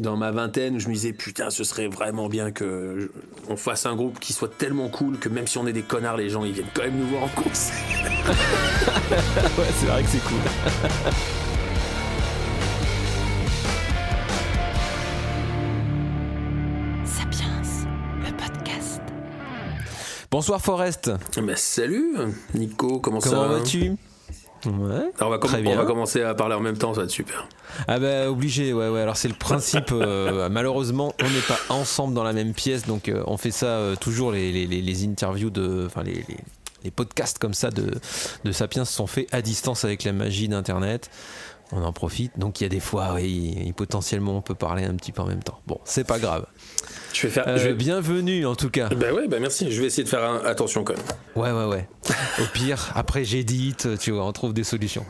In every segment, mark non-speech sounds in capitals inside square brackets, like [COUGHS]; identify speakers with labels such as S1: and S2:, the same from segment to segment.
S1: dans ma vingtaine où je me disais putain ce serait vraiment bien que on fasse un groupe qui soit tellement cool que même si on est des connards les gens ils viennent quand même nous voir en concert. [LAUGHS]
S2: ouais c'est vrai que c'est cool.
S3: Sapiens, le podcast.
S2: Bonsoir Forest.
S1: Bah, salut Nico, comment, ça
S2: Comment
S1: va?
S2: vas-tu? Ouais.
S1: On, va on commencer à parler en même temps, ça va être super.
S2: Ah bah obligé, ouais ouais. Alors c'est le principe. euh, [LAUGHS] malheureusement, on n'est pas ensemble dans la même pièce, donc euh, on fait ça euh, toujours les, les, les- les interviews de, enfin les podcasts comme ça de, de Sapiens sont faits à distance avec la magie d'Internet. On en profite, donc il y a des fois, oui, potentiellement on peut parler un petit peu en même temps. Bon, c'est pas grave.
S1: Je vais faire.
S2: Euh,
S1: je vais-
S2: Bienvenue en tout cas.
S1: Bah ouais, bah merci. Je vais essayer de faire un- attention quand même.
S2: Ouais ouais ouais. Au pire, après j'édite, tu vois, on trouve des solutions.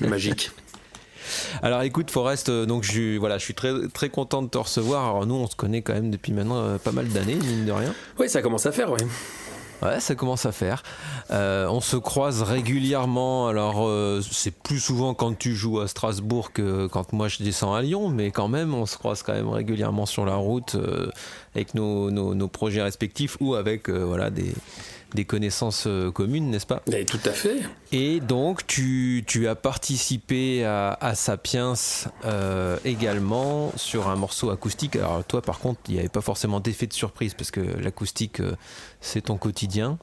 S1: Magique. [LAUGHS]
S2: Alors écoute Forest, euh, donc je, voilà, je suis très, très content de te recevoir. Alors nous on se connaît quand même depuis maintenant euh, pas mal d'années, mine de rien.
S1: Oui, ça commence à faire, ouais.
S2: Ouais, ça commence à faire. Euh, on se croise régulièrement. Alors euh, c'est plus souvent quand tu joues à Strasbourg que quand moi je descends à Lyon, mais quand même on se croise quand même régulièrement sur la route euh, avec nos, nos, nos projets respectifs ou avec euh, voilà des, des connaissances euh, communes, n'est-ce pas?
S1: Et tout à fait.
S2: Et donc, tu, tu as participé à, à Sapiens euh, également sur un morceau acoustique. Alors, toi, par contre, il n'y avait pas forcément d'effet de surprise parce que l'acoustique, euh, c'est ton quotidien.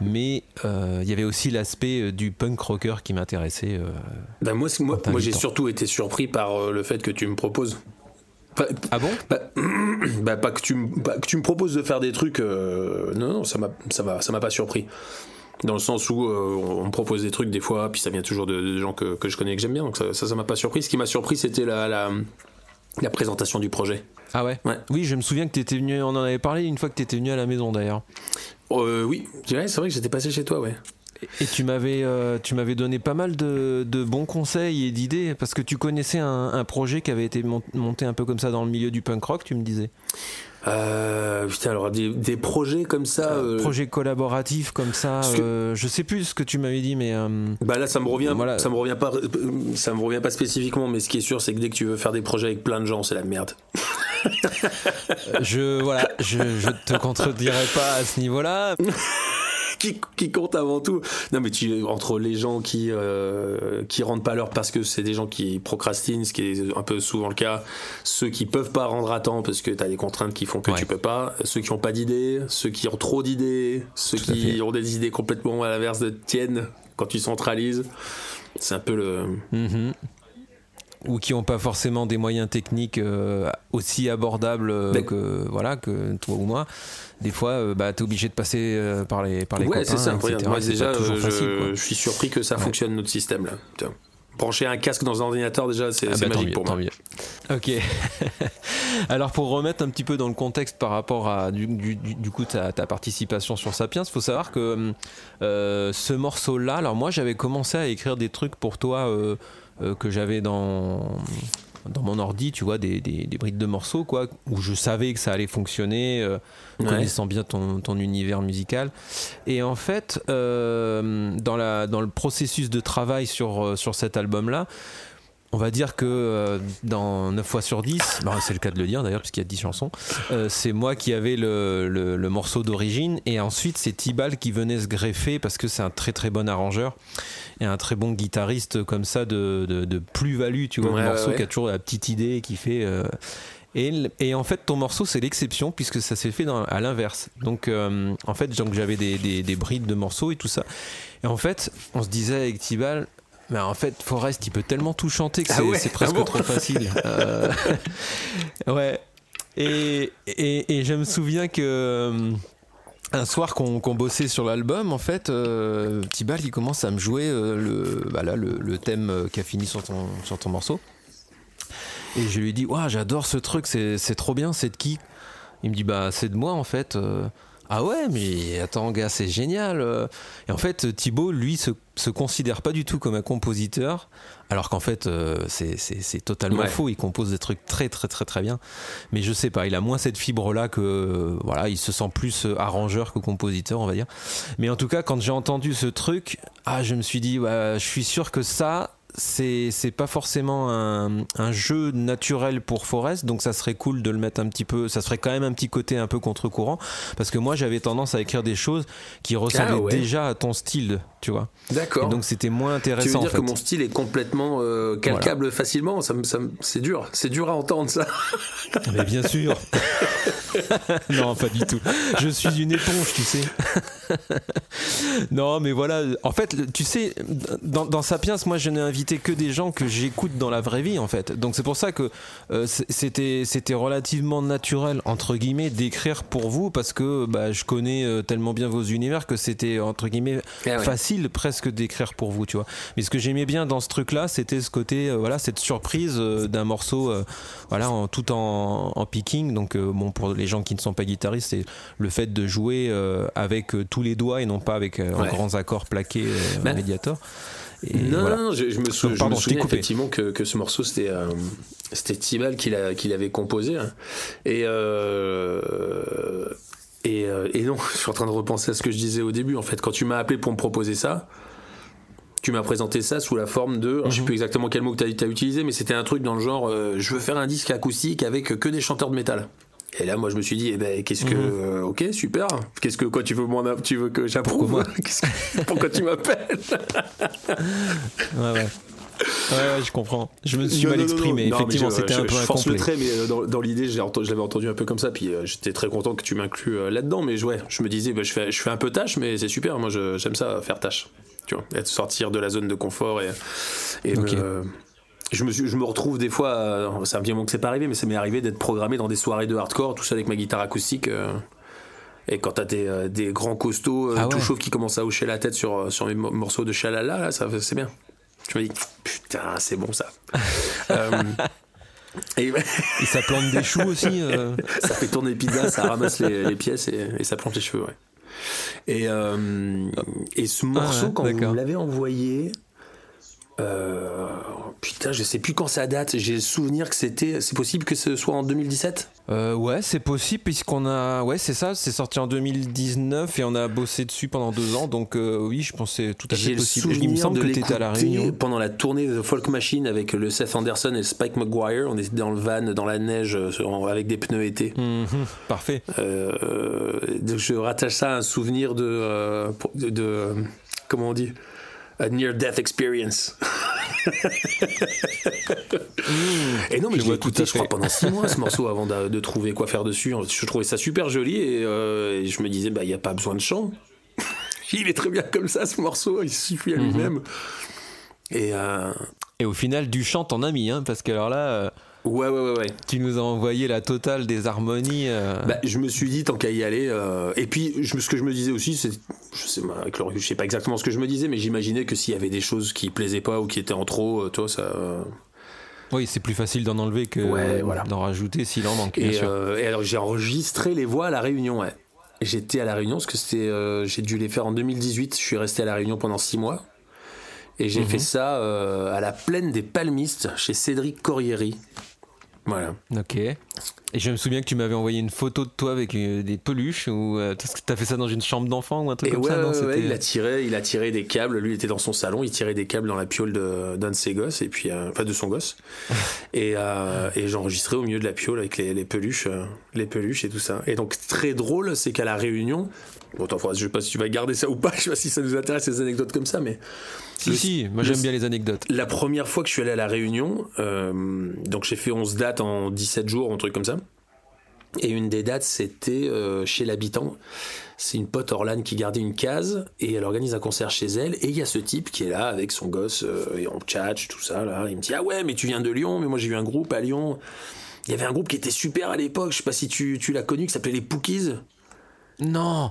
S2: Mais euh, il y avait aussi l'aspect du punk rocker qui m'intéressait. euh.
S1: Bah moi, moi, j'ai surtout été surpris par le fait que tu me proposes.
S2: Ah bon?
S1: bah, [CLEARS THROAT] bah, pas que tu, pas que tu me proposes de faire des trucs. euh, non, non, ça m'a, ça m'a, ça m'a pas surpris. Dans le sens où euh, on me propose des trucs des fois, puis ça vient toujours de, de gens que, que je connais et que j'aime bien. Donc ça, ça, ça m'a pas surpris. Ce qui m'a surpris, c'était la, la, la présentation du projet.
S2: Ah ouais,
S1: Ouais.
S2: Oui, je me souviens que tu étais venu, on en avait parlé une fois que tu étais venu à la maison d'ailleurs.
S1: Euh, oui, c'est vrai que j'étais passé chez toi, ouais.
S2: Et tu m'avais, euh, tu m'avais donné pas mal de, de bons conseils et d'idées parce que tu connaissais un, un projet qui avait été mon- monté un peu comme ça dans le milieu du punk rock, tu me disais.
S1: Euh, putain, alors des, des projets comme ça. euh,
S2: projet collaboratif comme ça.
S1: que-
S2: euh, je sais plus ce que tu m'avais dit, mais euh,
S1: Bah là, ça me revient,
S2: Voilà.
S1: ça me revient pas, ça me revient pas spécifiquement, mais ce qui est sûr, c'est que dès que tu veux faire des projets avec plein de gens, c'est la merde. [LAUGHS]
S2: je voilà, je, je te contredirai pas à ce niveau-là. [LAUGHS] [LAUGHS]
S1: qui, qui compte avant tout. Non, mais tu, entre les gens qui euh, qui rentrent pas l'heure parce que c'est des gens qui procrastinent, ce qui est un peu souvent le cas, ceux qui peuvent pas rendre à temps parce que tu as des contraintes qui font que
S2: Ouais.
S1: tu peux pas, ceux qui ont pas d'idées, ceux qui ont trop d'idées, ceux
S2: Tout
S1: qui ont des idées complètement à l'inverse de tiennes quand tu centralises. C'est un peu le.
S2: Mhm. Ou qui n'ont pas forcément des moyens techniques euh, aussi abordables euh,
S1: Mais-
S2: que voilà que toi ou moi. Des fois, euh, bah, tu es obligé de passer euh, par les par les
S1: ouais, c'est ça.
S2: etc.
S1: Moi, déjà,
S2: pas toujours facile.
S1: je, je suis surpris que ça
S2: Ouais.
S1: fonctionne notre système là. Tiens. Brancher un casque dans un ordinateur, déjà, c'est
S2: Ah bah,
S1: magique
S2: mieux,
S1: pour moi.
S2: mieux. Ok. [LAUGHS] Alors pour remettre un petit peu dans le contexte par rapport à du, du- du- coup ta, ta participation sur Sapiens, il faut savoir que ce morceau-là, alors moi j'avais commencé à écrire des trucs pour toi que j'avais dans dans mon ordi, tu vois, des, des, des brides de morceaux, quoi, où je savais que ça allait fonctionner, euh,
S1: Ouais.
S2: connaissant bien ton, ton univers musical. Et en fait, euh, dans, la, dans le processus de travail sur, euh, sur cet album-là, on va dire que euh, dans 9 fois sur 10, bah, c'est le cas de le dire d'ailleurs, puisqu'il y a 10 chansons, euh, c'est moi qui avais le, le- le morceau d'origine, et ensuite c'est Tibal qui venait se greffer, parce que c'est un très très bon arrangeur, et un très bon guitariste comme ça de, de- de plus-value, tu vois,
S1: Ouais,
S2: le morceau
S1: ouais.
S2: qui a toujours la petite idée, qui fait... euh, et, en fait, ton morceau, c'est l'exception puisque ça s'est fait dans- à l'inverse. Donc, euh, en fait, j'avais des, des, des brides de morceaux et tout ça. Et en fait, on se disait avec Tibal, mais en fait, Forrest, il peut tellement tout chanter que
S1: Ah
S2: c'est
S1: ouais
S2: presque
S1: Ah bon
S2: trop facile. [LAUGHS] Euh, [LAUGHS] ouais. Et, et, et je me souviens que. euh, Un soir qu'on qu'on bossait sur l'album, en fait, euh, Tibal il commence à me jouer euh, le, bah là, le, le thème qui a fini sur ton, sur ton morceau. Et je lui dis, Ouah, j'adore ce truc, c'est c'est trop bien, c'est de qui? Il me dit, bah c'est de moi en fait. Ah ouais, mais attends, gars, c'est génial. euh. Et en fait, Thibaut, lui, se, se considère pas du tout comme un compositeur, alors qu'en fait, euh, c'est- totalement
S1: Ouais.
S2: faux. Il compose des trucs très, très, très, très bien. Mais je sais pas, il a moins cette fibre-là que. voilà, il se sent plus euh, arrangeur que compositeur, on va dire. Mais en tout cas, quand j'ai entendu ce truc, ah, je me suis dit, je suis sûr que ça, c'est pas forcément un, un jeu naturel pour Forest, donc ça serait cool de le mettre un petit peu. Ça serait quand même un petit côté un peu contre-courant, parce que moi j'avais tendance à écrire des choses qui ressemblaient
S1: Ah ouais.
S2: déjà à ton style, tu vois.
S1: D'accord.
S2: donc c'était moins
S1: Tu
S2: intéressant
S1: veux
S2: en
S1: dire
S2: fait.
S1: que mon style est complètement euh, calcable facilement ça, ça C'est dur, c'est dur à entendre ça. [LAUGHS]
S2: Mais bien sûr. [LAUGHS] non, pas du tout. Je suis une éponge, tu sais. non, mais voilà. En fait, tu sais, dans, dans Sapiens, moi, je n'ai invité que des gens que j'écoute dans la vraie vie, en fait. Donc c'est pour ça que euh, c'était c'était relativement naturel entre guillemets d'écrire pour vous parce que bah, je connais euh, tellement bien vos univers que c'était entre guillemets
S1: Ah ouais.
S2: facile presque d'écrire pour vous, tu vois. Mais ce que j'aimais bien dans ce truc-là, c'était ce côté, euh, voilà, cette surprise euh, d'un morceau, voilà, en, tout en, en picking. Donc, bon, pour les gens qui ne sont pas guitaristes, c'est le fait de jouer avec tous les doigts et non pas avec euh, en
S1: Ouais.
S2: grands accords plaqués euh,
S1: Bah,
S2: médiator. Et
S1: non,
S2: voilà.
S1: non, non, je, je me, sou- je souviens effectivement que, que ce morceau c'était euh, Tibal qui l'a- qui l'avait composé. hein. Et, euh, et, euh, et non, [LAUGHS] je suis en train de repenser à ce que je disais au début. En fait, quand tu m'as appelé pour me proposer ça, tu m'as présenté ça sous la forme de. alors, Je sais
S2: Mhm.
S1: plus exactement quel mot que tu as, utilisé, mais c'était un truc dans le genre euh, je veux faire un disque acoustique avec que des chanteurs de métal. Et là, moi, je me suis dit, eh ben, qu'est-ce que.
S2: Mhm.
S1: euh, ok, super. Qu'est-ce que. Quoi, tu veux, tu veux que j'approuve [LAUGHS] que- Pourquoi tu m'appelles [LAUGHS]
S2: Ouais, ouais. Ouais, ouais, je comprends. Je me suis
S1: Non,
S2: mal
S1: non,
S2: exprimé.
S1: non.
S2: Effectivement,
S1: je-
S2: c'était
S1: je-
S2: un peu
S1: je force le
S2: incomplet.
S1: trait, mais euh, dans, dans l'idée, je l'avais entendu un peu comme ça, puis euh, j'étais très content que tu m'inclues euh, là-dedans. Mais ouais, je me disais, bah, je, fais, je fais un peu tâche, mais c'est super. Moi, je- j'aime ça, faire tâche. Tu vois, être sortir de la zone de confort et, et me- je, me suis- je me retrouve des fois, euh, c'est un petit moment que c'est pas arrivé, mais ça m'est arrivé d'être programmé dans des soirées de hardcore, tout ça avec ma guitare acoustique. euh, et quand t'as des, euh, des grands costauds euh,
S2: Ah
S1: tout
S2: ouais.
S1: chauves qui commencent à hocher la tête sur, sur mes mo- morceaux de chalala, là, ça, c'est bien. Je me dis, putain, c'est bon ça. [LAUGHS] Et
S2: Et ça plante des choux aussi.
S1: ça fait tourner pizza, ça ramasse les, les pièces et, et ça plante les cheveux, ouais. Et, et ce morceau,
S2: ouais,
S1: quand vous me l'avez envoyé, euh, putain, je sais plus quand ça date. J'ai le souvenir que c'était. C'est possible que ce soit en 2017
S2: Euh, ouais, c'est possible puisqu'on a, ouais, c'est ça, c'est sorti en 2019 et on a bossé dessus pendant deux ans, donc euh, oui, je c'est tout à fait
S1: le
S2: possible.
S1: souvenir
S2: Il me semble
S1: de
S2: que t'étais à la Réunion.
S1: pendant la tournée de Folk Machine avec le Seth Anderson et Spike McGuire. On était dans le van, dans la neige, euh, avec des pneus été.
S2: Mhm, parfait.
S1: Euh, donc je rattache ça à un souvenir de, de- comment on dit, a near death experience. [LAUGHS] et non, mais
S2: je
S1: je l'ai écouté, je crois, pendant six mois ce [LAUGHS] morceau avant de, de trouver quoi faire dessus. Je trouvais ça super joli et, euh, et je me disais, bah, il n'y a pas besoin de chant. [LAUGHS] il est très bien comme ça, ce morceau, il suffit à lui-même. Et euh,
S2: Et au final, du chant, t'en as mis, hein, parce que alors là, euh,
S1: ouais, ouais, ouais, ouais.
S2: tu nous as envoyé la totale des harmonies. euh,
S1: Bah, je me suis dit tant qu'à y aller. euh, et puis je, ce que je me disais aussi, c'est, je sais, avec le recul, je sais pas exactement ce que je me disais, mais j'imaginais que s'il y avait des choses qui plaisaient pas ou qui étaient en trop, euh, toi, ça.
S2: Oui, c'est plus facile d'en enlever que
S1: Ouais, voilà.
S2: d'en rajouter s'il en manque. bien
S1: et,
S2: sûr.
S1: euh, et alors j'ai enregistré les voix à la Réunion. Ouais. J'étais à la Réunion parce que c'était, euh, j'ai dû les faire en 2018. Je suis resté à la Réunion pendant six mois. Et j'ai
S2: Mhm.
S1: fait ça euh, à la plaine des Palmistes chez Cédric Corrieri. Voilà.
S2: Ok. Et je me souviens que tu m'avais envoyé une photo de toi avec euh, des peluches ou euh, t'as fait ça dans une chambre d'enfant ou un truc
S1: Et
S2: comme
S1: ouais,
S2: ça non
S1: ouais, il a tiré, il a tiré des câbles. Lui, il était dans son salon, il tirait des câbles dans la piole d'un de ses gosses, et puis, euh, enfin, de son gosse. [LAUGHS] et euh, et j'enregistrais au milieu de la piole avec les, les peluches, les peluches et tout ça. Et donc, très drôle, c'est qu'à la Réunion, bon, attends, je sais pas si tu vas garder ça ou pas, [LAUGHS] je sais pas si ça nous intéresse ces anecdotes comme ça, mais
S2: Si,
S1: Le-
S2: si, moi j'aime bien les anecdotes.
S1: la première fois que je suis allé à la Réunion, euh, donc j'ai fait 11 dates en 17 jours, un truc comme ça. Et une des dates, c'était euh, chez l'habitant. C'est une pote Orlane qui gardait une case et elle organise un concert chez elle. Et il y a ce type qui est là avec son gosse euh, et on tchatche, tout ça. Là. Il me dit Ah ouais, mais tu viens de Lyon, mais moi j'ai eu un groupe à Lyon. Il y avait un groupe qui était super à l'époque, je sais pas si tu, tu l'as connu, qui s'appelait les Pookies.
S2: Non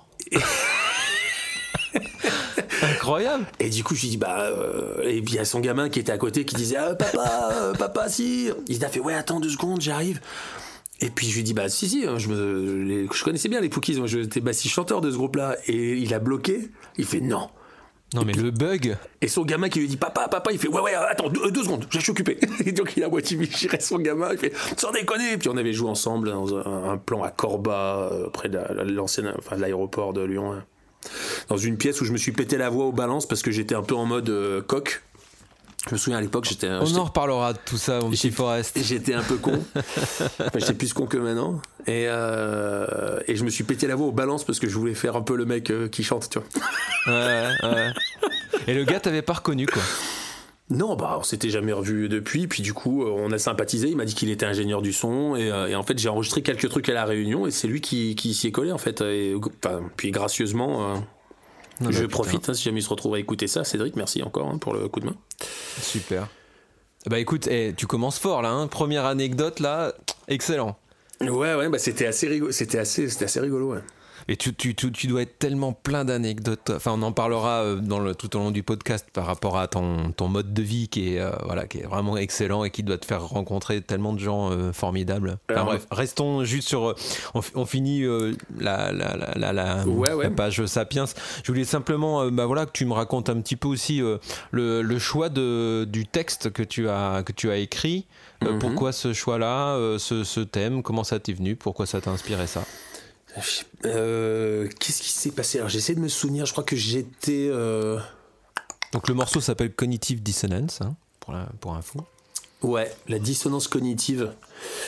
S2: Incroyable
S1: Et du coup, je lui dis, bah, euh, et puis il y a son gamin qui était à côté qui disait, ah, papa, euh, papa, si. Il a fait, ouais, attends deux secondes, j'arrive. Et puis je lui dis, bah, si, si, hein, je, me, je connaissais bien les Pookies, moi, j'étais bassiste chanteur de ce groupe-là. Et il a bloqué, il fait, non.
S2: Non mais le bug
S1: Et son gamin qui lui dit, papa, papa, il fait, ouais, ouais, attends, deux, deux secondes, je suis occupé. [LAUGHS] Et donc il a moitié viré son gamin, il fait, sans déconner. Et puis on avait joué ensemble dans un, un plan à Corba, euh, près de la- l'ancienne, enfin, de l'aéroport de Lyon. hein. Dans une pièce où je me suis pété la voix aux balances parce que j'étais un peu en mode euh, coq. Je me souviens à l'époque, j'étais.
S2: On en reparlera de tout ça, mon petit Forest. [LAUGHS]
S1: J'étais un peu con. [LAUGHS] Enfin, j'étais plus con que maintenant. Et, euh, et je me suis pété la voix aux balances parce que je voulais faire un peu le mec euh, qui chante, tu vois.
S2: Ouais, ouais. Et le gars t'avait pas reconnu, quoi.
S1: Non, bah, on s'était jamais revu depuis. Puis du coup, euh, on a sympathisé. Il m'a dit qu'il était ingénieur du son. Et, euh, et en fait, j'ai enregistré quelques trucs à la Réunion. Et c'est lui qui, qui s'y est collé, en fait. Et, enfin, puis gracieusement, euh,
S2: Non,
S1: je
S2: bah,
S1: profite. hein, si jamais il se retrouve à écouter ça. Cédric, merci encore hein, pour le coup de main.
S2: Super. Bah écoute, eh, tu commences fort là, hein. première anecdote là, excellent.
S1: Ouais, ouais, bah, c'était assez rigolo. C'était assez, c'était assez rigolo, ouais.
S2: Et tu, tu, tu, tu dois être tellement plein d'anecdotes. Enfin, on en parlera euh, dans le, tout au long du podcast par rapport à ton, ton mode de vie qui est, euh, voilà, qui est vraiment excellent et qui doit te faire rencontrer tellement de gens euh, formidables. Enfin,
S1: Alors,
S2: bref, restons juste sur. On, finit euh, la, la, la, la, la-
S1: Ouais, ouais.
S2: la page Sapiens. Je voulais simplement bah, voilà, que tu me racontes un petit peu aussi le, le choix de, du texte que tu as, que tu as écrit.
S1: Mhm.
S2: Pourquoi ce choix-là, ce, ce thème? Comment ça t'est venu? Pourquoi ça t'a inspiré ça?
S1: Euh, Qu'est-ce qui s'est passé? Alors, j'essaie de me souvenir. Je crois que j'étais. euh,
S2: Donc le morceau s'appelle Cognitive Dissonance, hein, pour, la, pour info.
S1: Ouais, la dissonance cognitive.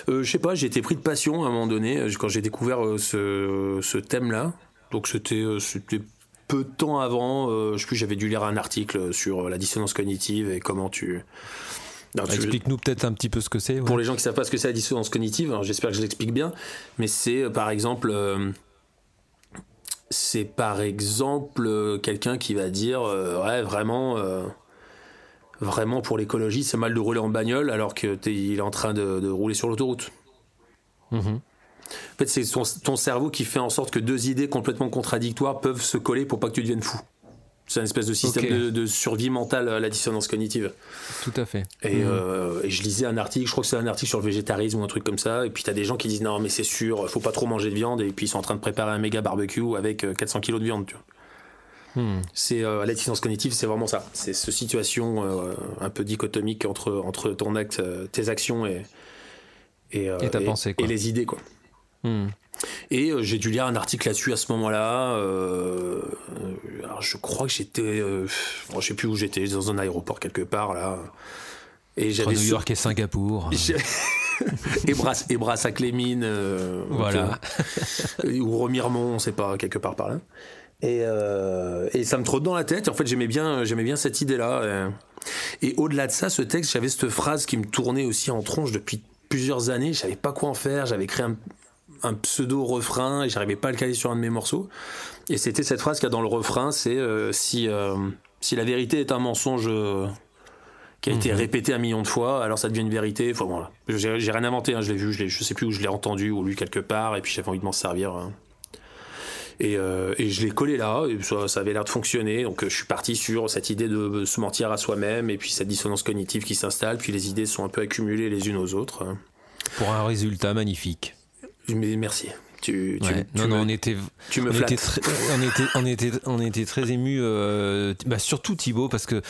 S1: Euh, je sais pas, j'ai été pris de passion à un moment donné quand j'ai découvert ce, ce thème-là. Donc c'était peu de temps avant. je sais plus, j'avais dû lire un article sur la dissonance cognitive et comment tu. Non, tu-
S2: Explique-nous peut-être un petit peu ce que c'est. ouais.
S1: Pour les gens qui savent pas ce que c'est la dissonance cognitive, alors j'espère que je l'explique bien, mais c'est euh, par exemple. euh, c'est par exemple euh, quelqu'un qui va dire euh, ouais vraiment euh, vraiment pour l'écologie c'est mal de rouler en bagnole alors que t'es- il est en train de, de rouler sur l'autoroute.
S2: Mhm.
S1: En fait c'est ton, ton cerveau qui fait en sorte que deux idées complètement contradictoires peuvent se coller pour pas que tu deviennes fou. C'est une espèce de système de, de survie mentale à la dissonance cognitive.
S2: Tout à fait.
S1: Et,
S2: Mhm.
S1: euh, et je lisais un article, je crois que c'est un article sur le végétarisme ou un truc comme ça. Et puis t'as des gens qui disent non, mais c'est sûr, faut pas trop manger de viande. Et puis ils sont en train de préparer un méga barbecue avec euh, 400 kilos de viande. Tu vois.
S2: Hmm.
S1: C'est euh, la dissonance cognitive, c'est vraiment ça. C'est cette situation euh, un peu dichotomique entre entre ton acte, euh, tes actions et et, euh,
S2: Et ta pensée, quoi.
S1: et les idées quoi.
S2: Hmm.
S1: Et euh, j'ai dû lire un article là-dessus à ce moment-là. euh, je crois que j'étais, euh, bon, je sais plus où j'étais, dans un aéroport quelque part là. Et
S2: Entre
S1: j'avais
S2: New York et Singapour. [LAUGHS]
S1: et Brass et Brass à Clémine euh,
S2: Voilà.
S1: euh, ou Remiremont on sait pas quelque part par là et, et ça me trotte dans la tête et en fait j'aimais bien j'aimais bien cette idée là et au-delà de ça ce texte j'avais cette phrase qui me tournait aussi en tronche depuis plusieurs années je savais pas quoi en faire j'avais créé un, un pseudo refrain et j'arrivais pas à le caler sur un de mes morceaux et c'était cette phrase qu'il y a dans le refrain c'est euh, si euh, si la vérité est un mensonge euh, qui a été répété un million de fois, alors ça devient une vérité. Enfin, voilà. J'ai j'ai rien inventé, hein, je l'ai vu, je, l'ai- je sais plus où je l'ai entendu ou lu quelque part, et puis j'avais envie de m'en servir. hein. Et, euh, et je l'ai collé là, et ça, ça avait l'air de fonctionner. Donc je suis parti sur cette idée de se mentir à soi-même, et puis cette dissonance cognitive qui s'installe, puis les idées sont un peu accumulées les unes aux autres. hein.
S2: Pour un résultat magnifique.
S1: Mais merci. Tu, tu,
S2: Ouais.
S1: tu
S2: non,
S1: me,
S2: non, on était,
S1: tu me
S2: on était, très, on était, on était, on était très ému, euh, bah, surtout Thibaut, parce que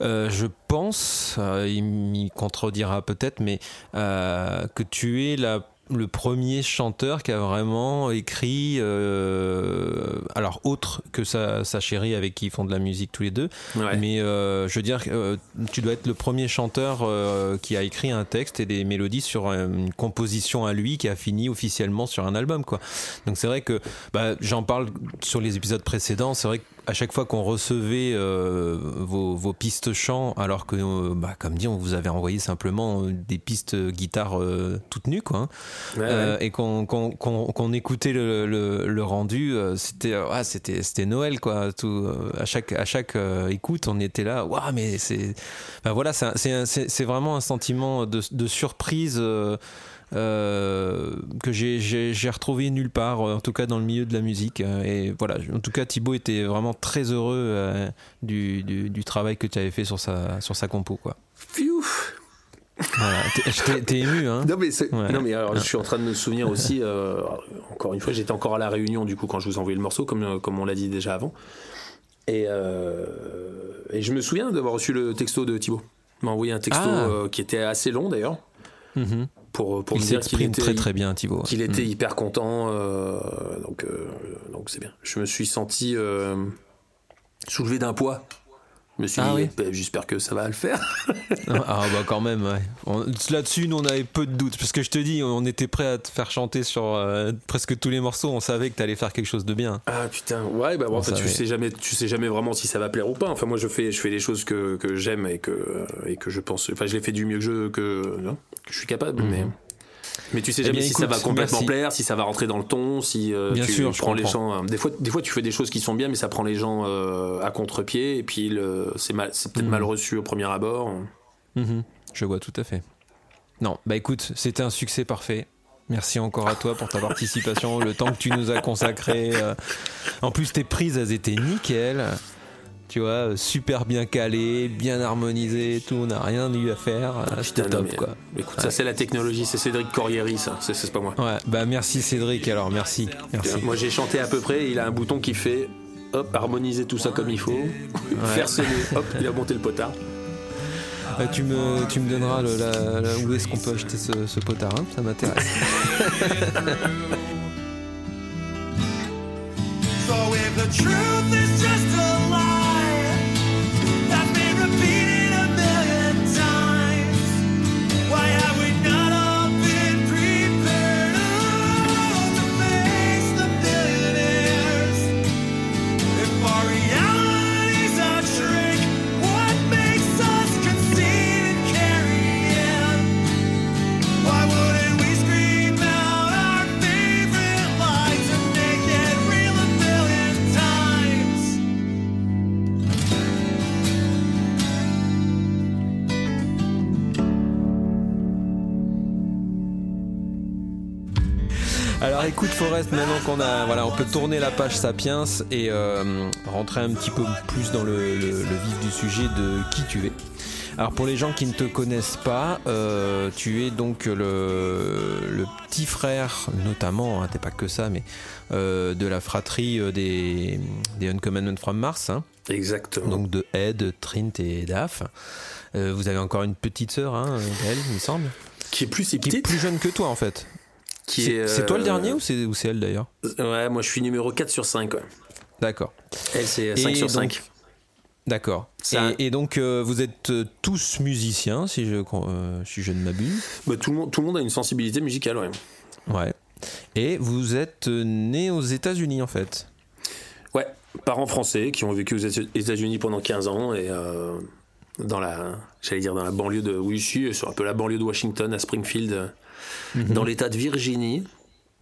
S2: euh, je pense, euh, il m'y contredira peut-être, mais que tu es la le premier chanteur qui a vraiment écrit, euh, alors autre que sa, sa chérie avec qui ils font de la musique tous les deux,
S1: Ouais.
S2: mais euh, je veux dire, euh, tu dois être le premier chanteur euh, qui a écrit un texte et des mélodies sur une composition à lui qui a fini officiellement sur un album, quoi. Donc c'est vrai que bah, j'en parle sur les épisodes précédents. C'est vrai qu'à chaque fois qu'on recevait euh, vos, vos pistes chants, alors que, euh, bah, comme dit, on vous avait envoyé simplement euh, des pistes guitare euh, toutes nues, quoi. hein.
S1: Ouais, ouais.
S2: et qu'on écoutait le, le- le rendu, c'était c'était c'était Noël quoi. Tout, à chaque à chaque écoute, on était là. Waouh, mais c'est ben voilà, c'est vraiment un sentiment de, de surprise. Euh, que j'ai- retrouvé nulle part, en tout cas dans le milieu de la musique. Euh, Et voilà, en tout cas, Thibaut était vraiment très heureux euh, du, du, du travail que tu avais fait sur sa, sur sa compo. Quoi. Voilà. T'es- ému, hein
S1: Non mais,
S2: Ouais.
S1: non mais alors, je suis en train de me souvenir aussi, euh, encore une fois, j'étais encore à la réunion du coup quand je vous ai envoyé le morceau, comme, comme on l'a dit déjà avant. Et, euh, et je me souviens d'avoir reçu le texto de Thibaut. Il m'a envoyé un texto
S2: Ah.
S1: euh, qui était assez long d'ailleurs,
S2: Mhm.
S1: Pour, pour
S2: Il
S1: me dire qu'il était,
S2: très très bien, Thibaut.
S1: qu'il était
S2: Mm.
S1: hyper content. euh, donc euh, donc c'est bien. Je me suis senti euh, soulevé d'un poids Je me suis
S2: Ah
S1: dit,
S2: oui.
S1: bah, j'espère que ça va le faire. [LAUGHS]
S2: Ah bah quand même, ouais. Là-dessus, nous on avait peu de doutes. Parce que je te dis, on était prêt à te faire chanter sur euh, presque tous les morceaux. On savait que t'allais faire quelque chose de bien.
S1: Ah putain, ouais, bah bon, en tu sais jamais, tu sais jamais vraiment si ça va plaire ou pas. Enfin, moi, je fais, je fais les choses que, que j'aime et que, et que je pense. Enfin, je les fais du mieux que je, que, non, que je suis capable, mais. Mais tu sais
S2: Eh
S1: jamais
S2: bien,
S1: si ça va complètement
S2: merci.
S1: plaire, si ça va rentrer dans le ton, si euh,
S2: Bien
S1: tu
S2: sûr, je
S1: prends les gens. euh, des fois, des fois, tu fais des choses qui sont bien, mais ça prend les gens euh, à contre-pied, et puis c'est peut-être
S2: Mhm.
S1: mal reçu au premier abord.
S2: Mhm. Je vois tout à fait. Non, bah écoute, c'était un succès parfait. Merci encore à toi pour ta participation, le temps que tu nous as consacré. En plus, tes prises, elles étaient nickel. Tu vois, euh, super bien calées, bien harmonisées et tout. On n'a rien eu à faire. euh, C'était top,
S1: mais,
S2: quoi.
S1: Écoute, ça c'est la technologie, c'est Cédric Corrieri, ça, c'est pas moi.
S2: Ouais, bah merci Cédric, alors merci. Merci.
S1: Moi j'ai chanté à peu près, il a un bouton qui fait hop, harmoniser tout ça comme il faut, faire sonner, hop, il a monté le potard.
S2: Euh, tu, me, tu me donneras le, la- la- où est-ce qu'on peut acheter ce, ce potard, hein, ça m'intéresse. [LAUGHS]
S4: So if the truth is just a lie
S2: Alors écoute Forest, maintenant qu'on a, voilà, on peut tourner la page Sapiens et euh, rentrer un petit peu plus dans le, le- le vif du sujet de qui tu es. Alors pour les gens qui ne te connaissent pas, euh, tu es donc le, le petit frère, notamment, hein, t'es pas que ça, mais euh, de la fratrie des, des Uncommon from Mars, hein,
S1: Exactement.
S2: donc de Ed, Trint et Daph. Vous avez encore une petite sœur, hein, elle, il me semble,
S1: qui est plus si
S2: qui est plus jeune que toi en fait.
S1: Qui
S2: C'est
S1: est,
S2: c'est toi le
S1: euh,
S2: dernier ou c'est ou c'est elle d'ailleurs
S1: Ouais, moi je suis numéro 4 sur 5. Ouais.
S2: D'accord.
S1: Elle c'est
S2: Et
S1: 5 sur
S2: donc,
S1: 5.
S2: D'accord.
S1: Ça-
S2: Et, et donc euh, vous êtes euh, tous musiciens, si je euh, si je ne m'abuse.
S1: Bah, tout, le monde, tout le monde a une sensibilité musicale, ouais.
S2: Ouais. Et vous êtes né aux États-Unis en fait.
S1: Ouais, parents français qui ont vécu aux Éta- États-Unis pendant 15 ans et euh, dans la, j'allais dire dans la banlieue de, oui, sur un peu la banlieue de Washington, à Springfield, euh, dans l'État de Virginie,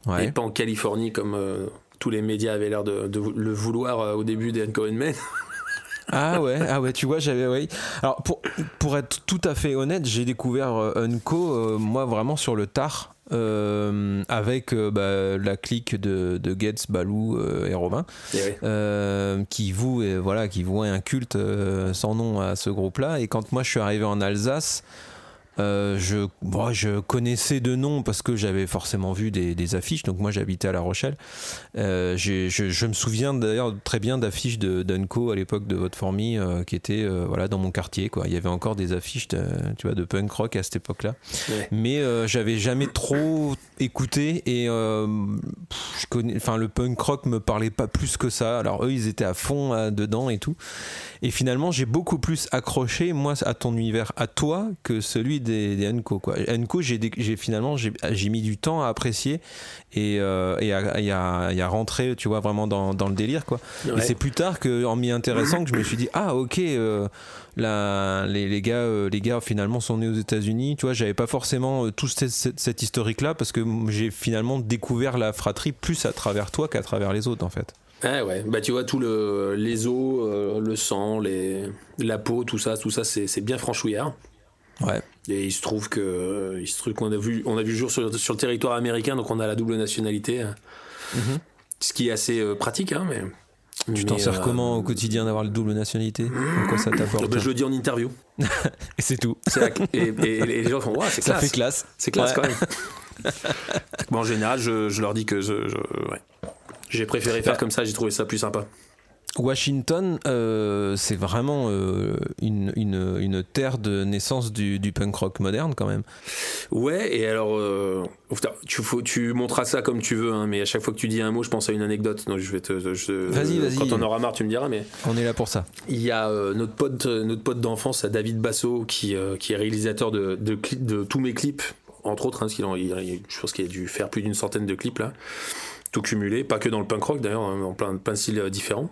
S2: Mhm. Ouais.
S1: et pas en Californie comme euh, tous les médias avaient l'air de, de le vouloir euh, au début des Cohen. [LAUGHS]
S2: Ah ouais, ah ouais, tu vois, j'avais ouais. Alors pour pour être tout à fait honnête, j'ai découvert Unco euh, moi vraiment sur le tard. euh, avec euh, bah, la clique de, de Getz, Balou euh, et Robin. Euh, qui voue et voilà qui vouait un culte sans nom à ce groupe-là. Et quand moi je suis arrivé en Alsace, euh, je, bon, je connaissais de nom parce que j'avais forcément vu des, des affiches. Donc moi j'habitais à La Rochelle. Euh, je, je me souviens d'ailleurs très bien d'affiches de d'Unco à l'époque de votre fourmi euh, qui étaient euh, voilà dans mon quartier. Quoi. Il y avait encore des affiches de, tu vois, de punk rock à cette époque-là.
S1: Ouais.
S2: Mais j'avais jamais trop écouté et pff, je connais, enfin le punk rock me parlait pas plus que ça. Alors eux ils étaient à fond dedans et tout. Et finalement j'ai beaucoup plus accroché moi à ton univers, à toi que celui des, des Enco quoi. Enco j'ai finalement j'ai mis du temps à apprécier et, euh, et, à, et à- et à rentrer tu vois vraiment dans, dans le délire quoi.
S1: Ouais.
S2: Et c'est plus tard que en m'y intéressant que je me suis dit ah ok euh, la- les, les gars euh, les gars finalement sont nés aux États-Unis tu vois j'avais pas forcément tout cette, cette, cette historique là parce que j'ai finalement découvert la fratrie plus à travers toi qu'à travers les autres en fait
S1: Ouais, ouais. Bah, tu vois, tout le, les os, euh, le sang, les, la peau, tout ça, tout ça, c'est bien franchouillard.
S2: Ouais
S1: Et il se trouve que, euh, il se trouve qu'on a vu, on a vu le jour sur, sur le territoire américain, donc on a la double nationalité. hein. Ce qui est assez euh, pratique, hein, mais.
S2: Mhm. tu t'en sers
S1: euh,
S2: comment au quotidien d'avoir le double nationalité? En quoi ça t'apporte?
S1: Bah, Je le dis en interview. [LAUGHS]
S2: et c'est tout
S1: la- et, et- et les gens font, Ouah, c'est
S2: ça
S1: classe.
S2: fait classe
S1: C'est classe
S2: Ouais.
S1: quand même. bon, en général, je, je leur dis que je, ouais. j'ai préféré faire
S2: Bah.
S1: comme ça, j'ai trouvé ça plus sympa.
S2: Washington, euh, c'est vraiment euh, une, une, une terre de naissance du, du punk rock moderne quand même.
S1: Ouais, et alors, euh, tu, faut, tu ça comme tu veux, hein, mais à chaque fois que tu dis un mot, je pense à une anecdote. Donc je vais te.
S2: Vas-y, vas-y.
S1: Quand on aura marre, tu me diras, mais.
S2: On est là pour ça.
S1: Il y a notre pote, notre pote d'enfance, David Basso, qui, qui est réalisateur de, de, tous mes clips, entre autres, hein, parce qu'il je pense qu'il a dû faire plus d'une centaine de clips là, tout cumulé, pas que dans le punk rock d'ailleurs, hein, en plein, plein de styles différents,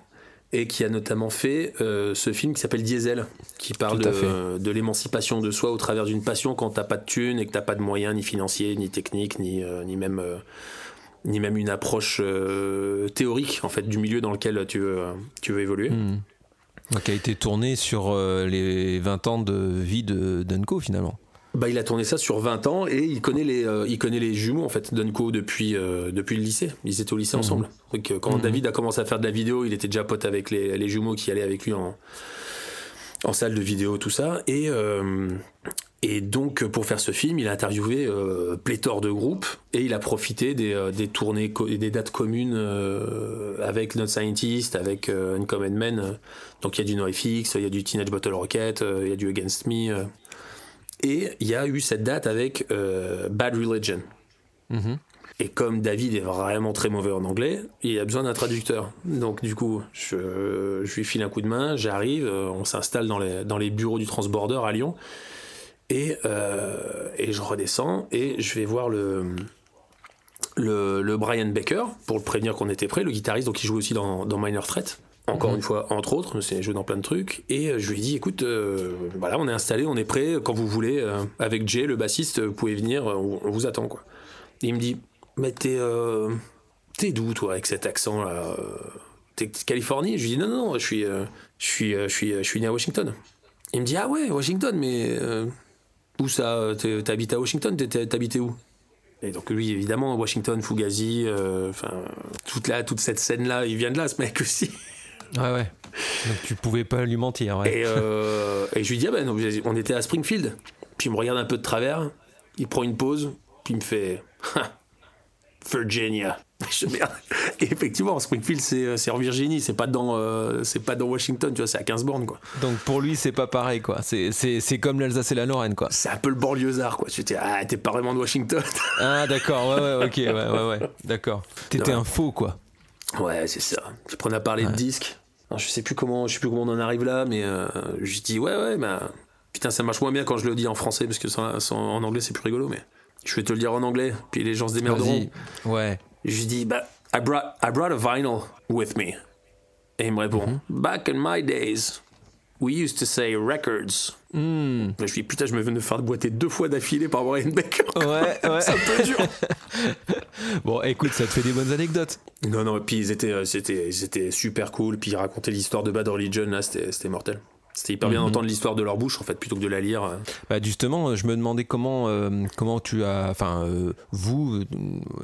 S1: et qui a notamment fait euh, ce film qui s'appelle Diesel, qui parle de, l'émancipation de soi au travers d'une passion quand t'as pas de thunes et que t'as pas de moyens ni financiers, ni techniques, ni, euh, ni même. euh, ni même une approche théorique en fait du milieu dans lequel tu veux, tu veux évoluer.
S2: Hmm. Donc, a été tourné sur les 20 ans de vie de Dunco finalement.
S1: Bah, il a tourné ça sur 20 ans et il connaît les, euh, il connaît les jumeaux en fait, Dunco depuis, euh, depuis le lycée. Ils étaient au lycée ensemble. Donc, euh, quand
S2: Mhm.
S1: David a commencé à faire de la vidéo, il était déjà pote avec les, les jumeaux qui allaient avec lui en, en salle de vidéo, tout ça. Et, euh, et donc, pour faire ce film, il a interviewé euh, pléthore de groupes et il a profité des, euh, des tournées et des dates communes euh, avec Not Scientist, avec euh, Uncommon Men. Donc, il y a du NoFX, il y a du Teenage Bottle Rocket, euh, il y a du Against Me. Et il y a eu cette date avec euh, Bad Religion.
S2: Mhm.
S1: Et comme David est vraiment très mauvais en anglais, il a besoin d'un traducteur. Donc du coup, je, je lui file un coup de main, j'arrive, euh, on s'installe dans les, dans les bureaux du Transborder à Lyon. Et, euh, et je redescends et je vais voir le, le, le Brian Baker pour le prévenir qu'on était prêt, le guitariste, donc il joue aussi dans, dans Minor Threat. Encore
S2: Mhm.
S1: une fois, entre autres, c'est joué dans plein de trucs. Et euh, je lui ai dit, écoute, euh, voilà, on est installé, on est prêt, quand vous voulez, euh, avec Jay, le bassiste, vous pouvez venir, euh, on, on vous attend, quoi. Et il me dit, mais t'es, euh, t'es d'où, toi, avec cet accent-là euh, T'es de Californie? Je lui dis, non, non, non, je suis, euh, je suis, euh, je suis, euh, je suis né à Washington. Il me dit, ah ouais, Washington, mais euh, où ça euh, t'es- T'habites à Washington T'habitais où? Et donc lui, évidemment, Washington, Fugazi, euh, enfin, toute, la, toute cette scène-là, il vient de là, ce mec aussi.
S2: Ouais, ouais. Donc tu pouvais pas lui mentir. Ouais.
S1: Et, euh, et je lui dis, ah ben, on était à Springfield. Puis il me regarde un peu de travers, il prend une pause, puis il me fait, Ah, Virginia. [LAUGHS] Je merde. Et effectivement, Springfield, c'est c'est en Virginie, c'est pas, dans, euh, pas dans Washington, tu vois, c'est à 15 bornes, quoi.
S2: Donc pour lui, c'est pas pareil, quoi. C'est- comme l'Alsace et la Lorraine, quoi.
S1: C'est un peu le banlieusard, quoi. Tu dis, ah, t'es pas vraiment de Washington.
S2: Ah, d'accord, ouais, ouais, ok, ouais, ouais, ouais, d'accord. T'étais un faux, quoi.
S1: Ouais, c'est ça. Je prenais à parler de disques. Alors, je sais plus comment, je sais plus comment on en arrive là, mais euh, je dis ouais, ouais, bah putain, ça marche moins bien quand je le dis en français parce que en anglais c'est plus rigolo, mais je vais te le dire en anglais, puis les gens se démerderont.
S2: Ouais.
S1: Je dis bah I brought I brought a vinyl with me. Et il me répond Back in my days, we used to say records.
S2: Hmm.
S1: Je lui dis putain, je me viens de faire boiter deux fois d'affilée par Brian Baker.
S2: Ouais, ouais. [LAUGHS]
S1: C'est un peu dur. [LAUGHS]
S2: Bon, écoute, ça te fait des bonnes anecdotes.
S1: Non, non, puis ils étaient, euh, c'était, ils étaient super cool. Puis ils racontaient l'histoire de Bad Religion, là, c'était, c'était mortel. C'était hyper bien
S2: Mhm.
S1: d'entendre l'histoire de leur bouche, en fait, plutôt que de la lire. euh.
S2: Bah justement, je me demandais comment, euh, comment tu as, enfin, euh, vous,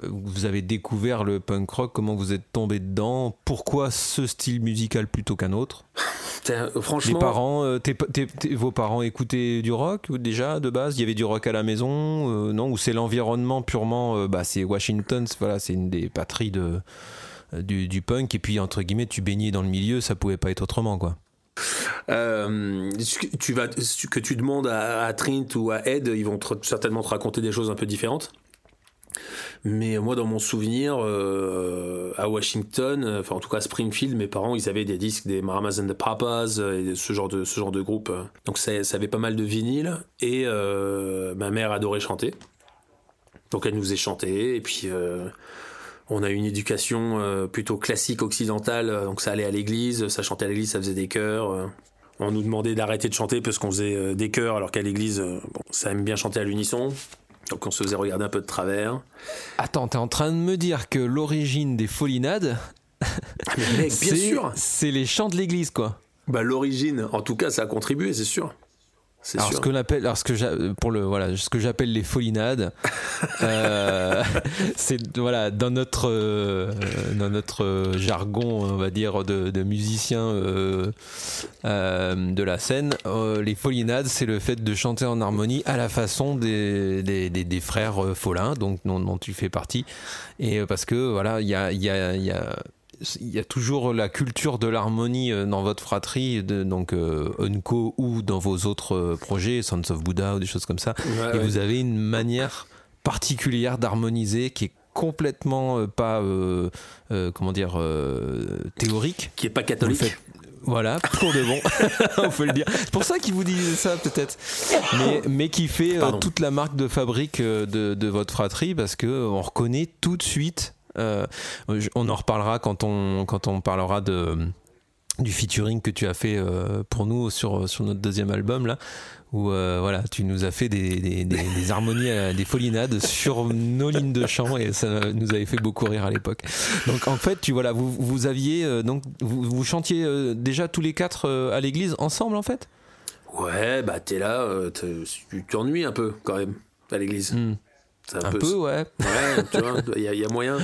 S2: vous avez découvert le punk rock, comment vous êtes tombé dedans, pourquoi ce style musical plutôt qu'un autre? [LAUGHS] Les
S1: franchement,
S2: parents, euh, tes- tes- tes- vos parents écoutaient du rock déjà de base? Il y avait du rock à la maison, non? Ou c'est l'environnement purement, bah c'est Washington, c'est- voilà, c'est une des patries de du, du punk et puis entre guillemets tu baignais dans le milieu, ça pouvait pas être autrement quoi.
S1: Euh, que tu demandes à, Trint ou à Ed, ils vont certainement te raconter des choses un peu différentes. Mais moi, dans mon souvenir, euh, à Washington, euh, enfin en tout cas à Springfield, mes parents, ils avaient des disques des Mamas and the Papas et ce genre de ce genre de groupe. Donc ça, avait pas mal de vinyles et ma mère adorait chanter. Donc elle nous faisait chanter et puis on a eu une éducation euh, plutôt classique occidentale. euh, Donc ça allait à l'église, ça chantait à l'église, ça faisait des chœurs. euh. On nous demandait d'arrêter de chanter parce qu'on faisait des chœurs alors qu'à l'église, bon, ça aime bien chanter à l'unisson. Donc on se faisait regarder un peu de travers.
S2: Attends, t'es en train de me dire que l'origine des folinades,
S1: sûr
S2: c'est les chants de l'église quoi.
S1: Bah l'origine, en tout cas, ça a contribué, c'est sûr.
S2: Alors
S1: sûr.
S2: ce que l'appelle, alors ce que pour le voilà, ce que j'appelle les folinades, [LAUGHS] euh, c'est voilà dans notre euh, dans notre jargon, on va dire de, de musiciens euh, euh, de la scène, euh, les folinades, c'est le fait de chanter en harmonie à la façon des des, des, des frères euh, Follin, donc dont, dont tu fais partie, et parce que voilà, il y a y a, y a il y a toujours la culture de l'harmonie euh, dans votre fratrie, de, donc euh, Unco ou dans vos autres euh, projets, Sons of Buddha ou des choses comme ça.
S1: Ouais,
S2: et
S1: ouais.
S2: vous avez une manière particulière d'harmoniser qui est complètement pas, comment dire, théorique.
S1: Qui est pas catholique.
S2: Voilà, pour de bon, [LAUGHS] on peut le dire. C'est pour ça qu'il vous disait ça peut-être, mais, mais qui fait euh, toute la marque de fabrique de, de votre fratrie parce que on reconnaît tout de suite. Euh, on en reparlera quand on quand on parlera de du featuring que tu as fait euh, pour nous sur sur notre deuxième album là où euh, voilà tu nous as fait des, des, des- des harmonies des folinades sur nos lignes de chant et ça nous avait fait beaucoup rire à l'époque donc en fait tu voilà vous, vous aviez donc vous, vous chantiez déjà tous les quatre à l'église ensemble en fait?
S1: Ouais, bah t'es là, tu t'ennuies un peu quand même à l'église.
S2: Hmm. Un peu ouais
S1: Ouais, tu vois, il y, a- il y a moyen.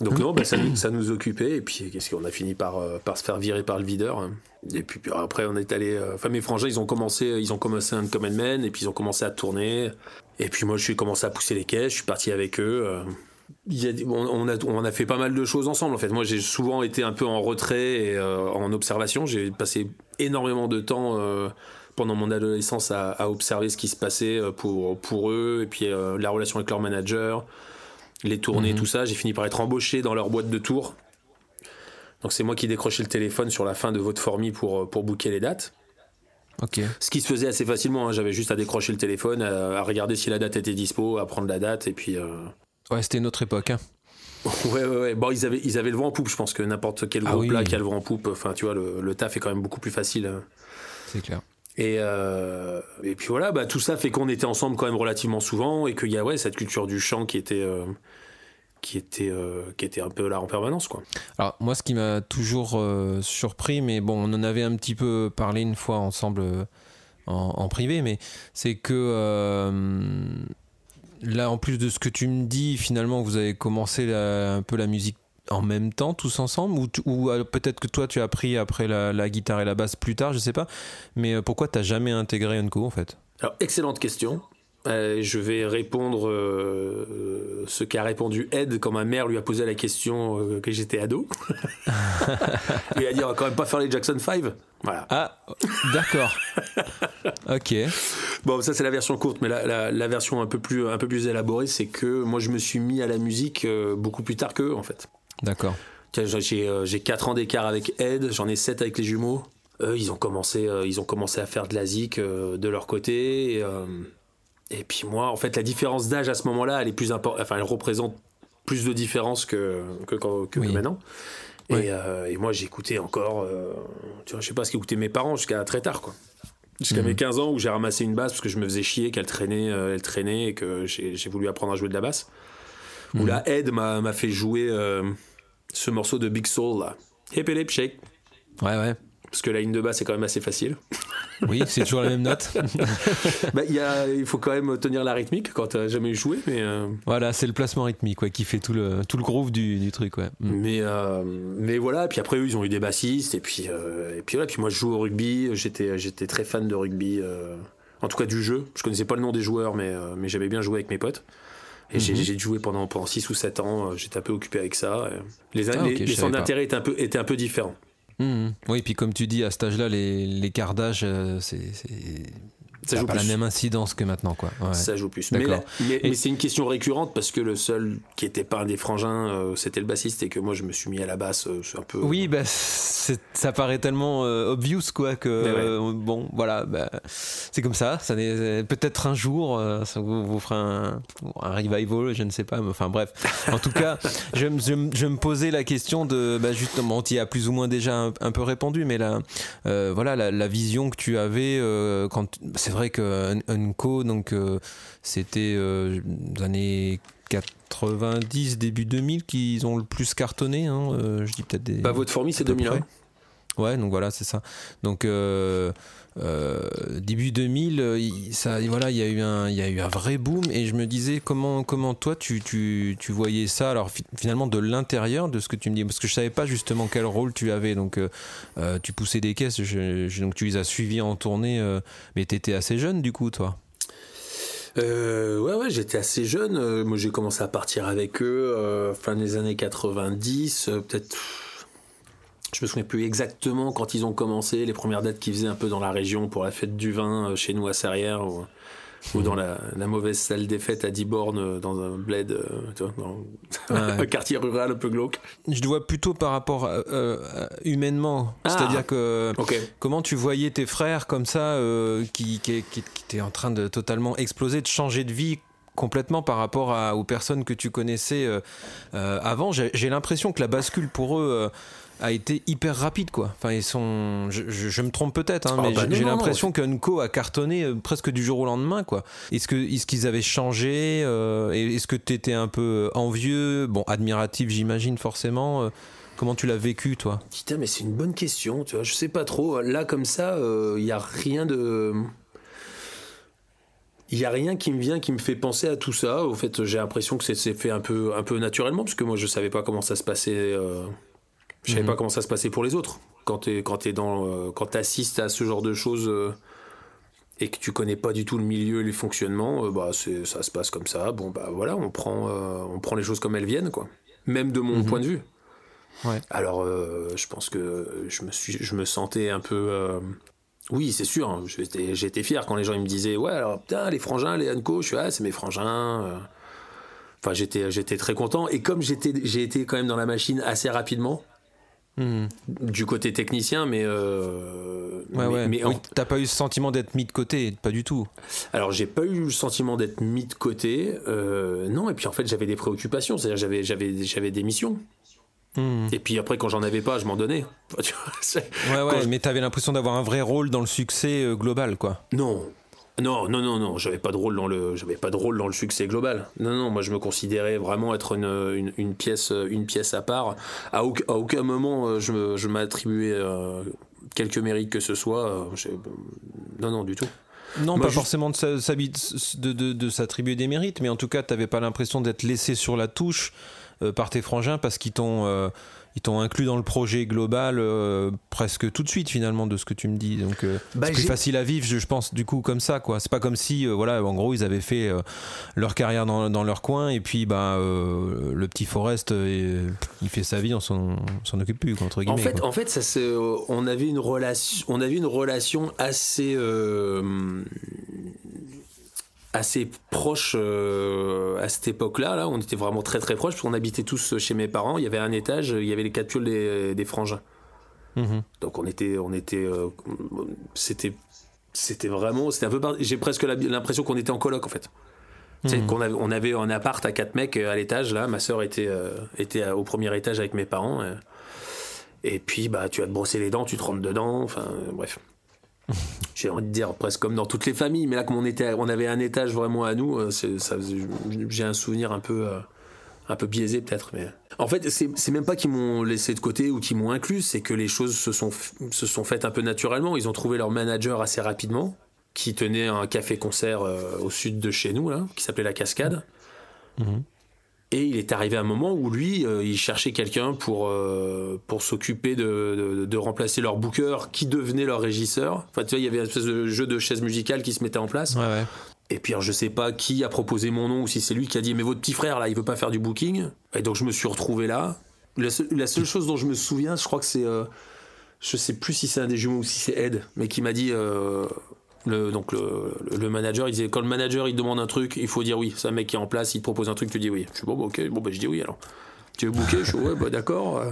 S1: Donc non, bah, ça, nous- ça nous occupait et puis qu'est-ce qu'on a fini par, euh, par se faire virer par le videur. hein. Et puis, puis après on est allé, euh, enfin mes frangins ils ont commencé, ils ont commencé un Common Man et puis ils ont commencé à tourner. Et puis moi je suis commencé à pousser les caisses, je suis parti avec eux. euh. Il y a- on, on a, on a fait pas mal de choses ensemble en fait. Moi j'ai souvent été un peu en retrait et en observation. J'ai passé énormément de temps pendant mon adolescence à, à observer ce qui se passait euh, pour, pour eux et puis euh, la relation avec leur manager, les tournées, tout ça. J'ai fini par être embauché dans leur boîte de tour. Donc c'est moi qui décrochais le téléphone sur la fin de votre formi pour, euh, pour booker les dates.
S2: ok
S1: Ce qui se faisait assez facilement, hein. j'avais juste à décrocher le téléphone, à, à regarder si la date était dispo, à prendre la date et puis... euh,
S2: ouais c'était une autre époque hein. [LAUGHS]
S1: Ouais, ouais, ouais. Bon, ils avaient, ils avaient le vent en poupe, je pense que n'importe quel
S2: Ah
S1: groupe
S2: oui.
S1: là qui a le vent en poupe, enfin, tu vois, le, le taf est quand même beaucoup plus facile. hein.
S2: c'est clair
S1: Et, euh, et puis voilà, bah, tout ça fait qu'on était ensemble quand même relativement souvent et qu'il y a ouais, cette culture du chant qui était, euh, qui, était, euh, qui était un peu là en permanence. Quoi.
S2: Alors moi, ce qui m'a toujours surpris, mais bon, on en avait un petit peu parlé une fois ensemble en, privé, mais c'est que là, en plus de ce que tu me dis, finalement, vous avez commencé un peu la musique en même temps, tous ensemble, ou, euh, peut-être que toi, tu as appris après la, la guitare et la basse plus tard, je sais pas. Mais euh, pourquoi t'as jamais intégré Unco en fait?
S1: Alors, excellente question. Euh, je vais répondre euh, ce qu'a répondu Ed quand ma mère lui a posé la question euh, que j'étais ado. [LAUGHS] Il a dit on va quand même pas faire les Jackson 5. Voilà.
S2: Ah, d'accord. ok.
S1: Bon, ça c'est la version courte, mais la, la- la version un peu plus, un peu plus élaborée, c'est que moi je me suis mis à la musique beaucoup plus tard qu'eux en fait.
S2: D'accord.
S1: J'ai euh, j'ai 4 ans d'écart avec Ed, j'en ai 7 avec les jumeaux. Eux, ils ont commencé, euh, ils ont commencé à faire de la zik euh, de leur côté. Et, euh, et puis moi, en fait, la différence d'âge à ce moment-là, elle est plus importante. Enfin, elle représente plus de différence que, que, quand- que
S2: Oui.
S1: maintenant.
S2: Ouais.
S1: Et, euh, et moi, j'écoutais encore, euh, tu vois, je sais pas ce qu'écoutaient mes parents jusqu'à très tard, quoi. Jusqu'à
S2: Mhm.
S1: mes 15 ans où j'ai ramassé une basse parce que je me faisais chier qu'elle traînait, euh, elle traînait et que j'ai voulu apprendre à jouer de la basse. Où
S2: Mhm.
S1: là, Ed m'a fait jouer euh, ce morceau de Big Soul là. Hip Hip Shake.
S2: Ouais, ouais.
S1: Parce que la ligne de basse est quand même assez facile.
S2: Oui, c'est toujours la même note. [LAUGHS]
S1: Bah, il y a- il faut quand même tenir la rythmique quand t'as jamais joué, mais, euh,
S2: Voilà, c'est le placement rythmique ouais, qui fait tout le, tout le groove du, du truc. Ouais. Mm.
S1: mais, euh, mais voilà. Et puis après, eux, ils ont eu des bassistes. Et puis, euh, et puis voilà. Puis moi, je joue au rugby. J'étais, j'étais très fan de rugby. en tout cas, du jeu. Je connaissais pas le nom des joueurs, mais, mais j'avais bien joué avec mes potes. Et j'ai-
S2: Mhm.
S1: j'ai joué pendant, pendant 6 ou 7 ans. euh, J'étais un peu occupé avec ça. Les,
S2: Ah,
S1: les,
S2: ok, je
S1: les centres d'intérêt étaient un peu, étaient un peu différents.
S2: Mhm. Oui, puis comme tu dis, à cet âge-là, les, les d'âge, euh, c'est...
S1: Ça joue
S2: pas
S1: plus.
S2: la même incidence que maintenant. Quoi. Ouais.
S1: Ça joue plus. Mais, la- mais, c'est une question récurrente parce que le seul qui était pas un des frangins, euh, c'était le bassiste et que moi je me suis mis à la basse. euh, c'est un peu.
S2: Oui, bah, c'est- ça paraît tellement euh, obvious quoi que
S1: ouais.
S2: euh, bon, voilà, bah, c'est comme ça. Ça peut-être un jour, euh, ça vous, vous fera un, un revival, je ne sais pas. Mais enfin bref, en tout cas, je, me- je, je me posais la question de bah, justement, tu y as plus ou moins déjà un, un peu répondu, mais euh, voilà, la, la vision que tu avais euh, quand c'est vrai que Un- Unco, donc euh, c'était euh, les années 90, début 2000 qu'ils ont le plus cartonné. Hein, euh, je dis peut-être des.
S1: Bah, votre fourmi, c'est
S2: à peu
S1: 2001.
S2: près. Ouais, donc voilà, c'est ça. Donc euh, euh, début 2000, euh, ça, voilà, il y a eu un, il y a eu un vrai boom et je me disais comment, comment toi tu, tu, tu voyais ça. Alors fi- finalement de l'intérieur de ce que tu me dis, parce que je savais pas justement quel rôle tu avais. Donc euh, euh, tu poussais des caisses, donc tu les as suivis en tournée, mais t'étais assez jeune du coup, toi?
S1: Ouais, ouais, j'étais assez jeune. Moi, j'ai commencé à partir avec eux fin des années 90, euh, peut-être Je me souviens plus exactement quand ils ont commencé, les premières dates qu'ils faisaient un peu dans la région pour la fête du vin euh, chez nous à Serrières ou, ou dans la, la mauvaise salle des fêtes à Diborne euh, dans un bled, euh, [LAUGHS] un quartier rural un peu glauque.
S2: Je te vois plutôt par rapport euh, humainement.
S1: Ah.
S2: C'est-à-dire que comment tu voyais tes frères comme ça euh, qui, qui, qui, qui étaient en train de totalement exploser, de changer de vie complètement par rapport à, aux personnes que tu connaissais euh, euh, avant? J'ai l'impression que la bascule pour eux euh, a été hyper rapide quoi. Enfin ils sont, je, je- je me trompe peut-être, hein,
S1: Ah
S2: mais
S1: bah
S2: j'ai- l'impression qu'Unco a cartonné euh, presque du jour au lendemain quoi. Est-ce que est-ce qu'ils avaient changé euh, Est-ce que tu étais un peu envieux, bon admiratif j'imagine forcément. euh, Comment tu l'as vécu, toi?
S1: Putain, mais c'est une bonne question, tu vois, je sais pas trop. Là, comme ça, il y a rien de. Il y a rien qui me vient qui me fait penser à tout ça. Au fait, j'ai l'impression que c'est- c'est fait un peu, un peu naturellement, parce que moi, je savais pas comment ça se passait. euh, Je savais
S2: Mhm.
S1: pas comment ça se passait pour les autres. Quand tu quand t'es dans, euh, quand t'assistes à ce genre de choses euh, et que tu connais pas du tout le milieu et les fonctionnements, euh, bah c'est, ça se passe comme ça. Bon bah voilà, on prend, euh, on prend les choses comme elles viennent, quoi. Même de mon
S2: Mhm.
S1: point de vue.
S2: Ouais.
S1: Alors, euh, je pense que je me, suis, je me sentais un peu. euh, Oui, c'est sûr. hein, J'étais, fier quand les gens ils me disaient Ouais, alors putain, les frangins, les Anco, je suis Ah, c'est mes frangins. Enfin, j'étais, j'étais très content. Et comme j'étais, j'ai été quand même dans la machine assez rapidement,
S2: Mhm.
S1: du côté technicien, mais. euh,
S2: Ouais,
S1: mais-
S2: ouais.
S1: mais
S2: Oui, T'as pas eu ce sentiment d'être mis de côté, pas du tout.
S1: alors, j'ai pas eu le sentiment d'être mis de côté. euh, non, et puis en fait, j'avais des préoccupations. C'est-à-dire, j'avais, j'avais, j'avais des missions.
S2: Mhm.
S1: Et puis après, quand j'en avais pas, je m'en donnais. Enfin, [LAUGHS] tu vois, c'est-
S2: Ouais,
S1: Quand
S2: ouais,
S1: je-
S2: mais t'avais l'impression d'avoir un vrai rôle dans le succès euh, global, quoi.
S1: Non. Non, non, non, non, j'avais pas de rôle dans le, j'avais pas de rôle dans le succès global. Non, non, moi je me considérais vraiment être une, une, une pièce, une pièce à part. À, aucun- à aucun moment euh, je, je m'attribuais euh, quelque mérite que ce soit. euh, non, non, du tout.
S2: Non,
S1: Moi,
S2: pas forcément de, sa- s'habi- de, de- de s'attribuer des mérites, mais en tout cas, t'avais pas l'impression d'être laissé sur la touche euh, par tes frangins parce qu'ils t'ont euh, ils t'ont inclus dans le projet global euh, presque tout de suite finalement de ce que tu me dis. Donc euh,
S1: Bah,
S2: c'est plus facile à vivre, je, je pense, du coup comme ça quoi. C'est pas comme si euh, voilà, en gros, ils avaient fait euh, leur carrière dans, dans leur coin et puis bah euh, le petit Forest, euh, il fait sa vie, on s'en on s'en occupe plus quoi, entre
S1: En
S2: guillemets.
S1: fait,
S2: quoi.
S1: en fait, ça se, on avait une relation, on avait une relation assez, euh, assez proche euh, à cette époque-là. Là, on était vraiment très très proches parce qu'on habitait tous chez mes parents. Il y avait un étage, il y avait les quatre pioles des, des frangins.
S2: Mhm.
S1: Donc on était, on était, euh, c'était, c'était vraiment, c'était un peu. J'ai presque l'impression qu'on était en coloc en fait.
S2: Mhm.
S1: qu'on avait, on avait un appart à quatre mecs euh, à l'étage là. Ma sœur était, euh, était au premier étage avec mes parents. et puis bah tu vas te brosser les dents, tu te rentres dedans. Enfin bref. J'ai envie de dire presque comme dans toutes les familles, mais là comme on était, on avait un étage vraiment à nous, euh, j'ai un souvenir un peu. euh, un peu biaisé peut-être mais en fait c'est même pas qu'ils m'ont laissé de côté ou qu'ils m'ont inclus c'est que les choses se sont se sont faites un peu naturellement ils ont trouvé leur manager assez rapidement qui tenait un café concert euh, au sud de chez nous qui s'appelait la Cascade
S2: Mhm.
S1: Et il est arrivé un moment où lui euh, il cherchait quelqu'un pour euh, pour s'occuper de, de, de remplacer leur booker qui devenait leur régisseur enfin tu vois il y avait une espèce de jeu de chaise musicale qui se mettait en place
S2: Ouais, ouais.
S1: et puis alors, je sais pas qui a proposé mon nom ou si c'est lui qui a dit mais votre petit frère là il veut pas faire du booking. Et donc je me suis retrouvé là. La seule, la seule chose dont je me souviens, je crois que c'est, euh, je sais plus si c'est un des jumeaux ou si c'est Ed, mais qui m'a dit euh, le donc le, le manager il disait quand le manager il demande un truc il faut dire oui. C'est un mec qui est en place, il te propose un truc tu dis oui. Je suis bon bah, ok bon bah je dis oui alors. Tu veux booker Je suis ouais bah d'accord.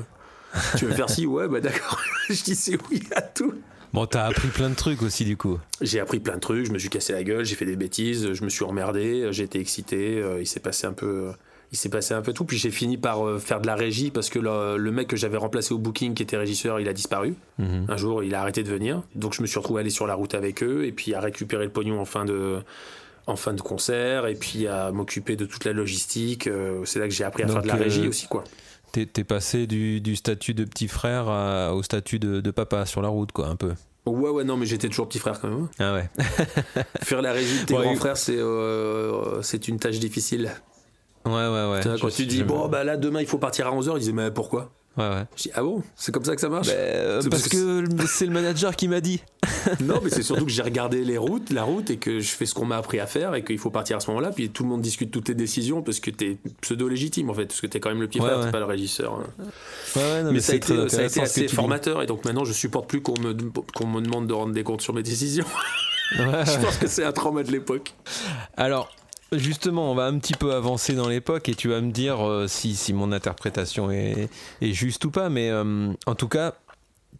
S1: Tu veux faire ci Ouais bah d'accord. [LAUGHS] je dis c'est oui à tout.
S2: Bon, t'as appris plein de trucs aussi du coup.
S1: J'ai appris plein de trucs, je me suis cassé la gueule, j'ai fait des bêtises, je me suis emmerdé, j'ai été excité, euh, il s'est passé un peu il s'est passé un peu tout puis j'ai fini par euh, faire de la régie parce que le, le mec que j'avais remplacé au booking qui était régisseur, il a disparu.
S2: Mhm.
S1: Un jour, il a arrêté de venir. Donc je me suis retrouvé à aller sur la route avec eux et puis à récupérer le pognon en fin de en fin de concert et puis à m'occuper de toute la logistique, Euh, c'est là que j'ai appris à
S2: Donc,
S1: faire de la régie
S2: euh,
S1: aussi quoi.
S2: T'es t'es passé du, du statut de petit frère à- au statut de, de papa sur la route, quoi, un peu.
S1: Ouais ouais non mais j'étais toujours petit frère quand même. hein.
S2: Ah ouais. [LAUGHS]
S1: Faire la régie de tes grands frères c'est euh, c'est une tâche difficile.
S2: Ouais, ouais, ouais.
S1: Quand tu dis, bon, bah là, demain, il faut partir à 11h, ils disaient, mais pourquoi
S2: Ouais, ouais.
S1: Je dis, ah bon C'est comme ça que ça marche
S2: Euh,
S1: C'est
S2: parce
S1: parce
S2: que c'est le manager qui m'a dit. [LAUGHS]
S1: Non, mais c'est surtout que j'ai regardé les routes, la route, et que je fais ce qu'on m'a appris à faire, et qu'il faut partir à ce moment-là, puis tout le monde discute toutes tes décisions, parce que t'es pseudo-légitime, en fait, parce que t'es quand même le pied
S2: Ouais,
S1: frère,
S2: ouais.
S1: t'es pas le régisseur. hein.
S2: Ouais, non,
S1: mais,
S2: mais,
S1: ça a été, ça a été assez formateur, et donc maintenant je supporte plus qu'on me, qu'on me demande de rendre des comptes sur mes décisions. [LAUGHS] Je pense que c'est un trauma de l'époque.
S2: Alors, justement, on va un petit peu avancer dans l'époque et tu vas me dire euh, si, si mon interprétation est, est juste ou pas. Mais euh, en tout cas,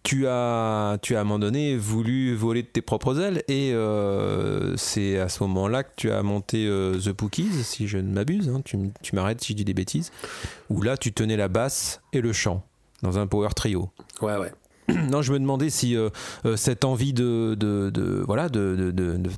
S2: tu as, tu as à un moment donné voulu voler de tes propres ailes et euh, c'est à ce moment-là que tu as monté The Pookies, si je ne m'abuse. hein. tu, tu m'arrêtes si je dis des bêtises. Où là, tu tenais la basse et le chant dans un power trio.
S1: Ouais, ouais. [CLEARS THROAT]
S2: Non, je me demandais si euh, euh, cette envie de, de, de- voilà de, de, de, de-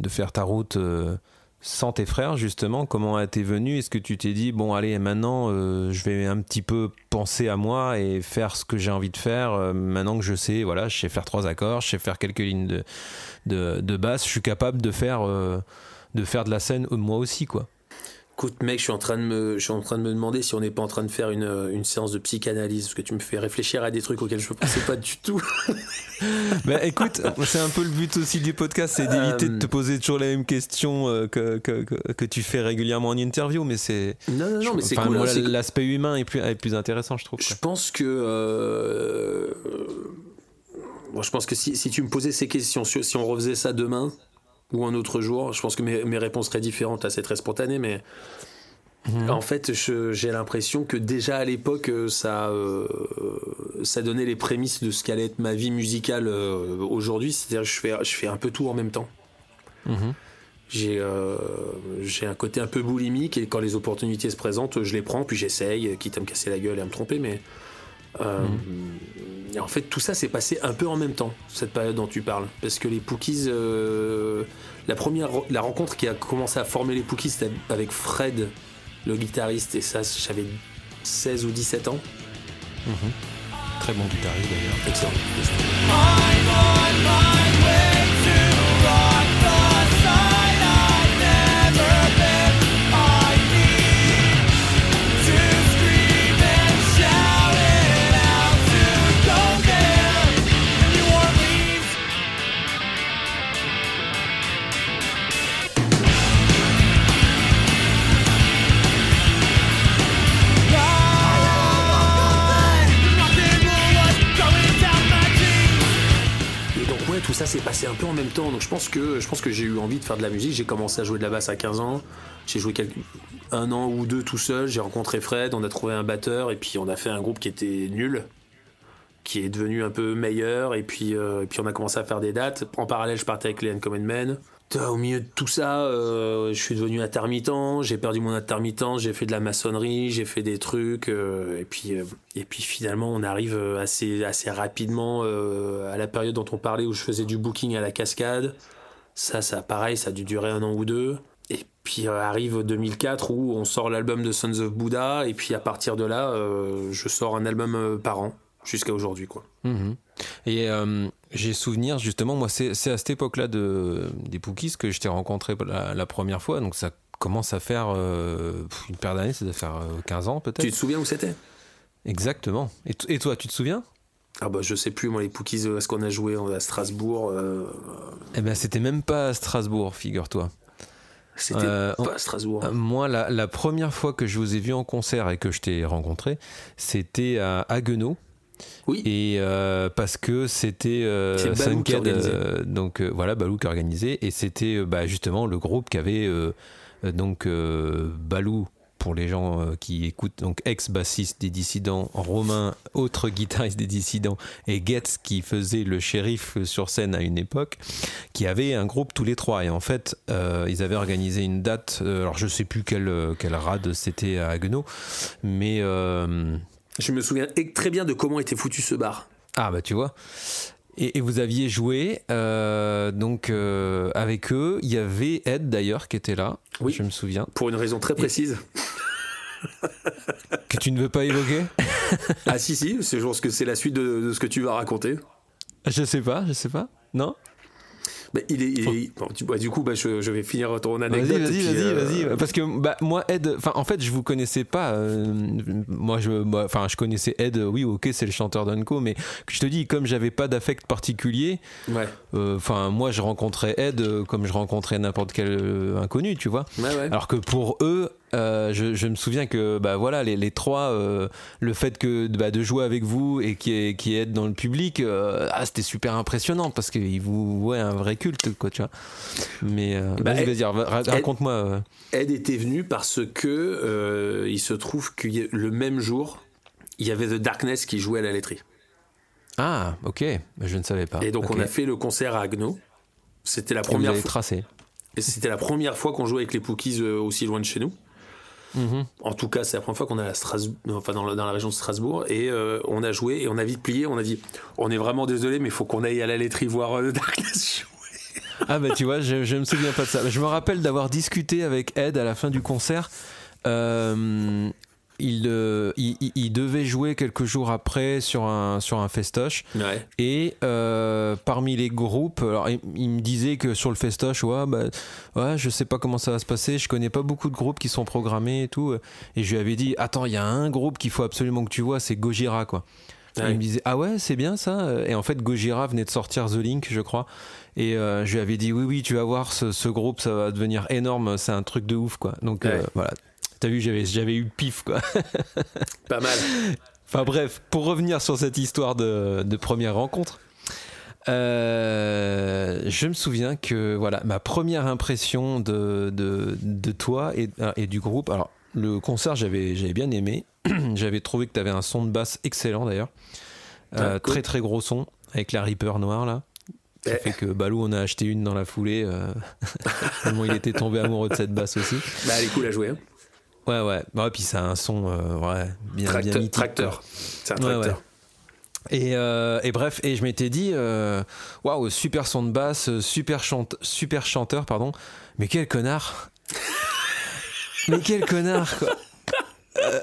S2: de faire ta route euh, sans tes frères justement, comment elle venue? Est-ce que tu t'es dit bon allez maintenant euh, je vais un petit peu penser à moi et faire ce que j'ai envie de faire euh, maintenant que je sais voilà je sais faire trois accords, je sais faire quelques lignes de de, de basse, je suis capable de faire euh, de faire de la scène euh, moi aussi quoi.
S1: Écoute, mec, je suis en train de me, je suis en train de me demander si on n'est pas en train de faire une, une séance de psychanalyse, parce que tu me fais réfléchir à des trucs auxquels je ne pensais pas du tout. [LAUGHS]
S2: Bah écoute, c'est un peu le but aussi du podcast, c'est d'éviter de te poser toujours la même question euh, que, que, que, que tu fais régulièrement en interview, mais c'est.
S1: Non, non, non, mais c'est cool. hein,
S2: L'aspect humain est plus, est plus intéressant, je trouve.
S1: Je
S2: quoi.
S1: pense que. euh, bon, je pense que si, si tu me posais ces questions, si on refaisait ça demain ou un autre jour, je pense que mes, mes réponses seraient différentes. C'est très spontané, mais. En fait, j'ai l'impression que déjà à l'époque, euh, ça, euh, ça donnait les prémices de ce qu'allait être ma vie musicale euh, aujourd'hui. C'est-à-dire je fais, je fais un peu tout en même temps.
S2: Mhm.
S1: J'ai euh, j'ai un côté un peu boulimique et quand les opportunités se présentent, je les prends puis j'essaye, quitte à me casser la gueule et à me tromper. Mais euh, et en fait, tout ça s'est passé un peu en même temps, cette période dont tu parles. Parce que les Pookies, euh, la première la rencontre qui a commencé à former les Pookies, c'était avec Fred, le guitariste, et ça, j'avais 16 ou 17 ans.
S2: Très bon guitariste d'ailleurs.
S1: Excellent. Ça s'est passé un peu en même temps. Donc je pense que j'ai eu envie de faire de la musique. J'ai commencé à jouer de la basse à 15 ans. J'ai joué un an ou deux tout seul. J'ai rencontré Fred. On a trouvé un batteur et puis on a fait un groupe qui était nul, qui est devenu un peu meilleur. Et puis euh, et puis on a commencé à faire des dates. En parallèle, je partais avec les Uncommon Men. Putain, Au milieu de tout ça, euh, je suis devenu intermittent. J'ai perdu mon intermittence. J'ai fait de la maçonnerie. J'ai fait des trucs. euh, et puis euh, et puis finalement, on arrive euh, assez assez rapidement euh, à la période dont on parlait où je faisais du booking à la cascade. Ça, ça pareil, ça a dû durer un an ou deux. Et puis euh, arrive 2004 où on sort l'album de Sons of Buddha. Et puis à partir de là, euh, je sors un album euh, par an jusqu'à aujourd'hui, quoi.
S2: Mhm. Et euh, j'ai souvenir, justement, moi, c'est à cette époque-là de, des Pookies que je t'ai rencontré la, la première fois. Donc ça commence à faire euh, une paire d'années, ça doit faire euh, 15 ans peut-être.
S1: Tu te souviens où c'était?
S2: Exactement. Et, toi, tu te souviens?
S1: Ah bah je sais plus, moi les Pookies, euh, est-ce qu'on a joué à Strasbourg euh,
S2: Eh ben, c'était même pas à Strasbourg, figure-toi.
S1: C'était
S2: Euh,
S1: pas à Strasbourg.
S2: Euh, Moi, la, la première fois que je vous ai vu en concert et que je t'ai rencontré, c'était à Haguenau.
S1: Oui.
S2: Et euh, parce que c'était euh,
S1: organisait.
S2: euh, donc euh, voilà, Balou qui organisait, et c'était euh, bah, justement le groupe qui avait donc Balou pour les gens qui écoutent, donc ex-bassiste des Dissidents, Romain, autre guitariste des Dissidents, et Getz qui faisait le shérif sur scène à une époque, qui avait un groupe tous les trois. Et en fait, euh, ils avaient organisé une date, alors je sais plus quelle, quelle rade c'était à Haguenau, mais... euh,
S1: Je me souviens très bien de comment était foutu ce bar.
S2: ah bah tu vois. Et, et vous aviez joué euh, donc euh, avec eux. Il y avait Ed d'ailleurs qui était là.
S1: Oui.
S2: Je me souviens.
S1: Pour une raison très précise.
S2: Que tu ne veux pas évoquer?
S1: Ah si si, c'est je pense que c'est la suite de, de ce que tu vas raconter.
S2: Je sais pas, je sais pas. Non?
S1: Bah, il est, il est- bon, du, bah, du coup, bah, je, je vais finir ton anecdote.
S2: vas-y, vas-y,
S1: euh,
S2: vas-y. Parce que bah, moi, Ed, en fait, je vous connaissais pas. euh, moi, je, moi, enfin, je connaissais Ed. euh, Oui, ok, c'est le chanteur d'Unco, mais je te dis, comme j'avais pas d'affect particulier,
S1: Ouais,
S2: euh, moi, je rencontrais Ed comme je rencontrais n'importe quel inconnu, tu vois.
S1: ouais, ouais.
S2: Alors que pour eux, euh, je, je me souviens que bah voilà les, les trois, euh, le fait que bah, de jouer avec vous et qui est qui est dans le public, euh, ah, c'était super impressionnant parce qu'ils vous ouais un vrai culte quoi tu vois. Mais
S1: Bah,
S2: vas-y raconte-moi.
S1: Ed était venu parce que il se trouve que le même jour, il y avait The Darkness qui jouait à la laiterie.
S2: Ah ok, je ne savais pas.
S1: Et donc on a fait le concert à Agno. C'était la
S2: Et vous
S1: première
S2: avez
S1: fois.
S2: tracé.
S1: et C'était la première fois qu'on jouait avec les Pookies aussi loin de chez nous.
S2: Mhm.
S1: En tout cas, c'est la première fois qu'on est à Strasbourg, enfin dans la, région de Strasbourg, et euh, on a joué et on a vite plié. On a dit, on est vraiment désolé, mais il faut qu'on aille à la laiterie voir euh, [LAUGHS] jouer.
S2: Ah bah tu vois, je, je me souviens pas de ça. Je me rappelle d'avoir discuté avec Ed à la fin du concert. Euh, il, euh, il, devait jouer quelques jours après sur un, sur un festoche.
S1: Ouais.
S2: Et euh, parmi les groupes, alors il, il me disait que sur le festoche, ouais, bah, ouais, je sais pas comment ça va se passer, je connais pas beaucoup de groupes qui sont programmés et tout. Et je lui avais dit, attends, il y a un groupe qu'il faut absolument que tu vois, c'est Gojira, quoi.
S1: Ouais.
S2: il me disait, ah ouais, c'est bien ça. Et en fait, Gojira venait de sortir The Link, je crois. Et euh, je lui avais dit, oui, oui, tu vas voir, ce, ce groupe, ça va devenir énorme, c'est un truc de ouf, quoi. Donc euh, voilà. T'as vu, j'avais, j'avais eu le pif, quoi. [LAUGHS]
S1: Pas mal.
S2: Enfin bref, pour revenir sur cette histoire de, de première rencontre, euh, je me souviens que voilà ma première impression de, de, de toi et, et du groupe. Alors le concert j'avais j'avais bien aimé. [CLEARS THROAT] j'avais trouvé que tu avais un son de basse excellent d'ailleurs, Euh,
S1: Ah, cool.
S2: très très gros son avec la Reaper noire là. Ça
S1: Eh.
S2: fait que Balou en a acheté une dans la foulée. Euh, [LAUGHS] il était tombé amoureux de cette basse aussi.
S1: Bah, elle est cool à jouer. hein.
S2: Ouais ouais. Ouais, puis ça a un son euh, ouais, bien, bien mythique,
S1: tracteur. C'est un tracteur.
S2: ouais. Et, euh, et bref, et je m'étais dit, euh, waouh, super son de basse, super, chante, super chanteur, pardon. Mais quel connard [LAUGHS] Mais quel connard, quoi Euh,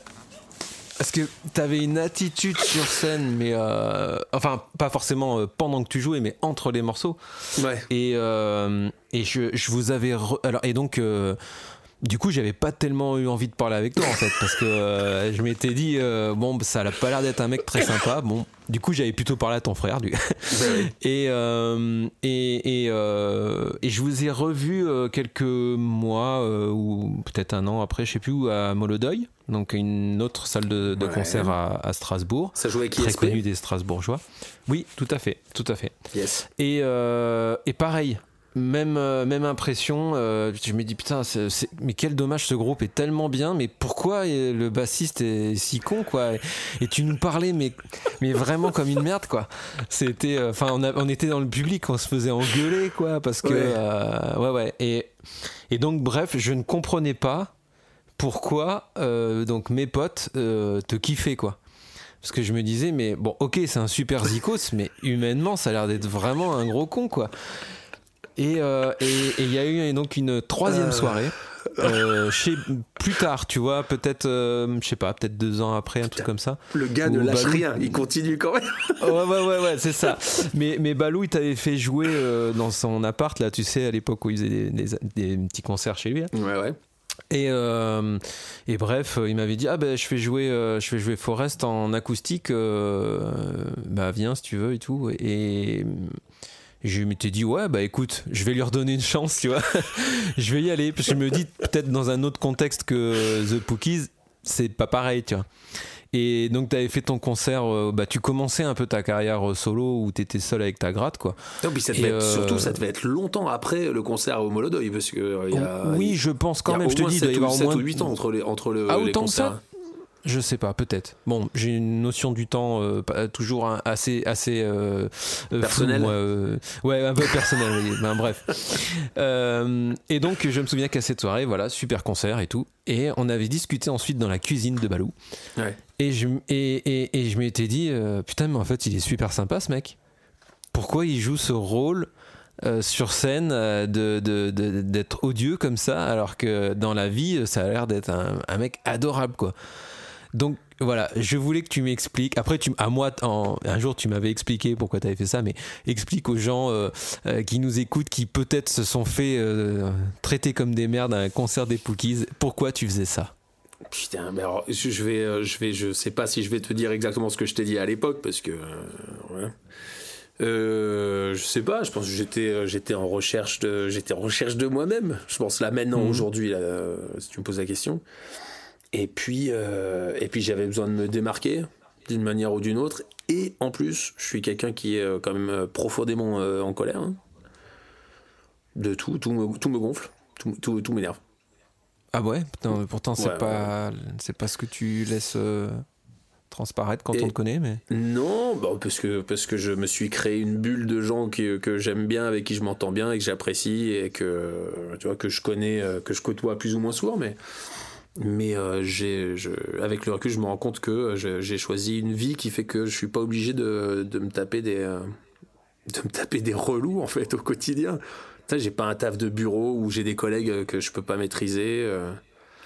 S2: Parce que t'avais une attitude sur scène, mais euh, enfin, pas forcément pendant que tu jouais, mais entre les morceaux.
S1: Ouais.
S2: Et, euh, et je, je vous avais. re- Alors, et donc. Du coup, j'avais pas tellement eu envie de parler avec toi en fait, parce que euh, je m'étais dit euh, bon, bah, ça a pas l'air d'être un mec très sympa. Bon, du coup, j'avais plutôt parlé à ton frère, du. [LAUGHS] Et euh, et et, et je vous ai revu quelques mois ou peut-être un an après, je sais plus où, à Molodeuil, donc une autre salle de, de
S1: Ouais.
S2: concert à, à Strasbourg,
S1: Ça jouait avec
S2: très
S1: ISP.
S2: connue des Strasbourgeois. Oui, tout à fait, tout à fait.
S1: Yes.
S2: Et, et pareil, même, euh, même impression. euh, je me dis putain, mais quel dommage, ce groupe est tellement bien, mais pourquoi euh, le bassiste est si con quoi? Et, et tu nous parlais, mais, mais vraiment comme une merde quoi. C'était, euh, enfin, on, a- on était dans le public, on se faisait engueuler quoi, parce que
S1: Ouais.
S2: ouais ouais. Et, et donc bref, je ne comprenais pas pourquoi donc mes potes te kiffaient quoi. Parce que je me disais, mais bon, ok, c'est un super zikos, mais humainement, ça a l'air d'être vraiment un gros con, quoi. Et euh, et- et il y a eu donc une troisième
S1: Euh.
S2: soirée. [LAUGHS] euh, chez plus tard tu vois peut-être euh, je sais pas peut-être deux ans après un truc comme ça
S1: Le gars ne lâche
S2: Balou.
S1: rien, il continue quand même. [LAUGHS]
S2: ouais ouais ouais, ouais c'est ça mais mais Balou il t'avait fait jouer euh, dans son appart là tu sais à l'époque où il faisait des, des- des petits concerts chez lui là.
S1: Ouais, ouais.
S2: Et, euh, et bref, il m'avait dit ah ben je fais jouer, euh, je jouer Forest en acoustique, euh, bah viens si tu veux et tout. Et je m'étais dit ouais bah écoute, je vais lui redonner une chance, tu vois. [LAUGHS] je vais y aller parce que je me dis peut-être dans un autre contexte que The Pookies, c'est pas pareil, tu vois. Et donc tu avais fait ton concert, euh, bah tu commençais un peu ta carrière euh, solo où tu étais seul avec ta gratte quoi.
S1: Non, puis ça
S2: Et,
S1: devait être,
S2: euh,
S1: surtout, ça devait être longtemps après le concert au Molodeuil, parce que euh, il y a,
S2: oui, je pense quand même, je te dis, il doit y
S1: 7 ou,
S2: avoir au
S1: 7
S2: moins
S1: ou 8 ans entre les, entre le,
S2: Ah,
S1: les
S2: autant que ça. Je sais pas, peut-être. Bon, j'ai une notion du temps euh, toujours un- assez assez euh, euh,
S1: Personnelle.
S2: euh, ouais, un peu personnel. oui. Ben, bref. [LAUGHS] Et donc, je me souviens qu'à cette soirée, voilà, super concert et tout. Et on avait discuté ensuite dans la cuisine de Balou.
S1: Ouais.
S2: Et je, m- et, et, et je m'étais dit, putain, mais en fait, il est super sympa ce mec. Pourquoi il joue ce rôle euh, sur scène euh, de, de- de- d'être odieux comme ça, alors que dans la vie, ça a l'air d'être un, un mec adorable, quoi. Donc voilà, je voulais que tu m'expliques. Après, tu, à moi, en- un jour, tu m'avais expliqué pourquoi tu avais fait ça, mais explique aux gens euh, euh, qui nous écoutent, qui peut-être se sont fait euh, traiter comme des merdes à un concert des Pookies, pourquoi tu faisais ça?
S1: Putain, mais alors, je vais, je vais, je sais pas si je vais te dire exactement ce que je t'ai dit à l'époque, parce que, ouais. Euh, je sais pas, je pense que j'étais, j'étais en recherche de, j'étais en recherche de moi-même. Je pense là maintenant,
S2: Mhm.
S1: aujourd'hui, là, si tu me poses la question. Et puis, euh, et puis j'avais besoin de me démarquer d'une manière ou d'une autre. Et en plus, je suis quelqu'un qui est euh, quand même euh, profondément en colère. hein. De tout, tout me, tout me gonfle, tout, tout, tout m'énerve.
S2: Ah ouais? Putain, Pourtant, c'est
S1: Ouais,
S2: pas, c'est pas ce que tu laisses euh, transparaître quand
S1: Et-
S2: on te connaît, mais.
S1: Non, bah, parce, que, parce que je me suis créé une bulle de gens que, que j'aime bien, avec qui je m'entends bien et que j'apprécie et que, tu vois, que je connais, que je côtoie plus ou moins souvent. Mais, mais euh, j'ai, je, avec le recul, je me rends compte que je- j'ai choisi une vie qui fait que je suis pas obligé de, de me taper des, euh, de me taper des relous en fait au quotidien. J'ai pas un taf de bureau où j'ai des collègues que je peux pas maîtriser. euh.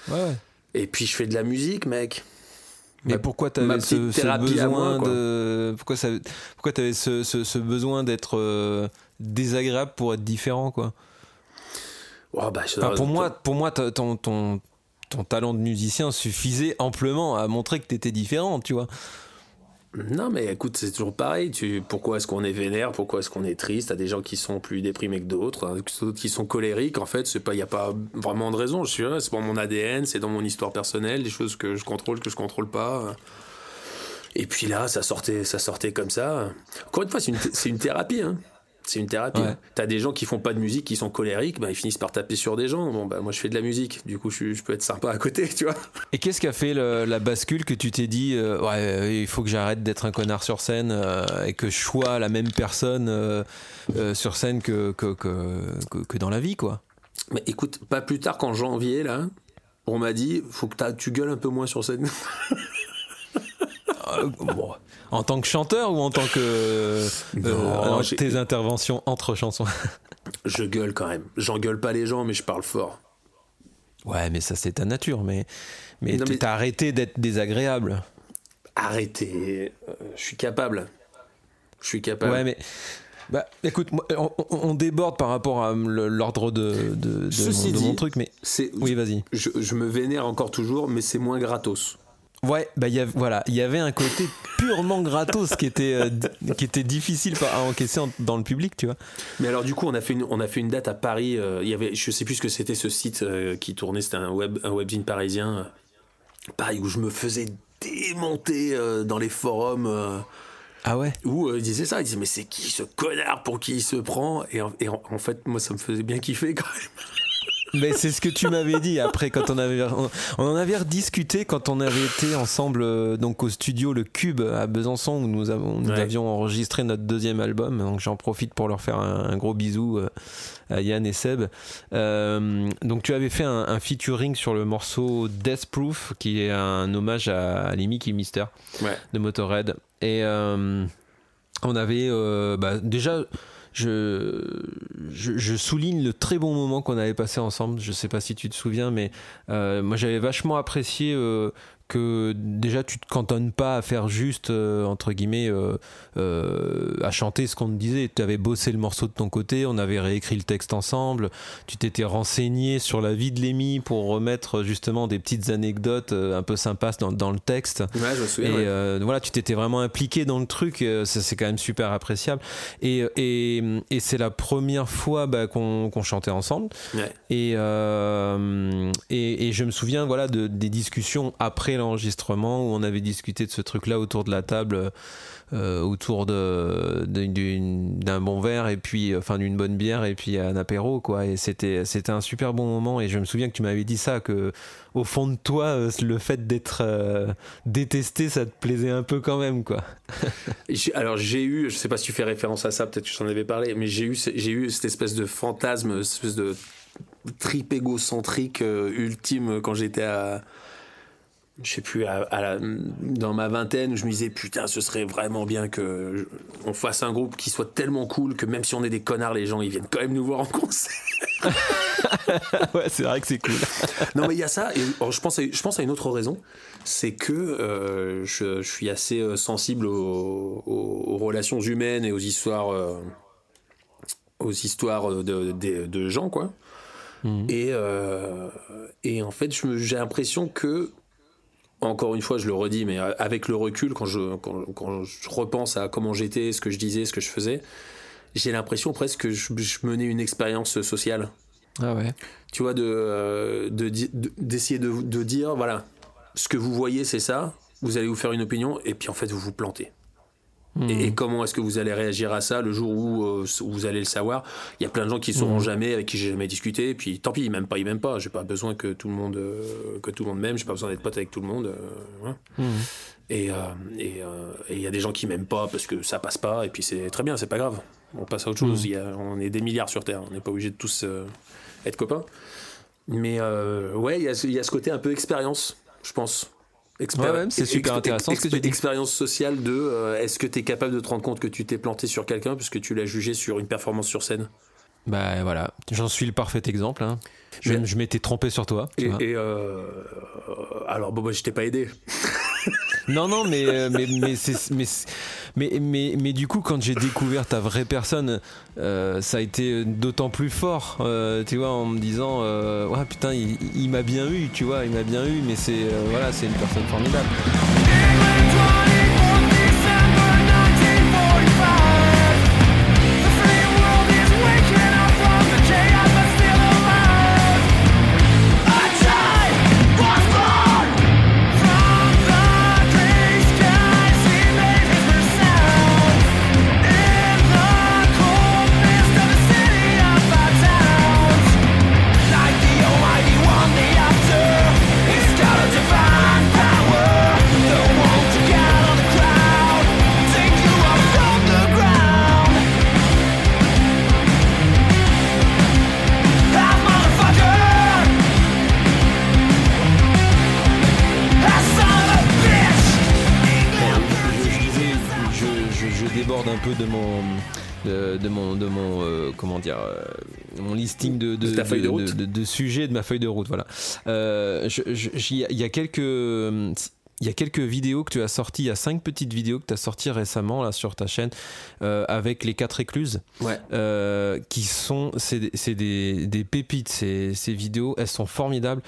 S2: Ouais.
S1: Et puis je fais de la musique, mec.
S2: Mais
S1: Ma-
S2: pourquoi tu avais ce,
S1: moi,
S2: besoin de pourquoi ça pourquoi avais ce, ce, ce besoin d'être euh, désagréable pour être différent quoi?
S1: Oh, bah,
S2: Enfin, pour moi pour moi ton ton talent de musicien suffisait amplement à montrer que tu étais différent tu vois
S1: Non, mais écoute, c'est toujours pareil. Tu, pourquoi est-ce qu'on est vénère? Pourquoi est-ce qu'on est triste? T'as des gens qui sont plus déprimés que d'autres, hein, d'autres qui sont colériques. En fait, il y a pas vraiment de raison. Je suis c'est dans mon ADN, c'est dans mon histoire personnelle, des choses que je contrôle, que je contrôle pas. Et puis là, ça sortait, ça sortait comme ça. Encore une fois, c'est une, c'est une thérapie. Hein. C'est une thérapie.
S2: Ouais.
S1: T'as des gens qui font pas de musique, qui sont colériques, bah, ils finissent par taper sur des gens. Bon, bah, moi, je fais de la musique. Du coup, je, peux être sympa à côté, tu vois.
S2: et qu'est-ce qui a fait le- la bascule que tu t'es dit euh, ouais euh, il faut que j'arrête d'être un connard sur scène euh, et que je sois la même personne euh, sur scène que que, que, que que dans la vie quoi?
S1: Mais écoute, pas plus tard qu'en janvier, là, on m'a dit faut que tu gueules un peu moins sur scène.
S2: Bon, en tant que chanteur ou en tant que euh,
S1: Non, j'ai-
S2: tes interventions entre chansons?
S1: Je gueule quand même. J'engueule pas les gens, mais je parle fort.
S2: Ouais, mais ça c'est ta nature, mais mais t'as arrêté d'être désagréable.
S1: Arrêtez. Euh, je suis capable. Je suis capable.
S2: Ouais, mais bah écoute, on, déborde par rapport à le- l'ordre de, de, de
S1: Ceci
S2: mon, de mon
S1: dit-
S2: truc, mais
S1: C'est,
S2: oui, vas-y.
S1: je, je me vénère encore toujours, mais c'est moins gratos.
S2: Ouais, bah il y avait, voilà, il y avait un côté purement gratos qui était euh, qui était difficile à encaisser en- dans le public, tu vois.
S1: Mais alors du coup, on a fait une, on a fait une date à Paris. euh, il y avait, je sais plus ce que c'était ce site euh, qui tournait. C'était un web, un webzine parisien. euh, pareil où je me faisais démonter euh, dans les forums. euh,
S2: Ah ouais?
S1: où euh, il disait ça, il disait mais c'est qui ce connard pour qui il se prend? Et, en, et en- en fait moi ça me faisait bien kiffer quand même.
S2: Mais c'est ce que tu m'avais dit après quand on avait on, on en avait rediscuté quand on avait été ensemble euh, donc au studio le Cube à Besançon où nous avons nous
S1: Ouais.
S2: avions enregistré notre deuxième album donc j'en profite pour leur faire un, un gros bisou euh, à Yann et Seb. Euh, donc tu avais fait un, un featuring sur le morceau Death Proof qui est un hommage à, à les Mickey Mister
S1: Ouais.
S2: de Motorhead. Et on avait bah, déjà. Je, je, je souligne le très bon moment qu'on avait passé ensemble. Je sais pas si tu te souviens, mais euh, moi j'avais vachement apprécié euh, que déjà tu te cantonnes pas à faire juste euh, entre guillemets euh, euh, à chanter ce qu'on te disait. Tu avais bossé le morceau de ton côté, on avait réécrit le texte ensemble. Tu t'étais renseigné sur la vie de Lémi pour remettre justement des petites anecdotes un peu sympas dans, dans le texte.
S1: Ouais, je me
S2: Et
S1: souviens. ouais.
S2: euh, voilà, tu t'étais vraiment impliqué dans le truc, ça c'est quand même super appréciable. Et, et, et c'est la première fois bah, qu'on chantait ensemble.
S1: Ouais.
S2: Et, et, et je me souviens voilà, de, des discussions après l'enregistrement où on avait discuté de ce truc-là autour de la table, euh, autour de- d'un bon verre et puis enfin d'une bonne bière et puis un apéro quoi. Et c'était c'était un super bon moment. Et je me souviens que tu m'avais dit ça que au fond de toi, euh, le fait d'être euh, détesté, ça te plaisait un peu quand même quoi. [LAUGHS]
S1: Alors j'ai eu, je sais pas si tu fais référence à ça, peut-être que je t'en avais parlé, mais j'ai eu, j'ai eu cette espèce de fantasme, cette espèce de trip égocentrique euh, ultime quand j'étais à je sais plus, à, à la- dans ma vingtaine, je me disais putain, ce serait vraiment bien que je- on fasse un groupe qui soit tellement cool que même si on est des connards, les gens ils viennent quand même nous voir en concert. [LAUGHS]
S2: ouais, c'est vrai que c'est cool.
S1: non mais il y a ça. Et alors, je pense, à, je pense à une autre raison, c'est que euh, je, je suis assez euh, sensible aux, aux- aux relations humaines et aux histoires, euh, aux histoires de, de- de gens quoi. Et, euh, et en fait, j'ai l'impression que, encore une fois, je le redis, mais avec le recul, quand je, quand, quand je repense à comment j'étais, ce que je disais, ce que je faisais, j'ai l'impression presque que je, je menais une expérience sociale
S2: Ah ouais.
S1: tu vois, de, euh, de di- de- d'essayer de, de dire, voilà, ce que vous voyez, c'est ça, vous allez vous faire une opinion, et puis en fait, vous vous plantez. Et, et comment est-ce que vous allez réagir à ça le jour où, euh, où vous allez le savoir? Il y a plein de gens qui ne sauront jamais, avec qui j'ai jamais discuté, et puis tant pis, ils m'aiment pas, ils m'aiment pas. J'ai pas besoin que tout le monde, euh, que tout le monde m'aime, j'ai pas besoin d'être pote avec tout le monde. euh, voilà. Et euh, et, il y a des gens qui m'aiment pas parce que ça passe pas, et puis c'est très bien, c'est pas grave. On passe à autre chose. Il y a- on est des milliards sur Terre, on n'est pas obligé de tous être copains. Mais ouais, il y, y a ce côté un peu expérience, je pense. Expéri-
S2: Ouais, ouais, c'est super intéressant ce que tu dis.
S1: Expérience sociale de euh, est-ce que tu es capable de te rendre compte que tu t'es planté sur quelqu'un puisque tu l'as jugé sur une performance sur scène?
S2: Bah voilà, j'en suis le parfait exemple. hein. Je, m'étais trompé sur toi.
S1: Et, euh, alors, bon, moi, je t'ai pas aidé. [LAUGHS] [LAUGHS]
S2: Non, non, mais, euh, mais, mais, mais, mais, mais, du coup, quand j'ai découvert ta vraie personne, euh, ça a été d'autant plus fort, euh, tu vois, en me disant, euh, ouais, putain, il, il m'a bien eu, tu vois, il m'a bien eu, mais c'est euh, voilà, c'est une personne formidable. Listing de de,
S1: De de route.
S2: de- de sujets de ma feuille de route voilà Euh, il y a quelques il y a quelques vidéos que tu as sorties, il y a cinq petites vidéos que tu as sorties récemment là sur ta chaîne euh, avec les quatre écluses
S1: Ouais.
S2: euh, qui sont c'est des, c'est des, des pépites ces, ces vidéos elles sont formidables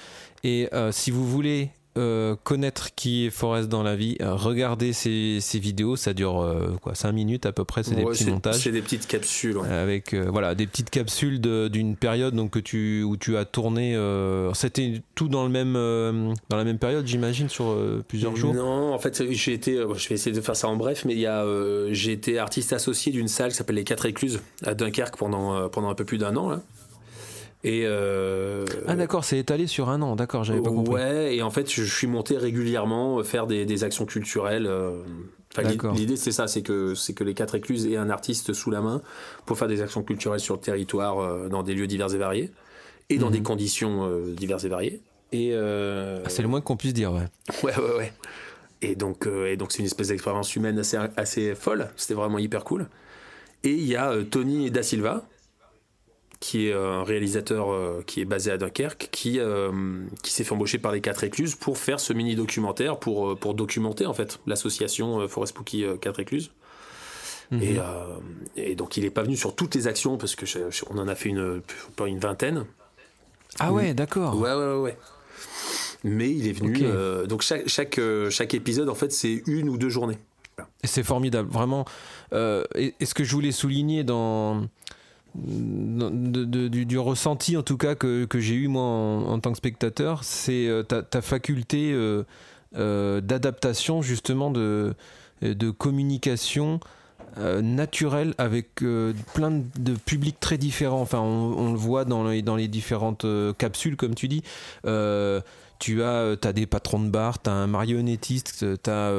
S2: et euh, si vous voulez euh, connaître qui est Forrest dans la vie euh, regardez ces, ces vidéos ça dure euh, quoi 5 minutes à peu près c'est des petits montages
S1: C'est des petites capsules. ouais.
S2: avec euh, voilà des petites capsules d'une période donc que tu où tu as tourné c'était tout dans le même dans la même période j'imagine sur plusieurs jours?
S1: Non, en fait, j'ai été. Je vais essayer de faire ça en bref, mais j'ai été artiste associé d'une salle qui s'appelle les Quatre Écluses à Dunkerque pendant pendant un peu plus d'un an là. Et euh,
S2: ah d'accord c'est étalé sur un an d'accord j'avais pas compris
S1: Ouais, et en fait, je suis monté régulièrement euh, faire des, des actions culturelles. euh, enfin. L'idée, c'est ça, c'est que, c'est que les quatre écluses aient un artiste sous la main pour faire des actions culturelles sur le territoire, dans des lieux divers et variés, et dans
S2: Mhm.
S1: des conditions euh, diverses et variées. Et euh,
S2: Ah, c'est le moins qu'on puisse dire ouais [LAUGHS]
S1: Ouais, ouais, ouais. Et donc, euh, et donc c'est une espèce d'expérience humaine assez, assez folle. C'était vraiment hyper cool. Et il y a euh, Tony Da Silva, qui est euh, un réalisateur euh, qui est basé à Dunkerque, qui, euh, qui s'est fait embaucher par les quatre écluses pour faire ce mini documentaire pour, pour documenter en fait l'association Forest Spooky euh, quatre écluses.
S2: Mhm.
S1: Et, et donc il n'est pas venu sur toutes les actions parce que je- je- on en a fait une, pas une vingtaine.
S2: ah ouais d'accord
S1: Ouais, ouais, ouais, ouais. Mais il est venu. Donc chaque, chaque, chaque épisode, en fait, c'est une ou deux journées.
S2: Et c'est formidable, vraiment. Euh, et, et ce que je voulais souligner dans- du, ressenti, en tout cas, que, que j'ai eu moi en, tant que spectateur, c'est euh, ta, faculté euh, euh, d'adaptation, justement, de, de communication naturelle avec plein de, publics très différents. Enfin, on, on le voit dans les, dans les différentes capsules, comme tu dis. Euh, tu as, euh, t'as des patrons de bar, tu as un marionnettiste, tu as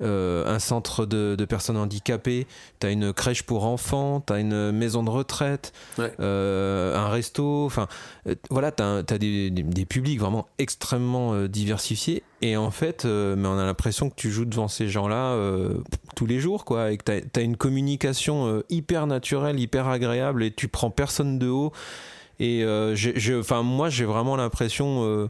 S2: un centre de, de personnes handicapées, tu as une crèche pour enfants, tu as une maison de retraite,
S1: Ouais.
S2: euh, un resto. Enfin, euh, voilà, tu as, des, des- des publics vraiment extrêmement euh, diversifiés. Et en fait, euh, mais on a l'impression que tu joues devant ces gens-là euh, tous les jours, quoi. Et que tu as, une communication euh, hyper naturelle, hyper agréable, et tu prends personne de haut. Et euh, enfin, moi, j'ai vraiment l'impression euh,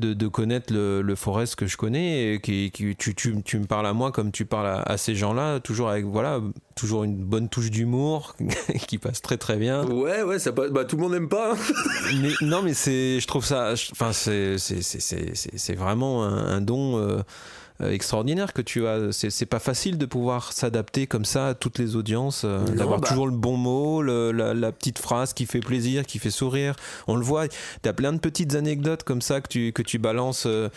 S2: de, de connaître le, le Forest que je connais. Et qui, qui- tu, tu- tu me parles à moi comme tu parles à, à ces gens-là, toujours avec voilà, toujours une bonne touche d'humour [LAUGHS] qui passe très très bien.
S1: Ouais, ouais, ça passe- bah, tout le monde n'aime pas. hein. [LAUGHS]
S2: Mais, non, mais c'est, je trouve ça, enfin, c'est, c'est, c'est, c'est, c'est- c'est vraiment un, un don euh, extraordinaire que tu as. C'est, pas facile de pouvoir s'adapter comme ça à toutes les audiences, euh, d'avoir
S1: bah-
S2: toujours le bon mot, le- la, la petite phrase qui fait plaisir, qui fait sourire. On le voit, tu as plein de petites anecdotes comme ça que tu, que tu balances. euh,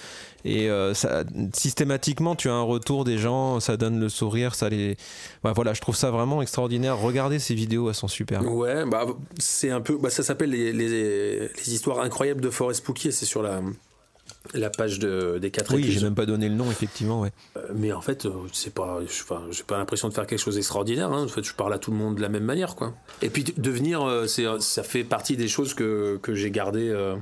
S2: et euh, ça, systématiquement, tu as un retour des gens, ça donne le sourire, ça les. Ouais, voilà, je trouve ça vraiment extraordinaire. Regardez ces vidéos, elles sont super.
S1: Ouais, bah c'est un peu. Bah, ça s'appelle les, les, les histoires incroyables de Forest Pouquier, c'est sur la, la page de, des quatre
S2: Oui, j'ai même pas donné le nom, effectivement, ouais.
S1: Euh, Mais en fait, euh, c'est pas. J'ai pas l'impression de faire quelque chose d'extraordinaire. hein. En fait, je parle à tout le monde de la même manière, quoi. Et puis devenir, euh, c'est, ça fait partie des choses que, que j'ai gardées. euh,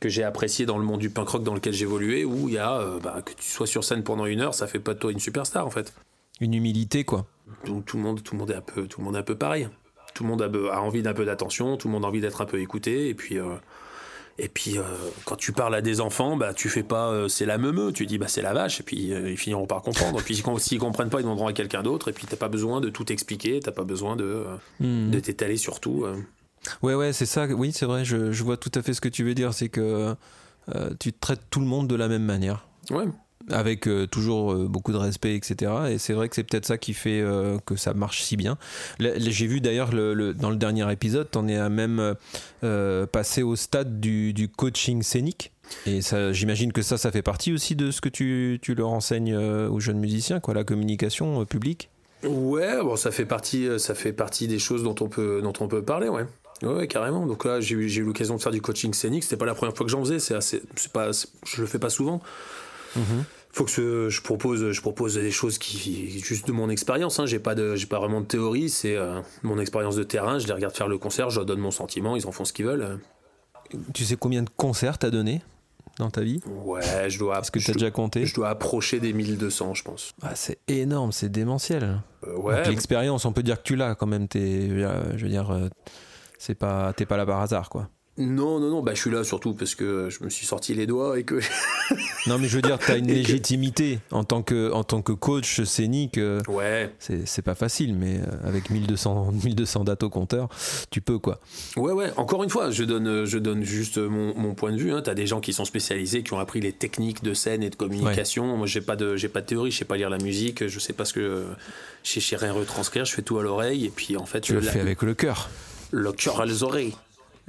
S1: que j'ai apprécié dans le monde du punk rock dans lequel j'évoluais, où il y a bah, que tu sois sur scène pendant une heure, ça fait pas de toi une superstar en fait.
S2: Une humilité, quoi.
S1: Donc tout le monde, tout le monde est un peu, tout le monde est un peu pareil. Tout le monde a, a envie d'un peu d'attention, tout le monde a envie d'être un peu écouté, et puis. Et puis euh, quand tu parles à des enfants, bah tu fais pas euh, c'est la meumeux, tu dis bah c'est la vache, et puis euh, ils finiront par comprendre. Et puis s'ils comprennent pas, ils demanderont à quelqu'un d'autre, et puis t'as pas besoin de tout expliquer, t'as pas besoin de,
S2: Mhm.
S1: de t'étaler sur tout.
S2: Ouais, ouais, c'est ça. Oui, c'est vrai. Je, je vois tout à fait ce que tu veux dire. C'est que tu traites tout le monde de la même manière.
S1: Ouais.
S2: Avec euh, toujours euh, beaucoup de respect, etc. Et c'est vrai que c'est peut-être ça qui fait euh, que ça marche si bien. J'ai vu d'ailleurs le, le- dans le dernier épisode, t'en es à même passé au stade du, coaching scénique. Et j'imagine que ça, ça fait partie aussi de ce que tu, tu leur enseignes aux jeunes musiciens, quoi, la communication publique.
S1: Ouais, bon, ça fait partie, ça fait partie des choses dont on peut, dont on peut parler, ouais. Ouais, carrément. Donc là, j'ai eu, l'occasion de faire du coaching scénique. C'était pas la première fois que j'en faisais. C'est pas, je le fais pas souvent. Faut que je, je propose, je propose des choses qui, juste de mon expérience. Hein. J'ai pas de, j'ai pas vraiment de théorie. C'est euh, mon expérience de terrain. Je les regarde faire le concert. Je leur donne mon sentiment. Ils en font ce qu'ils veulent.
S2: Tu sais combien de concerts t'as donné dans ta vie?
S1: Ouais, je dois.
S2: Est-ce que t'as déjà compté?
S1: Je dois approcher des 1200, je pense.
S2: Ah, C'est énorme, c'est démentiel.
S1: Euh, ouais.
S2: L'expérience, on peut dire que tu l'as quand même. T'es, euh, je veux dire, euh, c'est pas, t'es pas là par hasard, quoi.
S1: Non, non, non. Bah, je suis là surtout parce que je me suis sorti les doigts et que [LAUGHS]
S2: Non, mais je veux dire, t'as une [LAUGHS]
S1: Et que-
S2: légitimité en tant que, en tant que coach scénique. euh,
S1: ouais.
S2: c'est, c'est pas facile, mais euh, avec 1200, 1200 [LAUGHS] dates au compteur, tu peux, quoi.
S1: Ouais, ouais, encore une fois, je donne, je donne juste mon, mon point de vue. Hein. Tu as des gens qui sont spécialisés, qui ont appris les techniques de scène et de communication. Moi, j'ai pas, de, j'ai pas de théorie, je sais pas lire la musique, je sais pas ce que. Je sais rien retranscrire, je fais tout à l'oreille, et puis en fait,
S2: Tu le
S1: la-
S2: fais avec le cœur.
S1: le cœur à les oreilles.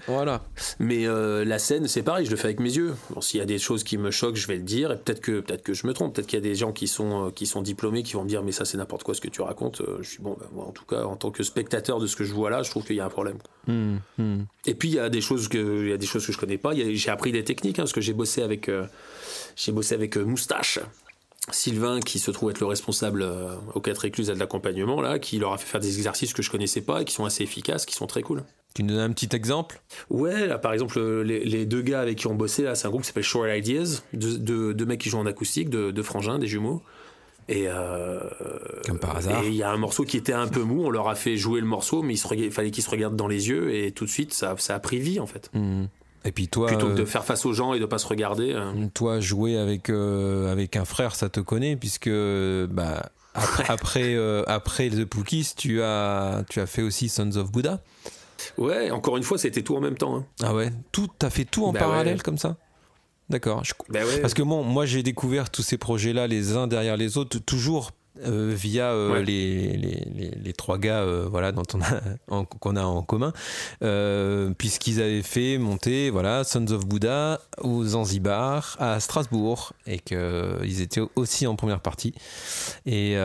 S2: Voilà.
S1: Mais euh, la scène, c'est pareil, je le fais avec mes yeux. Bon, S'il y a des choses qui me choquent, je vais le dire, et peut-être que, peut-être que je me trompe. Peut-être qu'il y a des gens qui sont, euh, qui sont diplômés qui vont me dire, mais ça, c'est n'importe quoi ce que tu racontes. Euh, Je suis bon, ben, moi, en tout cas, en tant que spectateur de ce que je vois là, je trouve qu'il y a un problème.
S2: Hmm, hmm.
S1: Et puis il y a des choses que il y a des choses que je connais pas. J'ai appris des techniques hein, parce que j'ai bossé avec euh, j'ai bossé avec euh, Moustache. Sylvain, qui se trouve être le responsable euh, aux quatre écluses et de l'accompagnement, là, qui leur a fait faire des exercices que je connaissais pas et qui sont assez efficaces, qui sont très cool.
S2: Tu nous donnes un petit exemple?
S1: Ouais, là, par exemple, euh, les, les deux gars avec qui on bossait, là, c'est un groupe qui s'appelle Short Ideas, deux, deux- deux mecs qui jouent en acoustique, deux, deux frangins, des jumeaux. Et euh,
S2: Comme par hasard.
S1: Et il y a un morceau qui était un peu mou, on leur a fait jouer le morceau, mais il se fallait qu'ils se regardent dans les yeux, et tout de suite, ça, ça a pris vie, en fait.
S2: Hmm. Et puis toi,
S1: Plutôt que de
S2: euh,
S1: faire face aux gens et de pas se regarder. euh.
S2: toi jouer avec, euh, avec un frère, ça te connaît, puisque bah, après, après, euh, après The Pookies, tu as, tu as fait aussi Sons of Buddha.
S1: Ouais, encore une fois, c'était tout en même temps. hein.
S2: Ah ouais? Tout, t'as fait tout en
S1: Bah
S2: parallèle
S1: ouais.
S2: comme ça? D'accord. Je-
S1: Bah ouais.
S2: Parce que bon, moi j'ai découvert tous ces projets-là les uns derrière les autres, toujours euh, via euh,
S1: Ouais.
S2: les, les, les, les trois gars euh, voilà, dont on a, [LAUGHS] en- qu'on a en commun, puisqu'ils avaient fait monter voilà, Sons of Buddha au Zanzibar, à Strasbourg, et qu'ils étaient aussi en première partie. Et,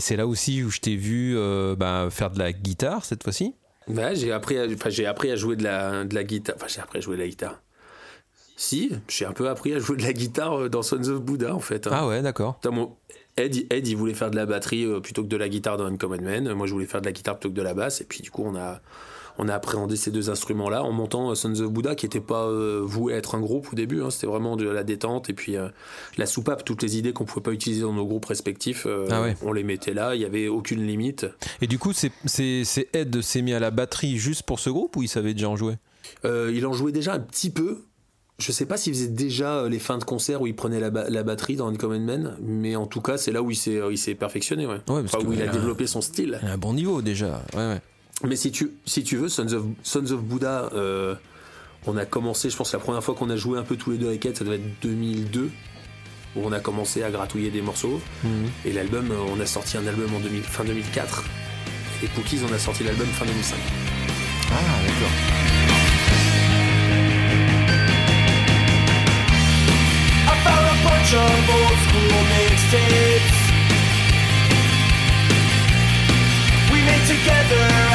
S2: c'est là aussi où je t'ai vu bah, faire de la guitare cette fois-ci.
S1: Bah, j'ai appris, à, enfin, j'ai appris à jouer de la, de la guitare. Enfin, j'ai appris à jouer de la guitare. Si, j'ai un peu appris à jouer de la guitare dans Sons of Buddha en fait. hein.
S2: Ah ouais, d'accord.
S1: Mon- Ed, il- Ed, il voulait faire de la batterie euh, plutôt que de la guitare dans Uncommon Man. Moi, je voulais faire de la guitare plutôt que de la basse. Et puis, du coup, on a, on a appréhendé ces deux instruments-là en montant euh, Sons of Buddha, qui n'était pas euh, voué à être un groupe au début. hein. C'était vraiment de la détente. Et puis, euh, la soupape, toutes les idées qu'on pouvait pas utiliser dans nos groupes respectifs, euh,
S2: Ah ouais.
S1: on les mettait là. Il y avait aucune limite.
S2: Et du coup, c'est Ed s'est mis à la batterie juste pour ce groupe ou il savait déjà en jouer?
S1: Euh, il en jouait déjà un petit peu. Je sais pas s'il faisait déjà euh, les fins de concert où il prenait la, ba- la batterie dans Uncommon Man, mais en tout cas, c'est là où il s'est perfectionné. Ouais.
S2: parce
S1: Enfin, où il a développé son style.
S2: Il a un bon niveau déjà. Ouais, ouais.
S1: Mais si tu, si tu veux, Sons of, Sons of Buddha, euh, on a commencé, je pense, la première fois qu'on a joué un peu tous les deux avec Ed, ça devait être 2002, où on a commencé à gratouiller des morceaux.
S2: Mhm.
S1: Et l'album, euh, on a sorti un album en 2000 fin 2004. Et Cookies, on a sorti l'album fin 2005.
S2: Ah, d'accord.
S4: Bunch of old school mixtapes we made together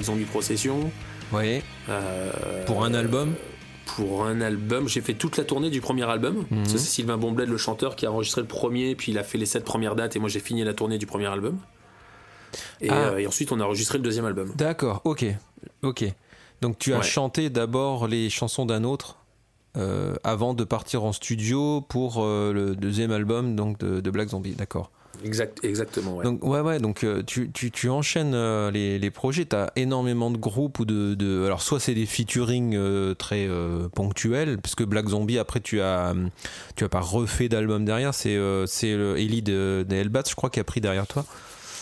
S4: Black
S1: Zombie Procession.
S2: Ouais.
S1: Euh,
S2: Pour un album
S1: pour un album. J'ai fait toute la tournée du premier album.
S2: Mhm.
S1: C'est Sylvain Bonbled, le chanteur, qui a enregistré le premier, puis il a fait les sept premières dates, et moi j'ai fini la tournée du premier album. Et,
S2: Ah.
S1: euh, et ensuite, on a enregistré le deuxième album.
S2: D'accord, ok. Ok. Donc tu as
S1: Ouais.
S2: chanté d'abord les chansons d'un autre euh, avant de partir en studio pour euh, le deuxième album donc de, de Black Zombie, d'accord.
S1: Exact, exactement, ouais.
S2: Donc ouais ouais donc euh, tu, tu, tu enchaînes euh, les, les projets, tu as énormément de groupes ou de, de alors soit c'est des featuring euh, très euh, ponctuels parce que Black Zombie après tu as tu as pas refait d'album derrière, c'est euh, Ellie de, de Hellbats je crois qui a pris derrière toi.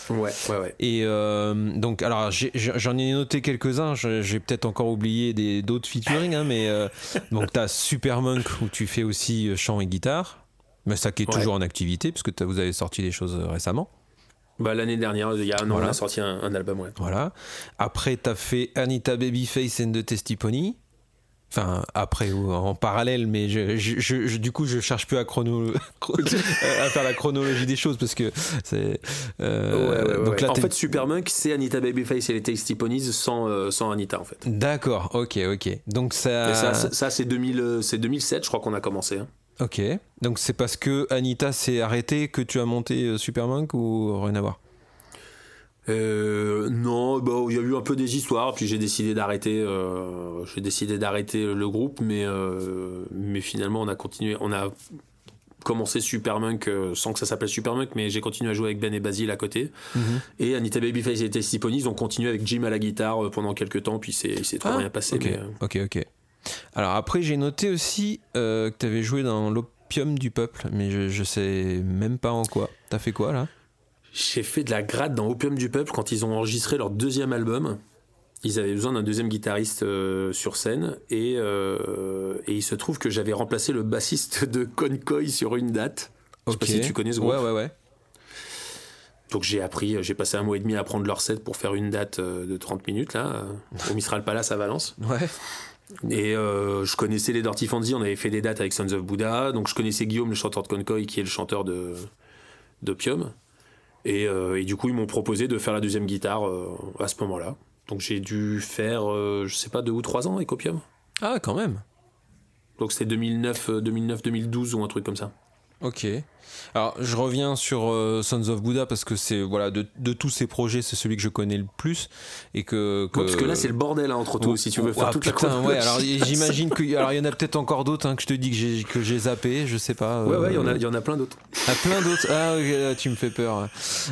S1: Ouais, ouais, ouais.
S2: Et euh, donc, alors j'en ai noté quelques-uns, j'ai peut-être encore oublié d'autres featuring, hein, mais euh, donc t'as Super Monk où tu fais aussi chant et guitare, mais ça qui est
S1: Ouais.
S2: toujours en activité puisque vous avez sorti des choses euh, récemment.
S1: Bah, L'année dernière, il y a un an,
S2: Voilà.
S1: on a sorti un, un album, ouais.
S2: Voilà. Après, t'as fait Anita Babyface and the Testy Pony. Enfin, après ou en parallèle, mais je, je- je- je- du coup, je cherche plus à, chrono, [LAUGHS] à faire la chronologie des choses parce que c'est. euh,
S1: Ouais, ouais, ouais,
S2: donc
S1: ouais.
S2: là,
S1: en fait, Supermonk, c'est Anita Babyface et les Tasty Ponies sans, euh, sans Anita, en fait.
S2: D'accord, ok, ok. Donc ça.
S1: Et ça, ça, ça, c'est 2000, c'est 2007, je crois qu'on a commencé. hein.
S2: Ok. Donc c'est parce que Anita s'est arrêtée que tu as monté euh, Supermonk ou rien à voir?
S1: Euh, non, bah, il y a eu un peu des histoires, puis j'ai décidé d'arrêter. euh, j'ai décidé d'arrêter le groupe, mais euh, mais finalement on a continué, on a commencé Supermonk euh, sans que ça s'appelle Supermonk, mais j'ai continué à jouer avec Ben et Basile à côté. Et Anita Babyface et Ponies ont continué avec Jim à la guitare pendant quelques temps, puis c'est, il s'est trop
S2: Ah,
S1: rien passé.
S2: ok,
S1: mais, euh,
S2: ok, ok. Alors après, j'ai noté aussi euh, que tu avais joué dans l'Opium du Peuple, mais je, je sais même pas en quoi. T'as fait quoi là?
S1: J'ai fait de la gratte dans Opium du Peuple quand ils ont enregistré leur deuxième album. Ils avaient besoin d'un deuxième guitariste euh, sur scène et, euh, et il se trouve que j'avais remplacé le bassiste [LAUGHS] de Concoy sur une date. Je sais pas si tu connais ce groupe.
S2: Ouais, ouais, ouais.
S1: Donc j'ai appris, j'ai passé un mois et demi à apprendre leur set pour faire une date de 30 minutes là, au Mistral Palace à Valence.
S2: Ouais.
S1: Et euh, je connaissais les Dirty Fancy, on avait fait des dates avec Sons of Buddha, donc je connaissais Guillaume, le chanteur de Concoy, qui est le chanteur de d'Opium. Et, euh, et du coup, ils m'ont proposé de faire la deuxième guitare euh, à ce moment-là. Donc j'ai dû faire, je sais pas, deux ou trois ans avec Opium.
S2: Ah, quand même.
S1: Donc c'était 2009, euh, 2009, 2012 ou un truc comme ça.
S2: Ok. Alors, je reviens sur euh, Sons of Buddha parce que c'est voilà de, de tous ces projets, c'est celui que je connais le plus et que, que-
S1: Ouais, parce que là, c'est le bordel hein, entre toi, si tu veux faire
S2: Ah,
S1: toute la
S2: putain, ouais.
S1: chronologie.
S2: Alors, j'imagine que alors il y en a peut-être encore d'autres hein, que je te dis que j'ai que j'ai zappé, je sais pas.
S1: Ouais,
S2: euh,
S1: ouais, il y en a- il y en a plein d'autres.
S2: Ah, plein d'autres. Ah, ok, là, tu me fais peur.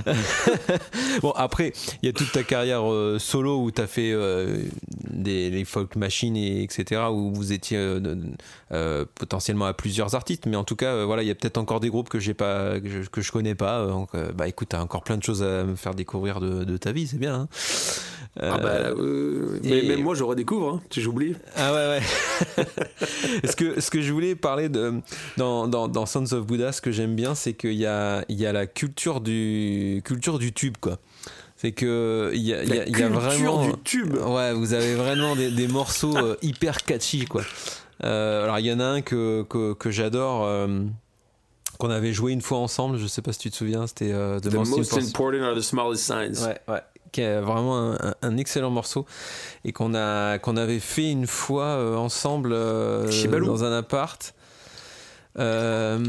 S2: [LAUGHS] bon, après, il y a toute ta carrière euh, solo où tu as fait euh, des les folk machines et etc. où vous étiez euh, euh, potentiellement à plusieurs artistes, mais en tout cas, euh, voilà, il y a peut-être encore des groupes que j'ai pas, que je, que je connais pas. euh, donc, euh, bah, écoute, t'as encore plein de choses à me faire découvrir de, de ta vie, c'est bien. hein.
S1: Ah bah,
S2: Euh,
S1: mais
S2: et-
S1: même moi, je redécouvre, hein, j'oublie.
S2: ah ouais, ouais. [LAUGHS] ce, que, ce que je voulais parler de, dans, dans, dans Sons of Buddha, ce que j'aime bien, c'est qu'il y a, il y a la culture du, culture du tube, quoi. C'est que il y a, y a- y a
S1: culture
S2: vraiment.
S1: du tube.
S2: Ouais, vous avez vraiment des, des morceaux hyper catchy, quoi. Euh, alors, il y en a un que, que, que j'adore. euh, qu'on avait joué une fois ensemble, je sais pas si tu te souviens, c'était euh,
S1: The most important are the smallest signs.
S2: Ouais, ouais. Qui est vraiment un, excellent morceau et qu'on a qu'on avait fait une fois euh, ensemble euh,
S1: Chez Balou.
S2: dans un appart. Euh,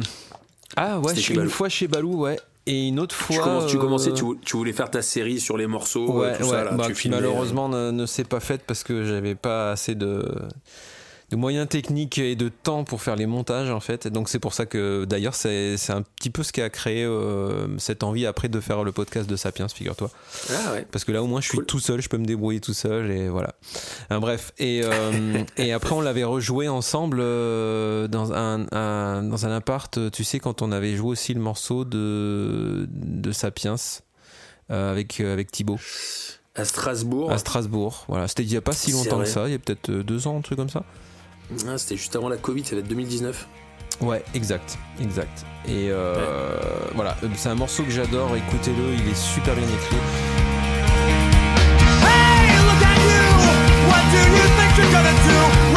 S2: ah ouais, chez- une
S1: Balou.
S2: fois chez Balou, ouais. Et une autre fois.
S1: Tu, commences- tu commençais, tu, vou- tu voulais faire ta série sur les morceaux,
S2: Ouais,
S1: tout
S2: ouais,
S1: ça, là,
S2: bah,
S1: tu
S2: qui
S1: filmais,
S2: malheureusement ne, ne s'est pas faite parce que j'avais pas assez de, de moyens techniques et de temps pour faire les montages en fait. Donc c'est pour ça que d'ailleurs c'est un petit peu ce qui a créé euh, cette envie après de faire le podcast de Sapiens, figure-toi.
S1: Ah ouais.
S2: Parce que là au moins je suis
S1: Cool.
S2: tout seul, je peux me débrouiller tout seul et voilà. Hein, bref, et, euh, et après on l'avait rejoué ensemble euh, dans, un, un- dans un appart, tu sais, quand on avait joué aussi le morceau de, de Sapiens avec, avec Thibaut
S1: À Strasbourg.
S2: à Strasbourg. Voilà, c'était il y a pas si longtemps que ça, il y a peut-être deux ans, un truc comme ça.
S1: Ah, C'était juste avant la Covid, ça va être 2019.
S2: Ouais, exact, exact. Et euh, voilà, c'est un morceau que j'adore, écoutez-le, il est super bien écrit.
S4: Hey, look at you! What do you think you're gonna do?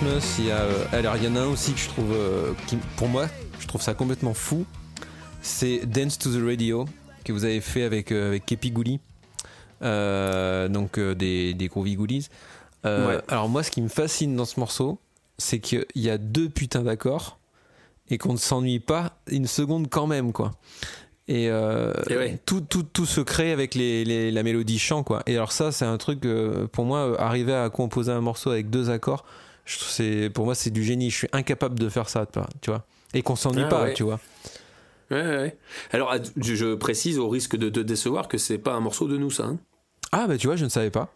S2: Christmas, il y a. euh, alors il y en a un aussi que je trouve. euh, qui, pour moi, je trouve ça complètement fou. C'est Dance to the Radio, que vous avez fait avec, euh, avec Kepi Gouli. Donc des, des Groovy
S1: Ouais.
S2: Alors moi, ce qui me fascine dans ce morceau, c'est qu'il y a deux putains d'accords et qu'on ne s'ennuie pas une seconde quand même, quoi. Et, euh,
S1: Et ouais.
S2: tout, tout, tout se crée avec les, les- la mélodie chant, quoi. Et alors ça, c'est un truc, euh, pour moi, euh, arriver à composer un morceau avec deux accords, je c'est, pour moi, c'est du génie. Je suis incapable de faire ça, tu vois. Et qu'on s'ennuie
S1: Ah
S2: pas,
S1: ouais.
S2: tu vois.
S1: Ouais, ouais. Alors, je, précise au risque de te décevoir que c'est pas un morceau de nous, ça. hein.
S2: Ah, bah tu vois, je ne savais pas.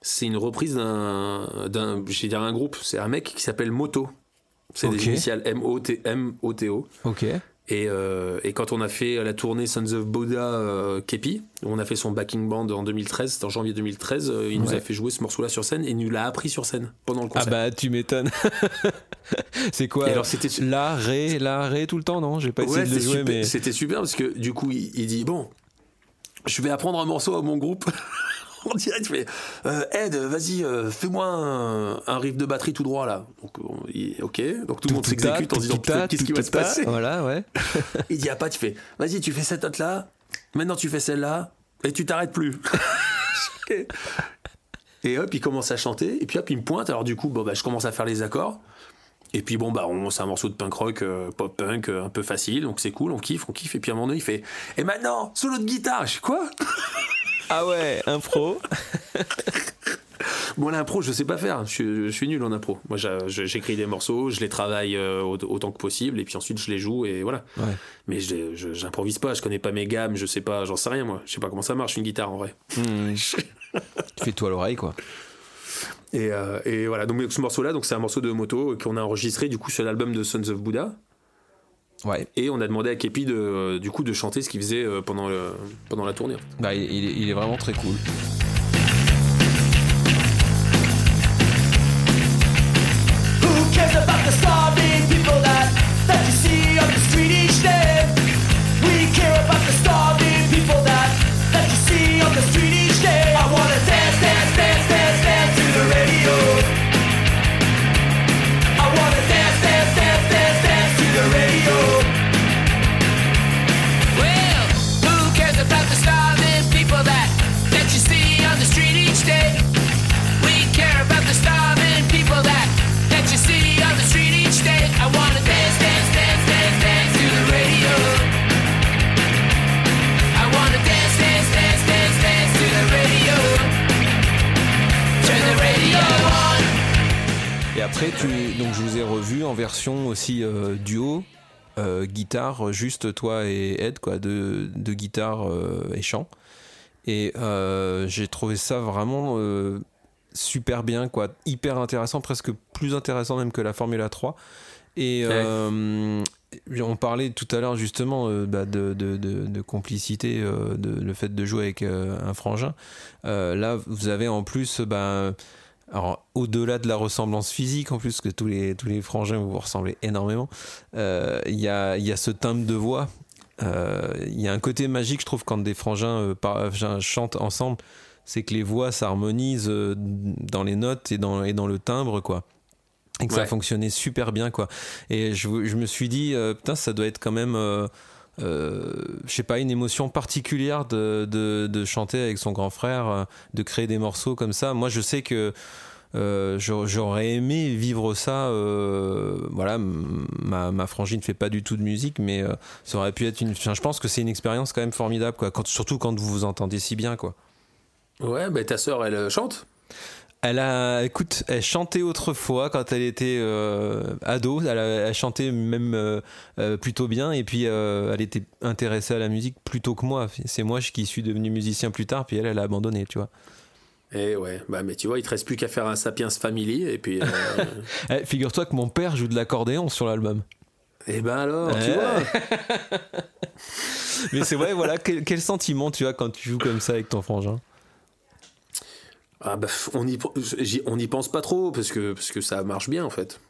S1: C'est une reprise d'un, d'un, je vais dire un groupe. C'est un mec qui s'appelle Moto. C'est des initiales M-O-T- M-O-T-O.
S2: Ok.
S1: Et, euh, et quand on a fait la tournée Sons of Buddha euh, Kepi, où on a fait son backing band en 2013, c'était en janvier 2013, euh, il nous a fait jouer ce morceau-là sur scène et il nous l'a appris sur scène pendant le
S2: Ah
S1: concert.
S2: bah tu m'étonnes. [LAUGHS] c'est quoi
S1: Et alors, c'était
S2: La, ré, la, ré tout le temps, non? J'ai pas essayé
S1: Ouais,
S2: de le jouer,
S1: super,
S2: mais.
S1: c'était super parce que du coup, il, il dit Bon, je vais apprendre un morceau à mon groupe. En direct, je fais euh, Ed, vas-y, euh, fais-moi un, un riff de batterie tout droit là. Donc, on- il- ok, donc tout le monde s'exécute en disant Qu'est-ce qui va se passer
S2: Voilà, ouais. [LAUGHS]
S1: Il dit à Pat, il fait Vas-y, tu fais cette note là, maintenant tu fais celle-là, et tu t'arrêtes plus. [LAUGHS] Et hop, il commence à chanter, et puis hop, il me pointe. Alors du coup, bon, bah, je commence à faire les accords. Et puis bon, bah, c'est un morceau de punk rock, euh, pop punk, euh, un peu facile, donc c'est cool, on kiffe, on kiffe. Et puis à un moment donné, il fait Et maintenant, solo de guitare Je suis quoi?
S2: Ah ouais, impro. [LAUGHS]
S1: Bon, l'impro, je sais pas faire, je, suis- je suis nul en impro. Moi, j'écris des morceaux, je les travaille euh, au- autant que possible, et puis ensuite je les joue, et voilà.
S2: Ouais.
S1: Mais je j'improvise pas, je connais pas mes gammes, je sais pas, j'en sais rien moi. Je sais pas comment ça marche une guitare en vrai.
S2: Hmm. [LAUGHS] Fais-toi l'oreille, quoi.
S1: Et, euh, et voilà, donc ce morceau-là, c'est un morceau de moto qu'on a enregistré du coup sur l'album de Sons of Buddha.
S2: Ouais.
S1: Et on a demandé à Kepi de, du coup de chanter ce qu'il faisait euh, pendant, le- pendant la tournée.
S2: Bah, il est vraiment très cool. Après, tu, donc je vous ai revu en version aussi euh, duo, euh, guitare, juste toi et Ed, quoi, de, de guitare euh, et chant. Et j'ai trouvé ça vraiment super bien, quoi, hyper intéressant, presque plus intéressant même que la Formula 3. Et on parlait tout à l'heure justement bah, de, de- de- de complicité, de, le fait de jouer avec un frangin. Là, vous avez en plus, bah, alors au-delà de la ressemblance physique, en plus que tous les, tous les frangins vous vous ressemblez énormément, euh, il y, a, y a ce timbre de voix. Euh, Il y a un côté magique, je trouve, quand des frangins euh, par- chantent ensemble, c'est que les voix s'harmonisent dans les notes et dans, et dans le timbre, quoi. Et que ça fonctionnait super bien, quoi. Et je, je me suis dit, euh, putain, ça doit être quand même, euh, euh, je sais pas, une émotion particulière de, de, chanter avec son grand frère, euh, de créer des morceaux comme ça. Moi, je sais que euh, j'aurais aimé vivre ça. euh, voilà, ma, ma frangine ne fait pas du tout de musique, mais ça aurait pu être une. je pense que c'est une expérience quand même formidable, quoi. Surtout quand vous vous entendez si bien, quoi.
S1: Ouais, bah ta sœur, elle chante?
S2: Elle a, écoute, elle chantait autrefois quand elle était euh, ado. Elle, a, elle chantait même euh, euh, plutôt bien, et puis euh, elle était intéressée à la musique plutôt que moi. C'est moi qui suis devenu musicien plus tard, puis elle, elle a abandonné, tu vois.
S1: Et ouais, bah mais tu vois, il te reste plus qu'à faire un Sapiens Family et puis. [LAUGHS]
S2: Eh, Figure-toi que mon père joue de l'accordéon sur l'album.
S1: et ben alors, tu vois. [LAUGHS]
S2: Mais c'est vrai, voilà, quel, quel sentiment tu as quand tu joues comme ça avec ton frangin
S1: Ah bah, on y, j'y- on n'y pense pas trop parce que, parce que ça marche bien en fait.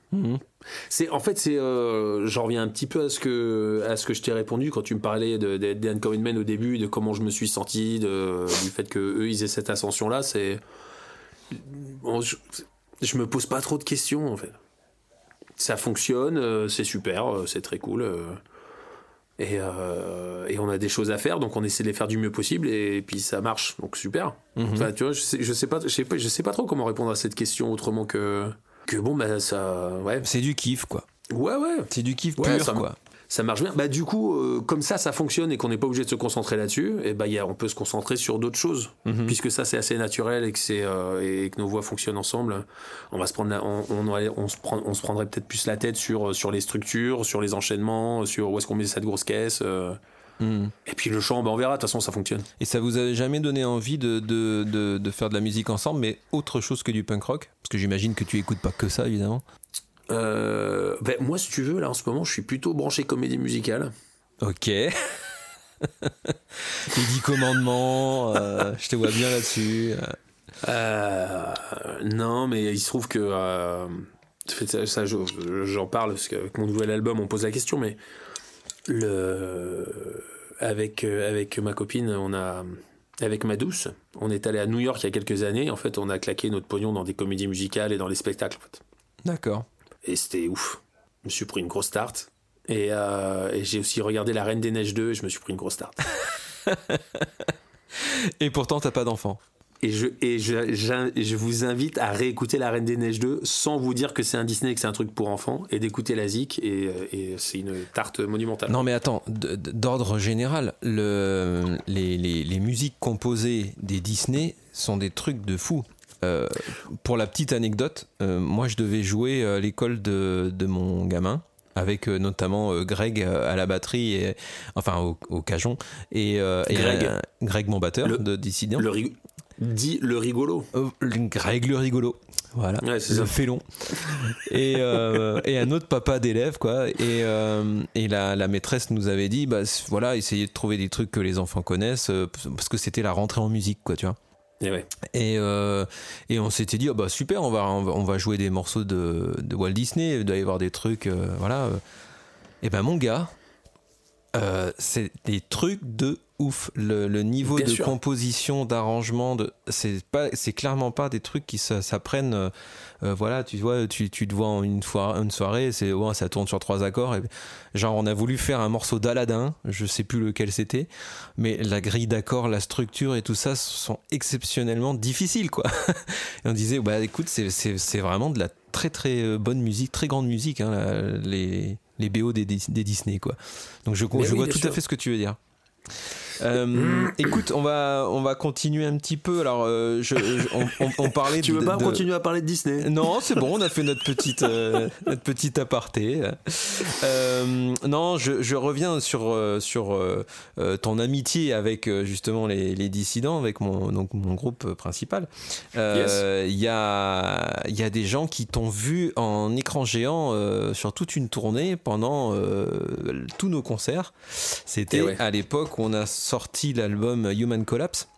S1: C'est en fait c'est euh, j'en reviens un petit peu à ce que à ce que je t'ai répondu quand tu me parlais de, de, Men au début de comment je me suis senti de, du fait que eux ils aient cette ascension là c'est bon, je, je me pose pas trop de questions en fait. Ça fonctionne euh, c'est super euh, c'est très cool et, euh, et on a des choses à faire donc on essaie de les faire du mieux possible et, puis ça marche donc super Enfin, tu vois, je sais, je sais pas, je sais pas, je sais pas trop comment répondre à cette question autrement que que bon bah ça, ouais,
S2: C'est du kiff, quoi.
S1: ouais, ouais,
S2: C'est du kiff
S1: Ouais,
S2: pur,
S1: ça
S2: quoi.
S1: Ça marche bien. Bah du coup, euh, comme ça, ça fonctionne et qu'on n'est pas obligé de se concentrer là-dessus, et bah y a, on peut se concentrer sur d'autres choses,
S2: Mhm.
S1: puisque ça c'est assez naturel et que c'est euh, et que nos voix fonctionnent ensemble. On va se prendre, la- on, on, aurait- on se prend, on se prendrait peut-être plus la tête sur sur les structures, sur les enchaînements, sur où est-ce qu'on met cette grosse caisse. euh.
S2: Mhm.
S1: Et puis le chant, bah on verra. De toute façon, ça fonctionne.
S2: Et ça vous a jamais donné envie de, de, de, de faire de la musique ensemble, mais autre chose que du punk rock? Parce que j'imagine que tu écoutes pas que ça, évidemment.
S1: Euh, ben, moi, si tu veux, là en ce moment, je suis plutôt branché comédie musicale.
S2: Ok. [LAUGHS] Les dix commandements, euh, je te vois bien là-dessus.
S1: Euh, non, mais il se trouve que. ça, ça, je- j'en parle parce qu'avec mon nouvel album, on pose la question, mais. Le, avec, avec ma copine, on a. Avec ma douce, on est allé à New York il y a quelques années. En fait, on a claqué notre pognon dans des comédies musicales et dans les spectacles. En fait.
S2: D'accord.
S1: Et c'était ouf. Je me suis pris une grosse tarte. Et, euh, et j'ai aussi regardé La Reine des Neiges 2 et je me suis pris une grosse tarte. [LAUGHS]
S2: Et pourtant, t'as pas d'enfant.
S1: Et je, et je, j'in- je vous invite à réécouter La Reine des Neiges 2 sans vous dire que c'est un Disney et que c'est un truc pour enfants et d'écouter la zik et, et c'est une tarte monumentale.
S2: Non, mais attends, d'ordre général, le, les, les, les musiques composées des Disney sont des trucs de fou. Euh, pour la petite anecdote, euh, moi je devais jouer à l'école de, de mon gamin avec euh, notamment euh, Greg euh, à la batterie, et, enfin au, au cajon, et, euh, et,
S1: Greg.
S2: euh, Greg mon batteur
S1: Le-
S2: de Dissident.
S1: Le, rig- dit le rigolo.
S2: Euh, Greg le rigolo. Voilà,
S1: Ouais, c'est
S2: le félon. Et, euh, et un autre papa d'élève, quoi. Et, euh, et la, la maîtresse nous avait dit, bah voilà, essayez de trouver des trucs que les enfants connaissent, euh, parce que c'était la rentrée en musique, quoi, tu vois.
S1: Et ouais.
S2: Et, euh, et on s'était dit, ah bah super, on va, on va, jouer des morceaux de, de Walt Disney, y avoir des trucs, euh, voilà. euh. Et ben mon gars, c'est des trucs de ouf. Le, le niveau
S1: Bien
S2: de
S1: sûr.
S2: composition, d'arrangement, de, c'est pas, c'est clairement pas des trucs qui s'a- s'apprennent. euh, euh, voilà, tu vois, tu, tu te vois en une, fois, une soirée, c'est ouais, ça tourne sur trois accords. Et, genre, on a voulu faire un morceau d'Aladin, je sais plus lequel c'était, mais la grille d'accords, la structure et tout ça sont exceptionnellement difficiles, quoi. [LAUGHS] et on disait, bah écoute, c'est, vraiment de la très très euh, bonne musique, très grande musique, hein, la- les, les BO des, des, Disney, quoi. Donc je, je
S1: oui,
S2: vois tout à fait ce que tu veux dire. Euh, écoute, on va on va continuer un petit peu. Alors, euh, je, je- on, on- on parlait.
S1: Tu veux
S2: de-
S1: pas
S2: de-
S1: continuer à parler de Disney
S2: non, c'est bon, on a fait notre petite, euh, notre petite aparté. Euh, non, je, je reviens sur, sur ton amitié avec justement les, les dissidents, avec mon, donc, mon groupe principal. Euh, Il y, a, il y a des gens qui t'ont vu en écran géant euh, sur toute une tournée pendant euh, tous nos concerts. C'était
S1: Eh ouais.
S2: à l'époque où on a sorti l'album Human Collapse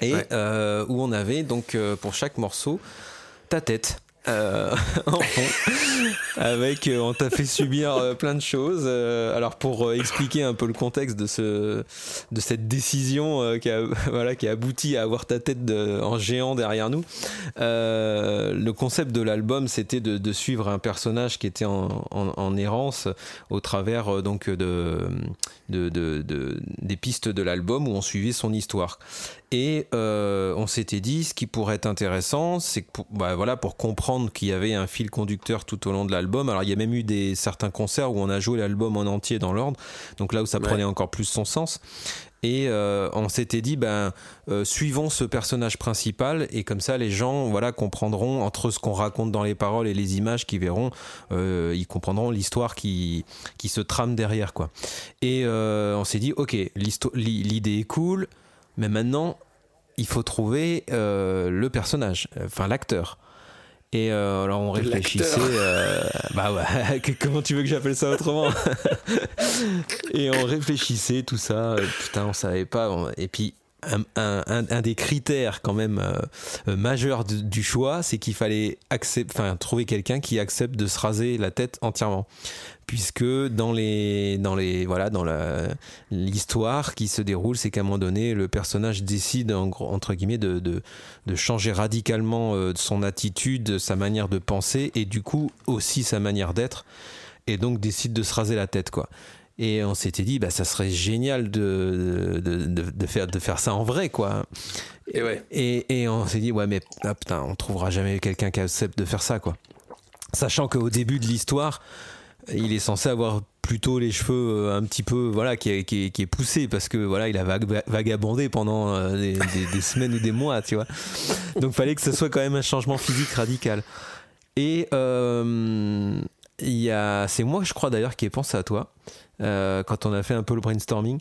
S2: et
S1: Ouais.
S2: euh, où on avait donc euh, pour chaque morceau ta tête euh, [LAUGHS] en fond. Avec euh, on t'a fait subir euh, plein de choses. Euh, alors pour expliquer un peu le contexte de ce de cette décision qui a [LAUGHS] voilà qui a abouti à avoir ta tête en géant derrière nous le concept de l'album c'était de, de suivre un personnage qui était en, en- en errance au travers donc de, de- de- des pistes de l'album où on suivait son histoire et euh, on s'était dit ce qui pourrait être intéressant c'est que pour, bah, voilà, pour comprendre qu'il y avait un fil conducteur tout au long de l'album alors il y a même eu des certains concerts où on a joué l'album en entier dans l'ordre donc là où ça
S1: Ouais.
S2: prenait encore plus son sens et euh, on s'était dit, ben, euh, suivons ce personnage principal et comme ça, les gens, voilà, comprendront entre ce qu'on raconte dans les paroles et les images qu'ils verront, ils comprendront l'histoire qui, qui se trame derrière, quoi. Et on s'est dit, ok, l'idée est cool, mais maintenant, il faut trouver euh, le personnage, enfin l'acteur. Et euh, alors on réfléchissait, euh, bah ouais, [LAUGHS] que- comment tu veux que j'appelle ça autrement? [LAUGHS] Et on réfléchissait tout ça, euh, putain on savait pas. on- Et puis un, des critères quand même euh, euh, majeurs du, choix, c'est qu'il fallait trouver quelqu'un qui accepte de se raser la tête entièrement, puisque dans les dans les voilà dans l'histoire qui se déroule, c'est qu'à un moment donné le personnage décide en entre guillemets de, de de changer radicalement euh, son attitude, sa manière de penser et du coup aussi sa manière d'être et donc décide de se raser la tête quoi. Et on s'était dit bah ça serait génial de, de, de, de faire de faire ça en vrai quoi.
S1: Et ouais.
S2: Et, et on s'est dit ouais mais ah, putain on trouvera jamais quelqu'un qui accepte de faire ça quoi. Sachant qu'au début de l'histoire il est censé avoir plutôt les cheveux euh, un petit peu voilà qui est, qui est, qui est poussé parce que voilà il a vagabondé pendant euh, des, des- des semaines ou des mois tu vois donc fallait que ce soit quand même un changement physique radical et euh, il y a c'est moi je crois d'ailleurs qui ai pensé à toi quand on a fait un peu le brainstorming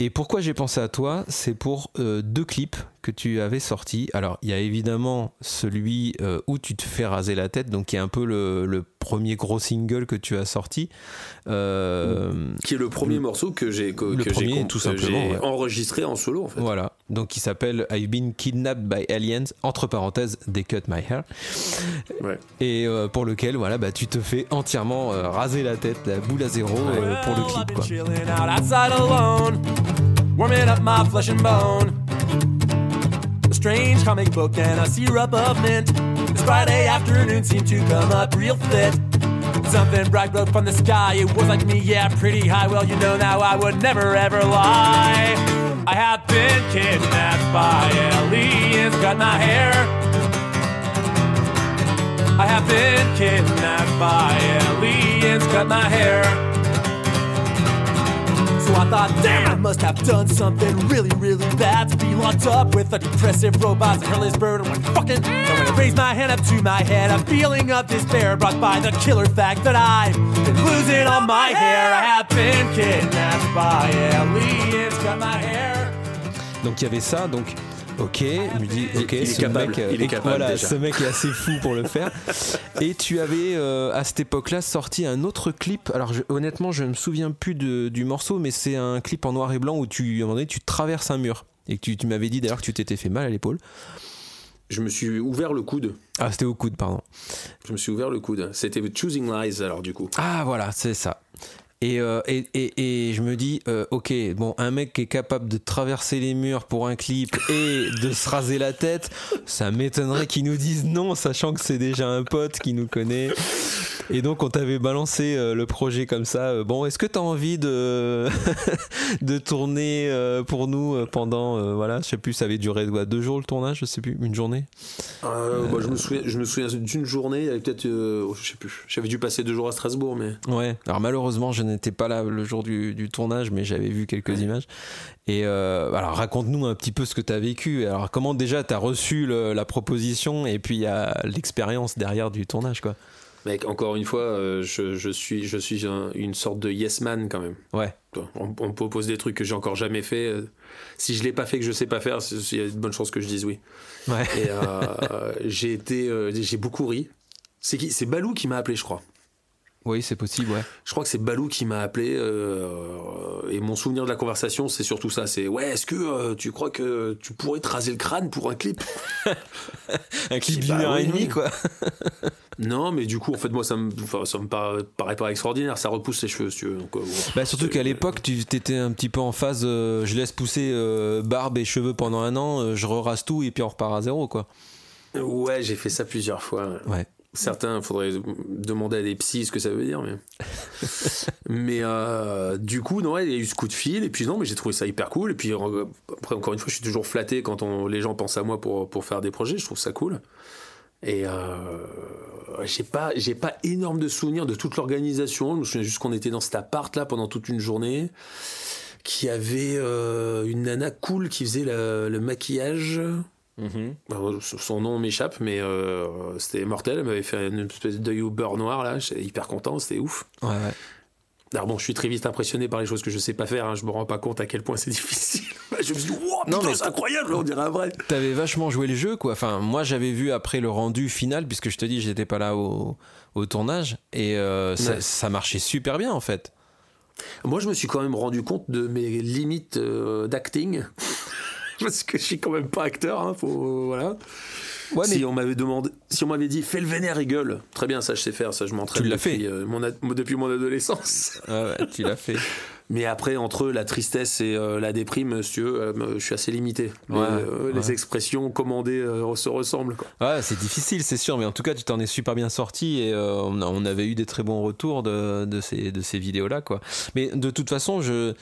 S2: et pourquoi j'ai pensé à toi c'est pour euh, deux clips que tu avais sortis alors il y a évidemment celui euh, où tu te fais raser la tête donc qui est un peu le, le premier gros single que tu as sorti Euh,
S1: Qui est le premier
S2: Le-
S1: morceau que j'ai que,
S2: le
S1: que j'ai
S2: premier,
S1: comp-
S2: tout
S1: que
S2: simplement,
S1: j'ai
S2: ouais.
S1: enregistré en solo en fait.
S2: Voilà, donc qui s'appelle I've been kidnapped by aliens, entre parenthèses, they cut my hair.
S1: Ouais.
S2: Et euh, pour lequel, voilà, bah, tu te fais entièrement euh, raser la tête, la boule à zéro euh, pour le clip. Quoi.
S5: Warming up my flesh and bone. A strange comic book and a syrup of mint. This Friday afternoon seemed to come up real fit. Something bright broke from the sky. It was like me, yeah, pretty high. Well, you know now I would never ever lie. I have been kidnapped by aliens, cut my hair. I have been kidnapped by aliens, cut my hair. So I thought, damn, I must have done something really, really bad to be locked up with a depressive robots and hairless bird and went fucking. And when I raised my hand up to my head, a feeling of despair brought by the killer fact that I've been losing all my hair. I have been kidnapped by aliens, cut my hair.
S2: Donc il y avait ça, donc Ok, je me dis, ok,
S1: il est
S2: ce
S1: capable,
S2: mec, euh,
S1: il est capable
S2: voilà,
S1: déjà.
S2: ce mec est assez fou pour le faire. Et tu avais euh, à cette époque-là sorti un autre clip. Alors je- honnêtement, je ne me souviens plus de- du morceau, mais c'est un clip en noir et blanc où tu, à un moment donné, tu traverses un mur. Et que tu, tu m'avais dit d'ailleurs que tu t'étais fait mal à l'épaule.
S1: Je me suis ouvert le coude.
S2: Ah, c'était au coude, pardon.
S1: Je me suis ouvert le coude. C'était Choosing Lies, alors du coup.
S2: Ah voilà, c'est ça. Et, euh, et, et, et je me dis, euh, ok, bon, un mec qui est capable de traverser les murs pour un clip et de se raser la tête, ça m'étonnerait qu'ils nous disent non, sachant que c'est déjà un pote qui nous connaît. Et donc on t'avait balancé euh, le projet comme ça. Bon, est-ce que tu as envie de, [LAUGHS] de tourner pour nous pendant, voilà, je sais plus, ça avait duré quoi, deux jours le tournage, je sais plus, une journée?
S1: Bah, je, me souviens, je me souviens d'une journée, il y avait peut-être. je sais plus. J'avais dû passer deux jours à Strasbourg, mais.
S2: Ouais, alors malheureusement, je n'étais pas là le jour du, du tournage, mais j'avais vu quelques images. Et euh, alors, raconte-nous un petit peu ce que tu as vécu. Alors, comment déjà tu as reçu le- la proposition et puis l'expérience derrière du tournage, quoi.
S1: Mec, encore une fois, euh, je, je suis, je suis un- une sorte de yes man quand même.
S2: Ouais,
S1: On, on propose des trucs que j'ai encore jamais fait. euh, Si je l'ai pas fait, que je sais pas faire, il y a de bonnes chances que je dise oui.
S2: ouais.
S1: Et euh, [LAUGHS] j'ai été, euh, j'ai beaucoup ri. C'est qui C'est Balou qui m'a appelé, je crois.
S2: Oui, c'est possible, ouais.
S1: Je crois que c'est Balou qui m'a appelé euh, et mon souvenir de la conversation, c'est surtout ça. C'est ouais, est-ce que euh, tu crois que tu pourrais te raser le crâne pour un clip? [LAUGHS]
S2: Un clip
S1: Bah
S2: d'une heure et demie, quoi. [LAUGHS]
S1: Non, mais du coup, en fait, moi, ça me, ça me paraît, paraît pas extraordinaire. Ça repousse les cheveux, si tu veux. Donc, euh.
S2: Bah, surtout qu'à l'époque, tu étais un petit peu en phase euh, je laisse pousser barbe et cheveux pendant un an, je rerase tout et puis on repart à zéro, quoi.
S1: Ouais, j'ai fait ça plusieurs fois.
S2: Ouais.
S1: Certains, faudrait demander à des psys ce que ça veut dire, mais. [LAUGHS] mais euh, du coup, non, il y a eu ce coup de fil, et puis non, mais j'ai trouvé ça hyper cool. Et puis après, encore une fois, je suis toujours flatté quand on, les gens pensent à moi pour, pour faire des projets, je trouve ça cool. Et euh, j'ai pas, j'ai pas énorme de souvenirs de toute l'organisation. Je me souviens juste qu'on était dans cet appart là pendant toute une journée, qui avait euh, une nana cool qui faisait le maquillage. Alors, Son nom m'échappe, mais euh, c'était mortel. Elle m'avait fait une espèce d'œil au beurre noir là. J'étais hyper content, c'était ouf.
S2: Ouais, ouais.
S1: Alors bon, je suis très vite impressionné par les choses que je sais pas faire. hein. Je me rends pas compte à quel point c'est [LAUGHS] difficile. je me suis dit, wow, putain, c'est incroyable, on dirait un vrai.
S2: T'avais vachement joué le jeu, quoi. Enfin, moi, j'avais vu après le rendu final, puisque je te dis, j'étais pas là au, au tournage, et euh, ça,
S1: Ouais.
S2: ça marchait super bien, en fait.
S1: Moi, je me suis quand même rendu compte de mes limites euh, d'acting. [LAUGHS] Parce que je suis quand même pas acteur, hein, faut, voilà.
S2: Ouais, mais
S1: Si on m'avait demandé, si on m'avait dit fais le vénère et gueule, très bien, ça je sais faire, ça je m'entraîne
S2: Tu l'as
S1: depuis,
S2: fait.
S1: euh, mon depuis mon adolescence.
S2: Ouais, ouais, tu l'as fait. [LAUGHS]
S1: Mais après, entre la tristesse et euh, la déprime, veux, euh, je suis assez limité. Les,
S2: Ouais,
S1: euh, les expressions commandées se ressemblent. Quoi.
S2: Ouais, c'est difficile, c'est sûr, mais en tout cas, tu t'en es super bien sorti et on, avait eu des très bons retours de, de ces, de ces vidéos-là, quoi. Mais de toute façon, je,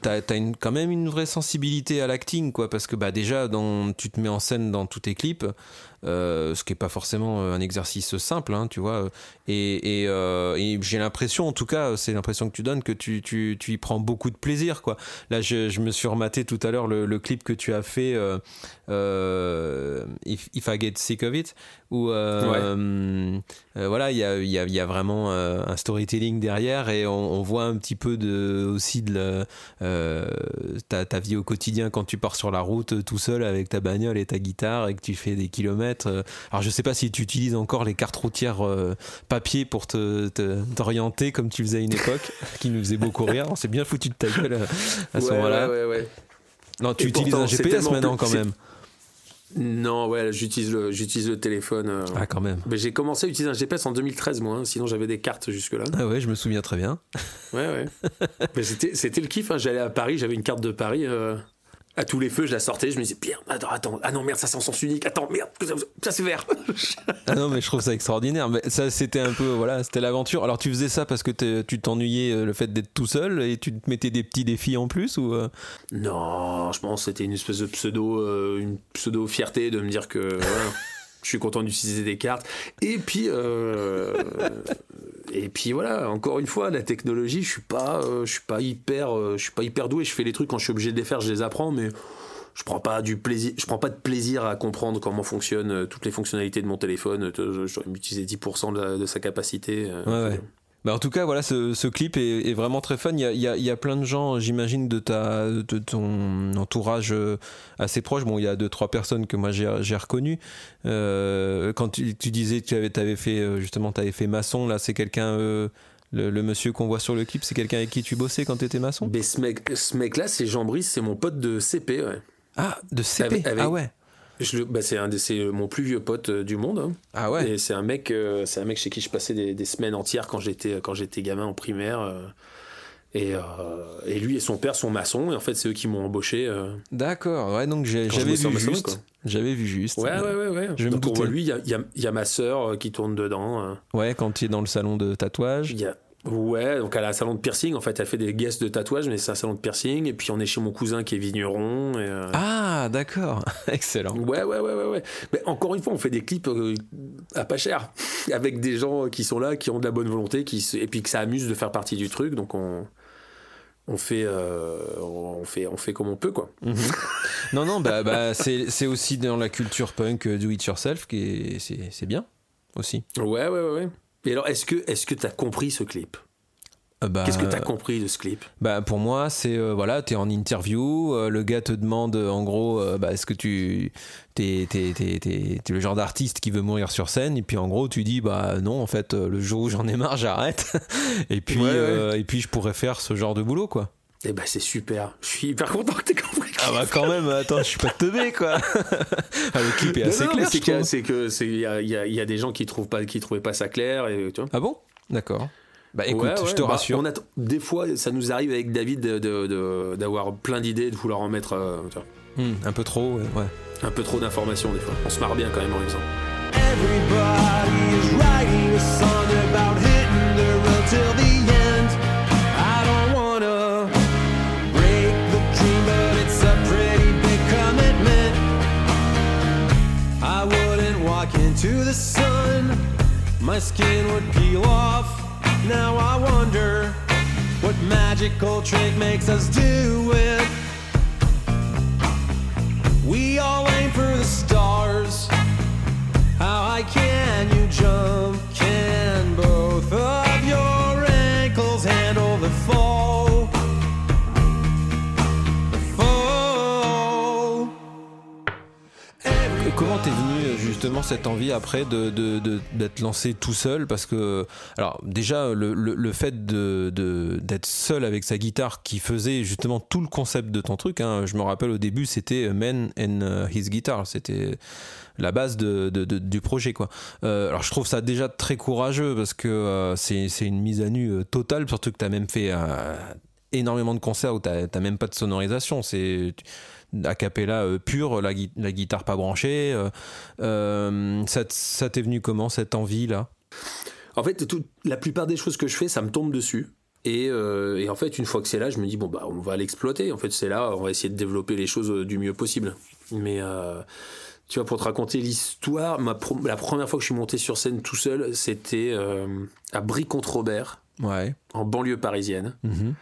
S2: t'as, t'as une, quand même une vraie sensibilité à l'acting, quoi, parce que bah, déjà, dans, tu te mets en scène dans tous tes clips, euh, ce qui est pas forcément un exercice simple, hein, tu vois. Et, et, euh, et j'ai l'impression, en tout cas, c'est l'impression que tu donnes, que tu, tu, tu y prends beaucoup de plaisir, quoi. Là, je, je me suis rematé tout à l'heure le, le clip que tu as fait, euh, euh, If, If I Get Sick of It, où euh, euh, voilà, il y a, y, a, y a vraiment euh, un storytelling derrière et on, on voit un petit peu de, aussi de euh, ta, ta vie au quotidien quand tu pars sur la route euh, tout seul avec ta bagnole et ta guitare et que tu fais des kilomètres. Euh, Alors je sais pas si tu utilises encore les cartes routières euh, papier pour te, te- t'orienter comme tu faisais à une époque, [LAUGHS] qui nous faisait beaucoup rire. On s'est bien foutu de ta gueule euh, à ce
S1: Ouais,
S2: moment-là.
S1: ouais, ouais, ouais.
S2: Non, tu
S1: Et
S2: utilises
S1: pourtant,
S2: un GPS maintenant
S1: plus-
S2: quand même.
S1: Non, ouais, j'utilise le, j'utilise le téléphone. euh.
S2: Ah quand même.
S1: Mais j'ai commencé à utiliser un GPS en 2013, moi. hein, sinon, j'avais des cartes jusque-là.
S2: Ah ouais, je me souviens très bien.
S1: Ouais, ouais. [LAUGHS] Mais c'était, c'était le kiff. hein. J'allais à Paris, j'avais une carte de Paris. euh, à tous les feux, je la sortais. Je me disais, Pierre, attends, attends. Ah non, merde, ça c'est en sens unique. Attends, merde, ça, ça, c'est vert. [LAUGHS]
S2: Ah non, mais je trouve ça extraordinaire. Mais ça, c'était un peu, voilà, c'était l'aventure. Alors, tu faisais ça parce que tu t'ennuyais euh, le fait d'être tout seul et tu te mettais des petits défis en plus ou euh?
S1: Non, je pense que c'était une espèce de pseudo, euh, une pseudo fierté de me dire que voilà, [LAUGHS] je suis content d'utiliser des cartes. Et puis, euh, [LAUGHS] et puis voilà, encore une fois, la technologie, je suis pas, euh, je suis pas hyper, euh, je suis pas hyper doué. Je fais les trucs quand je suis obligé de les faire, je les apprends, mais je prends pas du plaisir, je prends pas de plaisir à comprendre comment fonctionnent toutes les fonctionnalités de mon téléphone. Je, dois utiliser 10% de, de sa capacité.
S2: Ouais, ouais. En tout cas, voilà, ce, ce clip est, est vraiment très fun. Il y a, il y a- il y a plein de gens, j'imagine, de, ta, de ton entourage euh, assez proche. Bon, il y a deux, trois personnes que moi j'ai reconnues. Euh, quand tu, tu disais que tu avais, fait, euh, justement, tu avais fait maçon, là, c'est quelqu'un, euh, le, le monsieur qu'on voit sur le clip, c'est quelqu'un avec qui tu bossais quand tu étais maçon?
S1: Mais ce mec, ce mec-là, c'est Jean Brice, c'est mon pote de CP. Ouais.
S2: Ah, de CP
S1: Avec- avec-
S2: Ah ouais
S1: bah, c'est c'est mon plus vieux pote euh, du monde. hein.
S2: Ah ouais
S1: Et c'est un mec, euh, c'est un mec chez qui je passais des, des semaines entières quand j'étais quand j'étais gamin en primaire. euh, et, euh, et lui et son père sont maçons et en fait c'est eux qui m'ont embauché. euh,
S2: D'accord, ouais, donc j'avais vu juste. J'avais vu juste.
S1: Ouais ouais ouais ouais.
S2: Je me
S1: Donc on voit
S2: doutais.
S1: lui, il y a, il y a- il y a ma sœur euh, qui tourne dedans. euh.
S2: Ouais, quand tu es dans le salon de tatouage.
S1: Il y a Ouais, donc elle a un salon de piercing. En fait, elle fait des guests de tatouage, mais c'est un salon de piercing. Et puis on est chez mon cousin qui est vigneron. Et, euh,
S2: Ah, d'accord. [LAUGHS] Excellent.
S1: Ouais, ouais, ouais, ouais, ouais. Mais encore une fois, on fait des clips euh, à pas cher, [LAUGHS] avec des gens qui sont là, qui ont de la bonne volonté, qui se- et puis que ça amuse de faire partie du truc. Donc on, on fait, euh, on fait, on fait comme on peut, quoi. [LAUGHS]
S2: Non, non, bah, bah, c'est aussi dans la culture punk do it yourself c'est bien aussi.
S1: Ouais, ouais, ouais, ouais. Et alors, est-ce que, est-ce que t'as compris ce clip?
S2: Euh, bah,
S1: Qu'est-ce que t'as compris de ce clip?
S2: bah, pour moi, c'est euh, voilà, t'es en interview, euh, le gars te demande euh, en gros, euh, bah, est-ce que tu t'es t'es- t'es- t'es- t'es le genre d'artiste qui veut mourir sur scène? Et puis en gros tu dis bah non en fait euh, le jour où j'en ai marre j'arrête [LAUGHS] et puis
S1: Ouais, ouais.
S2: euh, et puis je pourrais faire ce genre de boulot quoi.
S1: Eh ben, c'est super. Je suis hyper content que t'aies compris.
S2: Ah bah quand même, attends, je suis pas teubé quoi. [LAUGHS] Ah, le clip est
S1: Non,
S2: assez
S1: non,
S2: clair.
S1: c'est que c'est il y a, il y a- il y a des gens qui trouvent pas qui trouvaient pas ça clair et tu vois.
S2: Ah bon? D'accord. Bah écoute,
S1: Ouais, ouais,
S2: je te
S1: bah,
S2: rassure.
S1: on des fois, ça nous arrive avec David de- de- de- d'avoir plein d'idées, de vouloir en mettre euh, tu vois,
S2: Hmm, un peu trop, ouais. ouais.
S1: un peu trop d'informations des fois. On se marre bien quand même en le
S5: my skin would peel off. Now I wonder what magical trick makes us do it. We all aim for the stars. How high can you jump? Can both of your ankles handle the fall?
S2: Comment venu justement cette envie après de, d'être lancé tout seul Parce que, alors déjà, le, le- fait de, d'être seul avec sa guitare qui faisait justement tout le concept de ton truc, hein, je me rappelle au début c'était Man and euh, His Guitar, c'était la base de, du projet quoi. Euh, alors je trouve ça déjà très courageux parce que euh, c'est, c'est une mise à nu totale, surtout que t'as même fait énormément de concerts où t'as même pas de sonorisation, c'est a cappella euh, pure, la, gui- la guitare pas branchée. euh, euh, ça, ça t'est venu comment cette envie là
S1: En fait, tout- la plupart des choses que je fais, ça me tombe dessus. Et, et en fait, une fois que c'est là, je me dis bon bah on va l'exploiter. En fait, c'est là, on va essayer de développer les choses du mieux possible. Mais tu vois, pour te raconter l'histoire, la première fois que je suis monté sur scène tout seul, c'était à Brie-contre-Robert,
S2: Ouais.
S1: en banlieue parisienne.
S2: Mhm.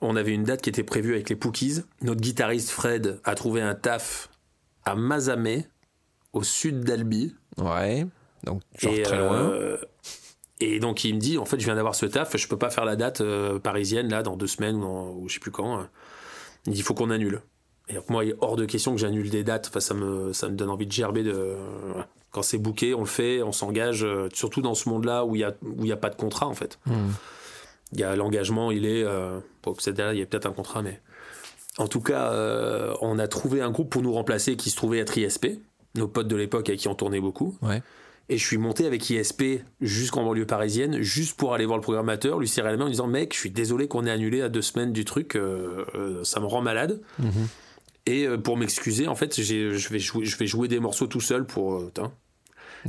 S1: On avait une date qui était prévue avec les Pookies. Notre guitariste Fred a trouvé un taf à Mazamet, au sud d'Albi.
S2: Ouais. Donc genre
S1: et,
S2: très loin.
S1: euh, et donc il me dit, en fait, je viens d'avoir ce taf, je peux pas faire la date euh, parisienne là dans deux semaines ou, dans- ou je sais plus quand. Il dit, il faut qu'on annule. Et donc, moi, il est hors de question que j'annule des dates. Enfin, ça me, ça me donne envie de gerber. De. Quand c'est booké, on le fait, on s'engage. euh, surtout dans ce monde-là où il y a, où il y a pas de contrat en fait.
S2: Hmm.
S1: Il y a l'engagement, il est. Euh, derrière, il y a peut-être un contrat, mais. En tout cas, euh, on a trouvé un groupe pour nous remplacer qui se trouvait être ISP, nos potes de l'époque avec qui on tournait beaucoup.
S2: Ouais.
S1: Et je suis monté avec ISP jusqu'en banlieue parisienne, juste pour aller voir le programmateur, lui serrer la main en disant Mec, je suis désolé qu'on ait annulé à deux semaines du truc, euh, euh, ça me rend malade.
S2: Mhm.
S1: Et pour m'excuser, en fait, je vais, jouer, je vais jouer des morceaux tout seul pour. tain.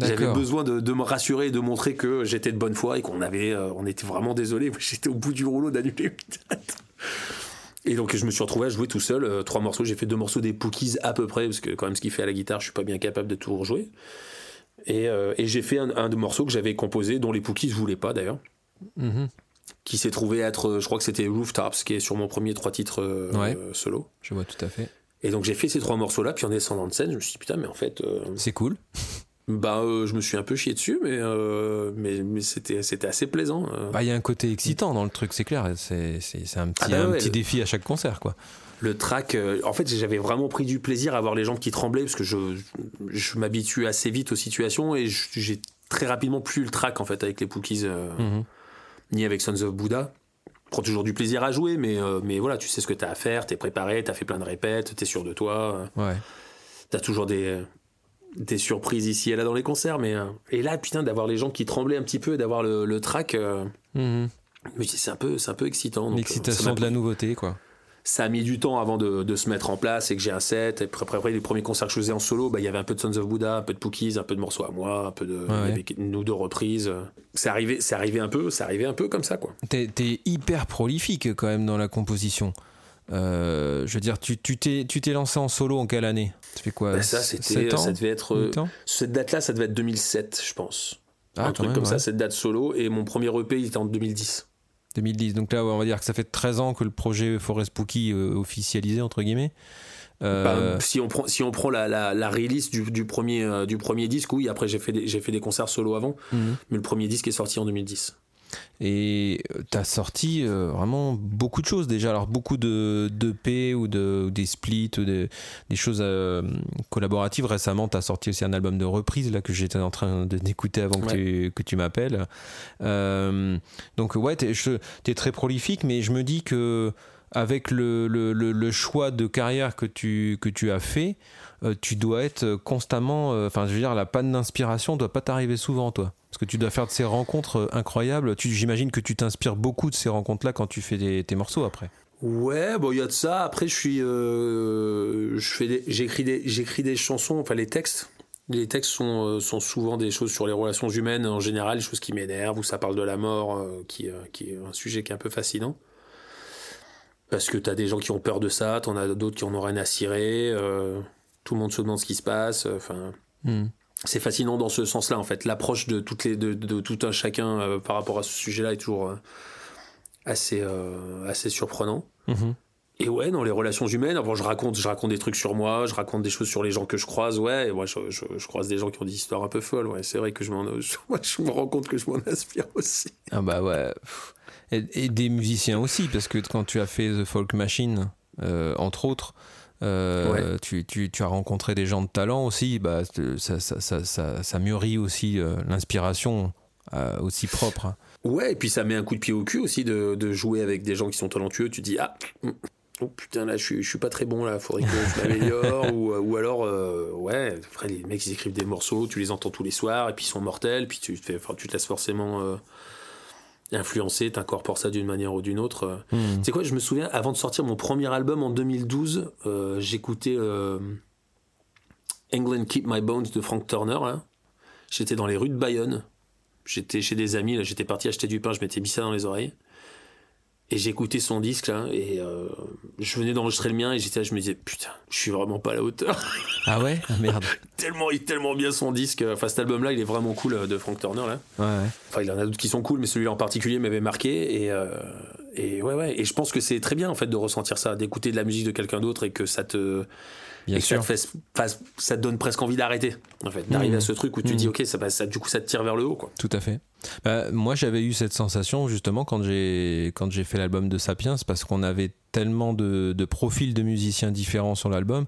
S1: J'avais besoin de, de me rassurer et de montrer que j'étais de bonne foi et qu'on avait, euh, on était vraiment désolé. [LAUGHS] J'étais au bout du rouleau d'annuler une date. Et donc je me suis retrouvé à jouer tout seul euh, trois morceaux. J'ai fait deux morceaux des Pookies à peu près parce que quand même ce qu'il fait à la guitare, je suis pas bien capable de tout rejouer. Et, euh, et j'ai fait un, un de morceaux que j'avais composé dont les Pookies voulaient pas d'ailleurs,
S2: Mhm.
S1: qui s'est trouvé être, je crois que c'était Rooftops, qui est sur mon premier trois titres
S2: Ouais.
S1: solo.
S2: Je vois tout à fait.
S1: Et donc j'ai fait ces trois morceaux là, puis en descendant de scène, je me suis dit putain mais en fait euh,
S2: C'est cool.
S1: Bah, euh, je me suis un peu chié dessus, mais, euh, mais, mais c'était, c'était assez plaisant. euh.
S2: Bah, il y a un côté excitant dans le truc, c'est clair. C'est c'est- c'est un petit,
S1: Ah bah
S2: un
S1: ouais,
S2: petit
S1: le-
S2: défi à chaque concert, quoi.
S1: Le track, euh, en fait, j'avais vraiment pris du plaisir à voir les jambes qui tremblaient parce que je, je m'habitue assez vite aux situations et j'ai très rapidement plus le track en fait avec les Pookies
S2: Mhm.
S1: ni avec Sons of Buddha. Prends toujours du plaisir à jouer, mais, mais voilà, tu sais ce que t'as à faire, t'es préparé, t'as fait plein de répètes, t'es sûr de toi,
S2: Ouais.
S1: t'as toujours des, des surprises ici et là dans les concerts, mais euh, et là putain d'avoir les jambes qui tremblaient un petit peu et d'avoir le, le track, euh,
S2: Mhm.
S1: mais c'est un peu, c'est un peu excitant. euh,
S2: L'excitation
S1: m'a
S2: de la nouveauté, quoi.
S1: ça a mis du temps avant de, de se mettre en place et que j'ai un set. Et après, les premiers concerts que je faisais en solo, bah, il y avait un peu de Sons of Buddha, un peu de Pookies, un peu de morceaux à moi, un peu de
S2: ouais.
S1: ou deux reprises. C'est arrivé, c'est arrivé un peu, c'est arrivé un peu comme ça quoi.
S2: T'es hyper prolifique quand même dans la composition. Euh, je veux dire, tu t'es tu t'es lancé en solo en quelle année? Quoi?
S1: Bah, ça
S2: ans?
S1: ça devait être euh, cette date-là, ça devait être 2007, je pense.
S2: Ah,
S1: un truc
S2: même,
S1: comme ça, cette date solo. Et mon premier EP, il était en 2010.
S2: 2010. Donc là, on va dire que ça fait 13 ans que le projet Forest Pookie euh, officialisé entre guillemets. Euh,
S1: Bah, si on prend, si on prend la, la, la release du, du premier, euh, du premier disque, oui. Après, j'ai fait des, j'ai fait des concerts solo avant,
S2: mhm.
S1: mais le premier disque est sorti en 2010.
S2: Et tu as sorti euh, vraiment beaucoup de choses déjà. Alors beaucoup de, de P ou, de, ou des splits ou des, des choses euh, collaboratives. Récemment, tu as sorti aussi un album de reprise là, que j'étais en train d'écouter avant que tu, que tu m'appelles. Euh, donc ouais, tu es, très prolifique, mais je me dis que avec le, le, le- le choix de carrière que tu, que tu as fait, euh, tu dois être constamment. euh, Enfin, je veux dire, la panne d'inspiration doit pas t'arriver souvent, toi. Parce que tu dois faire de ces rencontres euh, incroyables. J'imagine que tu t'inspires beaucoup de ces rencontres-là quand tu fais tes morceaux après.
S1: Ouais, bon, il y a de ça. Après, je suis, euh, j'écris des, des chansons. Enfin, les textes, les textes sont, euh, sont souvent des choses sur les relations humaines en général, des choses qui m'énervent ou ça parle de la mort, euh, qui, euh, qui est un sujet qui est un peu fascinant. Parce que t'as des gens qui ont peur de ça, t'en as d'autres qui en ont rien à cirer. Tout le monde se demande ce qui se passe. euh, Enfin,
S2: Hmm.
S1: c'est fascinant dans ce sens-là en fait. L'approche de toutes les de, de tout un chacun euh, par rapport à ce sujet-là est toujours euh, assez euh, assez surprenant.
S2: Mhm.
S1: Et ouais, dans les relations humaines, je raconte, je raconte des trucs sur moi, je raconte des choses sur les gens que je croise, ouais. Et moi, je, je- je croise des gens qui ont des histoires un peu folles, ouais. C'est vrai que je m'en, je, [LAUGHS] moi, je me rends compte que je m'en inspire aussi.
S2: Ah bah ouais. Et, et des musiciens aussi, parce que quand tu as fait The Folk Machine, euh, entre autres, euh, tu, tu- tu as rencontré des gens de talent aussi, bah, ça, ça, ça, ça, ça mûrit aussi euh, l'inspiration euh, aussi propre.
S1: Ouais, et puis ça met un coup de pied au cul aussi de, de jouer avec des gens qui sont talentueux. Tu dis, ah, hum, oh putain, là, je suis, je suis pas très bon, là, faudrait que je m'améliore. [LAUGHS] ou, ou alors, ouais, après, les mecs, ils écrivent des morceaux, tu les entends tous les soirs, et puis ils sont mortels, puis tu te, fais, enfin, tu te laisses forcément influencer, t'incorpores ça d'une manière ou d'une autre. euh.
S2: Hmm.
S1: Tu sais quoi, je me souviens, avant de sortir mon premier album en 2012, euh, j'écoutais euh, England Keep My Bones de Frank Turner. là. J'étais dans les rues de Bayonne. J'étais chez des amis, là, j'étais parti acheter du pain, je m'étais mis ça dans les oreilles. Et j'écoutais son disque, là, et euh, je venais d'enregistrer le mien, et j'étais là, je me disais, putain, je suis vraiment pas à la hauteur.
S2: Ah ouais? Ah, Merde. [LAUGHS]
S1: tellement, il est tellement bien son disque. Enfin, cet album-là, il est vraiment cool euh, de Frank Turner, là.
S2: Ouais, ouais.
S1: Enfin, il y en a d'autres qui sont cool, mais celui-là en particulier m'avait marqué. Et, euh, et ouais, ouais. Et je pense que c'est très bien, en fait, de ressentir ça, d'écouter de la musique de quelqu'un d'autre et que ça te.
S2: Bien
S1: et que ça
S2: sûr.
S1: te, fait, fasse- ça te donne presque envie d'arrêter, en fait. D'arriver
S2: Mmh.
S1: à ce truc où tu
S2: Mmh.
S1: dis, ok, ça, ça, du coup, ça te tire vers le haut, quoi.
S2: Tout à fait. Bah, moi, j'avais eu cette sensation justement quand j'ai quand j'ai fait l'album de Sapiens, parce qu'on avait tellement de, de profils de musiciens différents sur l'album,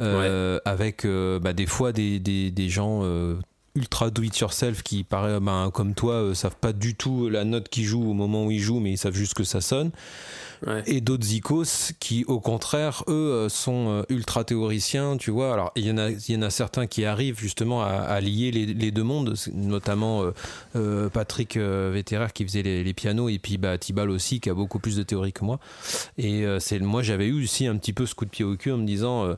S2: euh, avec euh, bah, des fois des, des, des gens euh, ultra do it yourself qui paraît bah, comme toi savent pas du tout la note qu'ils jouent au moment où ils jouent, mais ils savent juste que ça sonne.
S1: Ouais.
S2: Et d'autres icos qui, au contraire, eux, euh, sont euh, ultra théoriciens, tu vois. Alors, il y, en a, il y en a certains qui arrivent justement à, à lier les, les deux mondes, notamment euh, euh, Patrick euh, Vétéraire qui faisait les, les pianos, et puis bah, Tibal aussi, qui a beaucoup plus de théorie que moi. Et c'est moi, j'avais eu aussi un petit peu ce coup de pied au cul en me disant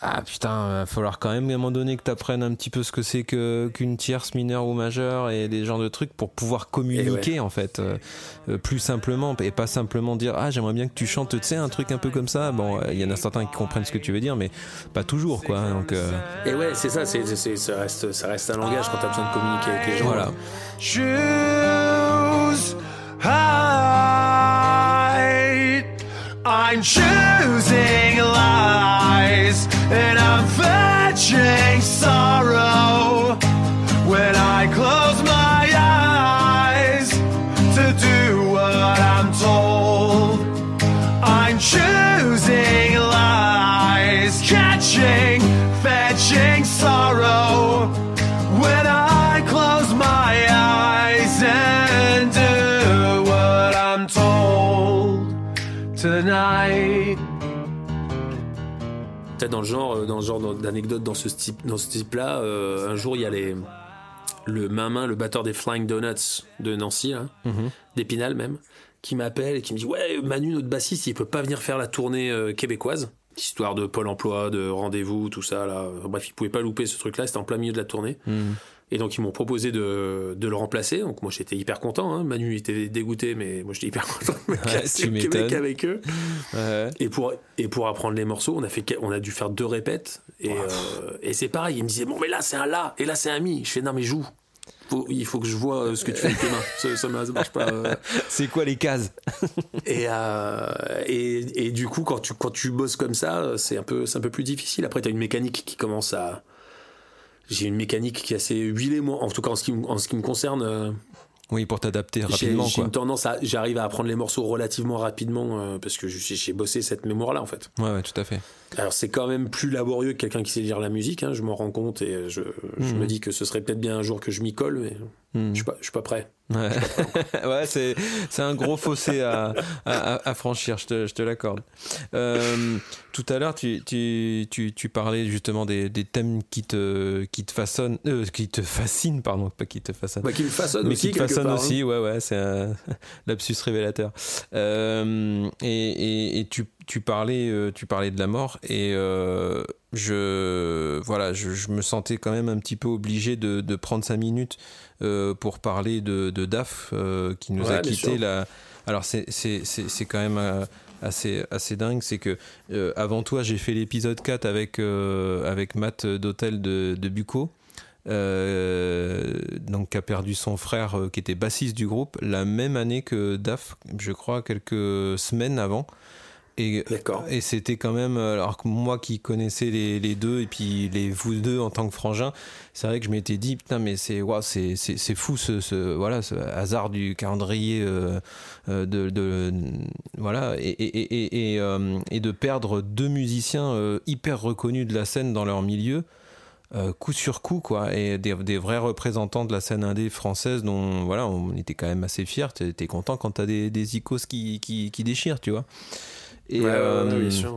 S2: Ah putain, va falloir quand même à un moment donné que tu apprennes un petit peu ce que c'est que, qu'une tierce mineure ou majeure et des genres de trucs pour pouvoir communiquer en fait plus simplement et pas simplement dire ah j'aimerais bien que tu chantes tu sais un truc un peu comme ça bon euh, il y en a certains qui comprennent ce que tu veux dire mais pas toujours quoi donc euh,
S1: Et ouais, c'est ça, c'est, c'est- ça, reste, ça reste un langage quand t'as besoin de communiquer avec les gens.
S2: voilà
S5: choose height. I'm choosing lies and I'm fetching sorrow.
S4: I close
S1: Peut-être dans le genre, euh, dans le genre d'anecdote dans ce type, dans ce type-là, euh, un jour il y a les, le main le batteur des Flying Donuts de Nancy, là, d'Épinal même, qui m'appelle et qui me dit ouais Manu notre bassiste il peut pas venir faire la tournée euh, québécoise, histoire de Pôle Emploi, de rendez-vous, tout ça là. Bref il pouvait pas louper ce truc-là, c'était en plein milieu de la tournée. Et donc ils m'ont proposé de, de le remplacer. Donc moi j'étais hyper content. hein. Manu était dégoûté, mais moi j'étais hyper [LAUGHS] content de me casser au Québec avec eux.
S2: Ouais.
S1: Et pour, et pour apprendre les morceaux, on a, fait, on a dû faire deux répètes. Et, euh, et c'est pareil, il me disait, bon, mais là c'est un la, et là c'est un mi. Je fais, non, mais joue. Faut- il faut que je vois euh, ce que tu fais avec tes mains. Ça, ça marche pas. euh. [LAUGHS]
S2: C'est quoi les cases? [LAUGHS]
S1: Et, euh, et, et du coup, quand tu, quand tu bosses comme ça, c'est un, peu- un peu plus difficile. Après, tu as une mécanique qui commence à. J'ai une mécanique qui est assez huilée, moi. En tout cas, en ce qui, me- en ce qui me concerne. euh,
S2: Oui, pour t'adapter rapidement,
S1: j'ai une tendance à. J'arrive à apprendre les morceaux relativement rapidement euh, parce que j'ai j'ai bossé cette mémoire-là, en fait.
S2: Ouais, ouais, tout à fait.
S1: Alors c'est quand même plus laborieux que quelqu'un qui sait lire la musique, hein, je m'en rends compte et je, je
S2: Mhm.
S1: me dis que ce serait peut-être bien un jour que je m'y colle, mais
S2: Mhm.
S1: je suis pas, je suis pas prêt.
S2: Ouais, [LAUGHS] ouais c'est, c'est un gros fossé à, à, à- à franchir, je te, je te l'accorde. Euh, tout à l'heure, tu, tu, tu, tu parlais justement des, des thèmes qui te, qui te façonnent, euh, qui te fascinent, pardon, pas qui te façonnent.
S1: Bah, qui me façonne
S2: mais
S1: aussi,
S2: qui te
S1: quelque
S2: façonne
S1: part, hein.
S2: aussi, ouais, ouais, c'est un [LAUGHS] lapsus révélateur. Euh, et et, et tu, tu, parlais, euh, tu parlais de la mort, et euh, je, voilà, je, je me sentais quand même un petit peu obligé de, de prendre cinq minutes euh, pour parler de, de Daf, qui nous
S1: Ouais,
S2: a quitté. Alors, c'est quand même. assez, assez dingue, c'est que avant toi, j'ai fait l'épisode 4 avec, avec Matt d'Hôtel de, de Bucco, euh, donc qui a perdu son frère euh, qui était bassiste du groupe la même année que Daf, je crois quelques semaines avant. Et, c'était quand même, euh, alors que moi qui connaissais les, les deux et puis les vous deux en tant que frangin, c'est vrai que je m'étais dit putain mais c'est c'est fou ce, ce voilà ce hasard du calendrier euh, euh, de, de voilà et et, et, et, euh, de perdre deux musiciens euh, hyper reconnus de la scène dans leur milieu euh, coup sur coup quoi et des, des vrais représentants de la scène indé française dont voilà on était quand même assez fiers t'es content quand t'as des, des icos qui, qui, qui déchirent tu vois et
S1: Ouais,
S2: euh,
S1: bien sûr.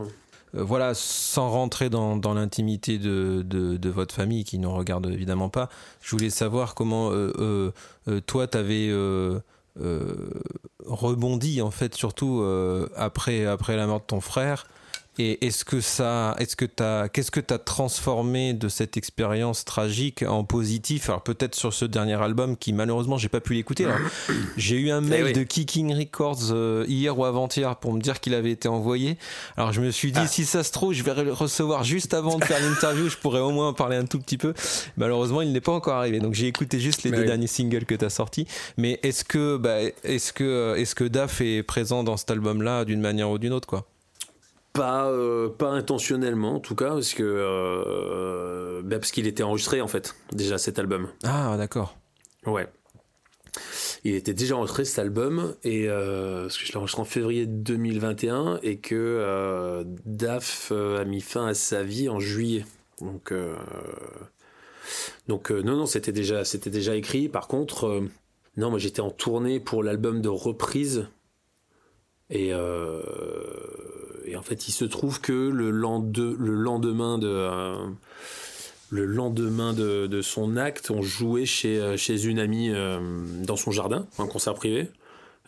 S2: euh, voilà, sans rentrer dans, dans l'intimité de, de, de votre famille qui ne regarde évidemment pas, je voulais savoir comment euh, toi t'avais rebondi en fait surtout après après la mort de ton frère. Et est-ce que ça, est-ce que t'as, qu'est-ce que t'as transformé de cette expérience tragique en positif? Alors peut-être sur ce dernier album qui malheureusement j'ai pas pu l'écouter. Alors, [COUGHS] j'ai eu un mail
S1: oui.
S2: de Kicking Records euh, hier ou avant-hier pour me dire qu'il avait été envoyé. Alors je me suis dit si ça se trouve je vais le recevoir juste avant de faire l'interview, je pourrais au moins en parler un tout petit peu. Malheureusement il n'est pas encore arrivé. Donc j'ai écouté juste les deux
S1: oui.
S2: derniers singles que t'as sortis. Mais est-ce que, bah, est-ce que, est-ce que Daf est présent dans cet album-là d'une manière ou d'une autre quoi?
S1: Pas, euh, pas intentionnellement en tout cas, parce que euh, bah, parce qu'il était enregistré en fait déjà cet album.
S2: Ah d'accord.
S1: Ouais. Il était déjà enregistré cet album et euh, parce que je l'ai enregistré en février 2021 et que euh, Daf euh, a mis fin à sa vie en juillet. Donc euh, donc euh, non non c'était déjà c'était déjà écrit. Par contre euh, non moi j'étais en tournée pour l'album de reprise et euh, et en fait il se trouve que le, lende- le lendemain de euh, de, son acte, on jouait chez, euh, une amie euh, dans son jardin, un concert privé.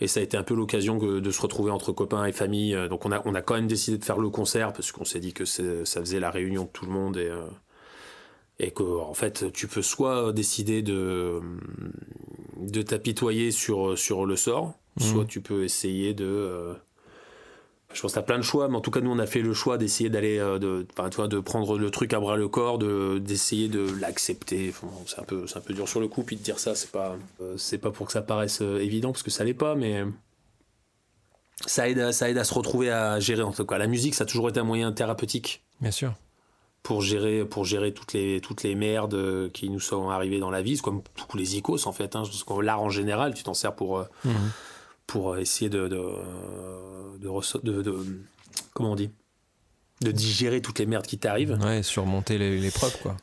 S1: Et ça a été un peu l'occasion de se retrouver entre copains et famille. Donc on a, quand même décidé de faire le concert parce qu'on s'est dit que ça faisait la réunion de tout le monde et, et que en fait tu peux soit décider de, t'apitoyer sur le sort, soit tu peux essayer de... euh, je pense que t'as plein de choix, mais en tout cas, nous, on a fait le choix d'essayer d'aller, euh, de, enfin, tu vois, de prendre le truc à bras le corps, de, d'essayer de l'accepter. Enfin, c'est un peu, c'est un peu dur sur le coup, puis de dire ça, c'est pas, euh, c'est pas pour que ça paraisse euh, évident, parce que ça l'est pas, mais ça aide, à, ça aide à se retrouver à gérer en tout cas. La musique, ça a toujours été un moyen thérapeutique
S2: Bien sûr.
S1: pour gérer, pour gérer toutes, les, toutes les merdes qui nous sont arrivées dans la vie. C'est comme tous les icos en fait. Hein. L'art en général, tu t'en sers pour, euh, pour essayer de, de, de, Comment on dit? De digérer toutes les merdes qui t'arrivent.
S2: Ouais, surmonter les- l'épreuve, quoi.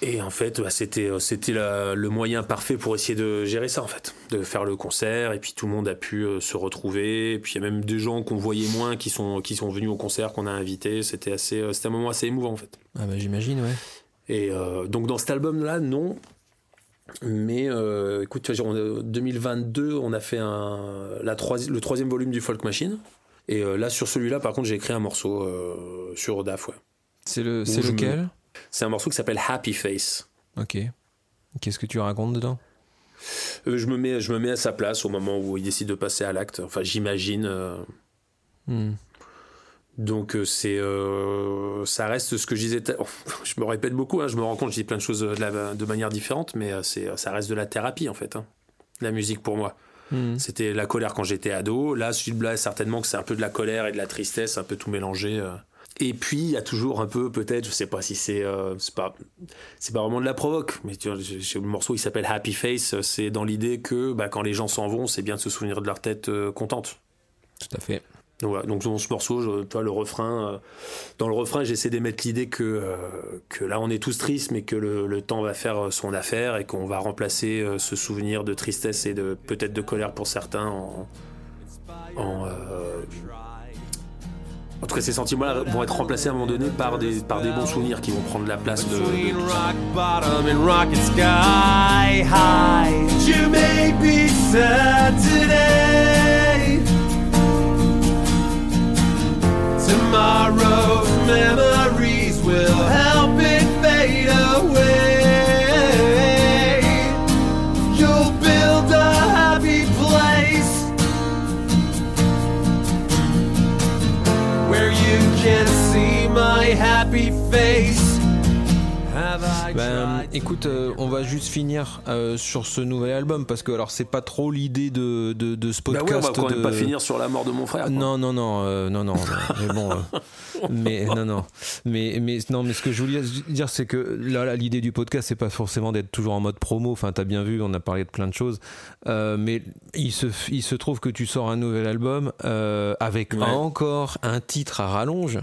S1: Et en fait, bah, c'était euh, c'était le moyen parfait pour essayer de gérer ça, en fait. De faire le concert, et puis tout le monde a pu euh, se retrouver. Et puis il y a même des gens qu'on voyait moins qui sont, qui sont venus au concert, qu'on a invités. C'était assez, euh, c'était un moment assez émouvant, en fait.
S2: Ah bah j'imagine, ouais.
S1: Et euh, donc dans cet album-là, non. Mais euh, écoute, tu vois, genre, en 2022, on a fait un, la troisi- le troisième volume du Folk Machine. Et euh, là, sur celui-là, par contre, j'ai écrit un morceau euh, sur DAF, ouais.
S2: C'est le, c'est
S1: je me-
S2: lequel
S1: C'est un morceau qui s'appelle Happy Face.
S2: Ok. Qu'est-ce que tu racontes dedans?
S1: Euh, je, me mets, je me mets à sa place au moment où il décide de passer à l'acte. Enfin, j'imagine. euh,
S2: Hmm.
S1: Donc, euh, c'est, euh, ça reste ce que je disais. [LAUGHS] Je me répète beaucoup, hein, je me rends compte, je dis plein de choses de, la- de manière différente, mais euh, c'est, ça reste de la thérapie, en fait. hein, la musique pour moi.
S2: Hmm.
S1: C'était la colère quand j'étais ado. Là, celui-là, certainement que c'est un peu de la colère et de la tristesse, un peu tout mélangé. euh. Et puis, il y a toujours un peu, peut-être, je sais pas si c'est, euh, c'est pas, c'est pas vraiment de la provoque, mais tu vois, le morceau il s'appelle Happy Face, euh, c'est dans l'idée que bah, quand les gens s'en vont, c'est bien de se souvenir de leur tête euh, contente.
S2: Tout à fait.
S1: Donc, voilà. Donc, dans ce morceau, je- vois, le refrain, euh, dans le refrain, j'essaie d'émettre l'idée que, euh, que là, on est tous tristes, mais que le, le temps va faire son affaire et qu'on va remplacer euh, ce souvenir de tristesse et de peut-être de colère pour certains en. en euh, en tout cas, ces sentiments-là vont être remplacés à un moment donné par des, par des bons souvenirs qui vont prendre la place de. de
S4: Tomorrow's memories will help it fade away. You'll build a happy place where you can see my happy face.
S2: Ben, écoute, euh, on va juste finir euh, sur ce nouvel album parce que alors c'est pas trop l'idée de, de, de ce
S1: Bah
S2: podcast.
S1: ouais, on va quand même
S2: de-
S1: pas finir sur la mort de mon frère. quoi.
S2: Non, non, non, euh, non, non. mais [LAUGHS] bon, mais non, non, mais mais non, mais ce que je voulais dire, c'est que là, l'idée du podcast, c'est pas forcément d'être toujours en mode promo. Enfin, t'as bien vu, on a parlé de plein de choses, mais il se il se trouve que tu sors un nouvel album avec
S1: Ouais.
S2: encore un titre à rallonge.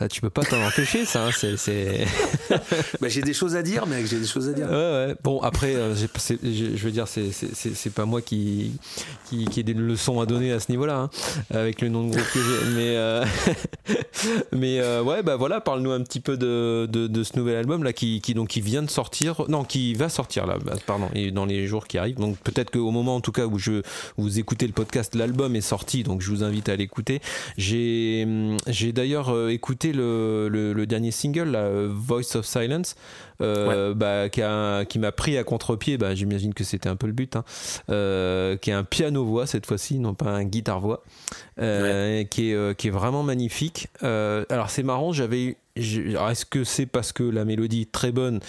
S2: Ah, tu peux pas t'en empêcher, ça. hein, c'est c'est [LAUGHS]
S1: Bah, j'ai des choses à dire, mec, j'ai des choses à dire.
S2: Ouais, ouais. Bon, après, euh, je veux dire, c'est- c'est c'est- c'est pas moi qui, qui, qui ai des leçons à donner à ce niveau-là, hein, avec le nom de groupe que j'ai. Mais, euh, [LAUGHS] mais euh, ouais, bah voilà, parle-nous un petit peu de, de, de ce nouvel album là qui, qui, donc, qui vient de sortir. Non, qui va sortir là, bah, pardon, et dans les jours qui arrivent. Donc peut-être qu'au moment en tout cas où je, où vous écoutez le podcast, l'album est sorti, donc je vous invite à l'écouter. J'ai j'ai d'ailleurs euh, écouté le, le, le dernier single, là, Voice of Silence, euh, bah, qui, a- qui m'a pris à contre-pied. Bah, J'imagine que c'était un peu le but, hein, euh, qui est un piano-voix cette fois-ci, non pas un guitare-voix, euh, qui, est, qui est vraiment magnifique. Alors c'est marrant, j'avais alors, est-ce que c'est parce que la mélodie est très bonne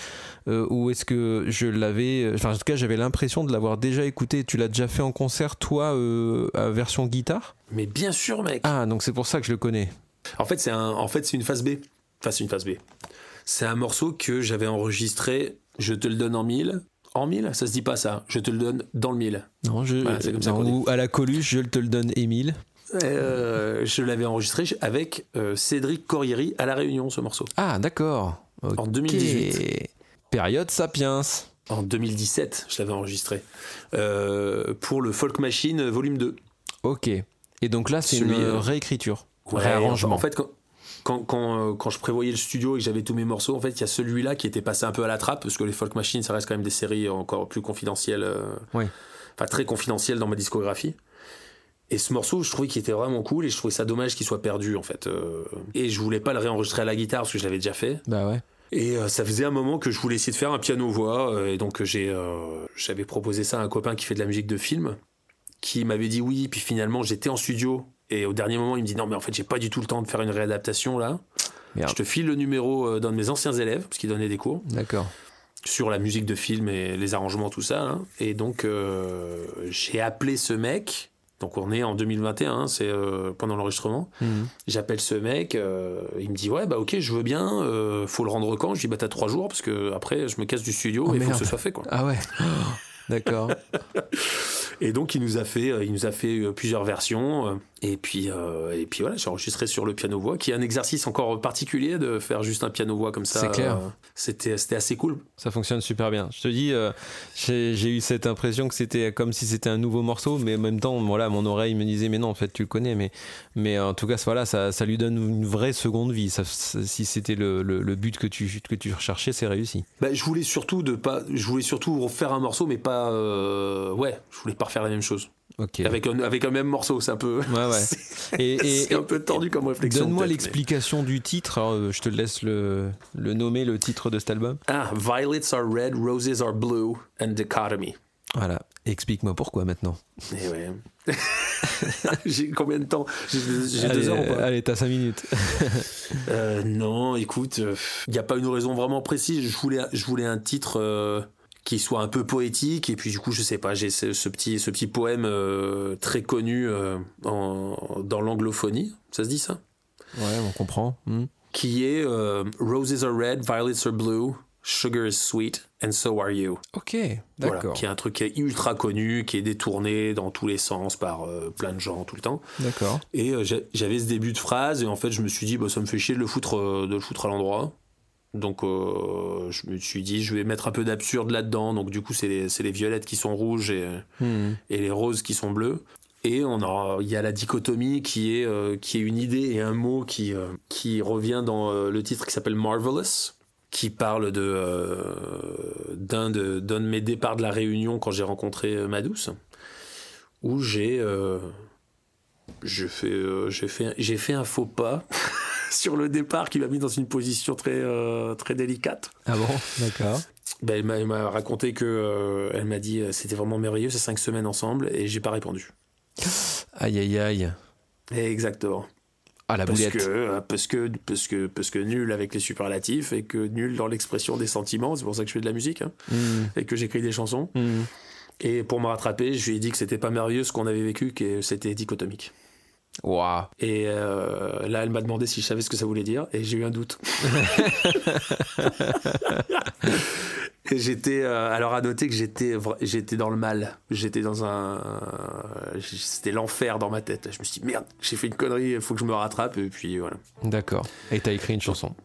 S2: euh, ou est-ce que je l'avais enfin en tout cas j'avais l'impression de l'avoir déjà écouté tu l'as déjà fait en concert toi euh, à version guitare?
S1: Mais bien sûr, mec.
S2: ah donc c'est pour ça que je le connais
S1: En fait, c'est un, en fait, c'est une phase B. Enfin, c'est une phase B. C'est un morceau que j'avais enregistré. Je te le donne en mille. En mille, ça se dit pas ça. Je te le donne dans le mille.
S2: non je
S1: Voilà, c'est comme ça
S2: ou à la coluche je te le donne Émile
S1: Euh, je l'avais enregistré avec euh, Cédric Corrieri à la Réunion, ce morceau.
S2: ah d'accord
S1: En
S2: Ok.
S1: 2018.
S2: période Sapiens
S1: En 2017, je l'avais enregistré. Euh, pour le Folk Machine volume 2.
S2: ok et donc là c'est une
S1: euh,
S2: réécriture
S1: Ouais,
S2: réarrangement
S1: En fait, quand, quand, quand, euh, quand je prévoyais le studio et que j'avais tous mes morceaux, en fait, il y a celui-là qui était passé un peu à la trappe, parce que les Folk Machine, ça reste quand même des séries encore plus confidentielles. euh. Enfin, très confidentielles dans ma discographie. Et ce morceau, je trouvais qu'il était vraiment cool et je trouvais ça dommage qu'il soit perdu, en fait. euh, et je voulais pas le réenregistrer à la guitare parce que je l'avais déjà fait.
S2: bah ouais
S1: Et euh, ça faisait un moment que je voulais essayer de faire un piano-voix. et donc, j'ai, j'avais proposé ça à un copain qui fait de la musique de film, qui m'avait dit oui. Puis finalement, j'étais en studio. Et au dernier moment, il me dit non, mais en fait, j'ai pas du tout le temps de faire une réadaptation là.
S2: Merde.
S1: Je te file le numéro euh, d'un de mes anciens élèves, parce qu'il donnait des cours,
S2: d'accord
S1: sur la musique de film et les arrangements, tout ça. hein. Et donc, euh, j'ai appelé ce mec. Donc on est en 2021, hein, c'est euh, pendant l'enregistrement.
S2: Mhm.
S1: J'appelle ce mec, euh, il me dit ouais bah ok je veux bien, faut le rendre quand? Je dis bah t'as trois jours parce que après je me casse du studio
S2: Oh,
S1: et il faut que ce soit fait quoi.
S2: Ah ouais. D'accord. [LAUGHS]
S1: Et donc il nous a fait, il nous a fait plusieurs versions et puis euh, et puis voilà j'ai enregistré sur le piano voix qui est un exercice encore particulier de faire juste un piano voix comme ça.
S2: C'est clair.
S1: euh, c'était c'était assez cool.
S2: Ça fonctionne super bien. Je te dis, euh, j'ai j'ai eu cette impression que c'était comme si c'était un nouveau morceau, mais en même temps, voilà, mon oreille me disait, mais non, en fait, tu le connais. Mais, mais en tout cas, voilà, ça, ça lui donne une vraie seconde vie. Ça- si c'était le, le- le but que tu, que tu recherchais, c'est réussi.
S1: Bah, je voulais surtout de pas, je voulais surtout refaire un morceau mais pas, euh, ouais, je voulais pas refaire la même chose Avec un avec un même morceau c'est un peu.
S2: Ouais, ouais. [LAUGHS]
S1: c'est-
S2: Et, et-
S1: c'est un peu tordu comme réflexion.
S2: Donne-moi
S1: mais-
S2: l'explication du titre. Alors, euh, je te laisse le, le nommer, le titre de cet album.
S1: Ah, violets are red, roses are blue, and dichotomy.
S2: Voilà. Explique-moi pourquoi maintenant.
S1: Et ouais. [LAUGHS] j'ai combien de temps? J'ai deux heures ou pas?
S2: allez, t'as 5 minutes.
S1: Euh, Non, écoute, il n'y a pas une raison vraiment précise. Je voulais, je voulais un titre euh, qui soit un peu poétique, et puis du coup, je sais pas, j'ai ce, ce petit, ce petit poème euh, très connu euh, en- dans l'anglophonie, ça se dit ça?
S2: Ouais, on comprend. Hmm.
S1: Qui est euh, Roses are red, violets are blue, sugar is sweet, and so are you.
S2: Ok,
S1: Voilà,
S2: d'accord.
S1: qui est un truc qui est ultra connu, qui est détourné dans tous les sens par plein de gens tout le temps.
S2: D'accord.
S1: Et j'avais ce début de phrase, et en fait, je me suis dit, bah, ça me fait chier de le foutre, de le foutre à l'endroit. Donc, euh, je me suis dit, je vais mettre un peu d'absurde là-dedans. Donc, du coup, c'est les, les violettes qui sont rouges et,
S2: Hmm.
S1: et les roses qui sont bleues. Et on a, il y a la dichotomie qui est, euh, qui est une idée et un mot qui, euh, qui revient dans le titre qui s'appelle Marvelous, qui parle de, d'un, de, de mes départs de la Réunion quand j'ai rencontré ma douce, où j'ai, j'ai, fait, j'ai, fait, j'ai fait un faux pas [LAUGHS] [LAUGHS] sur le départ qui m'a mis dans une position très, euh, très délicate.
S2: Ah bon D'accord.
S1: Ben, elle, m'a, elle m'a raconté que euh, elle m'a dit euh, c'était vraiment merveilleux ces cinq semaines ensemble et j'ai pas répondu.
S2: Aïe aïe aïe.
S1: Exactement.
S2: Ah la
S1: Parce
S2: boulette.
S1: que, parce, que, parce, que, parce que nul avec les superlatifs et que nul dans l'expression des sentiments, c'est pour ça que je fais de la musique hein,
S2: Hmm.
S1: et que j'écris des chansons.
S2: Hmm.
S1: Et pour me rattraper, je lui ai dit que c'était pas merveilleux ce qu'on avait vécu, que c'était dichotomique. Et euh, là, elle m'a demandé si je savais ce que ça voulait dire et j'ai eu un doute. [LAUGHS] et j'étais. euh, alors à noter que j'étais, j'étais dans le mal. J'étais dans un. C'était l'enfer dans ma tête. Je me suis dit merde, j'ai fait une connerie, il faut que je me rattrape et puis voilà.
S2: D'accord. Et t'as écrit une chanson.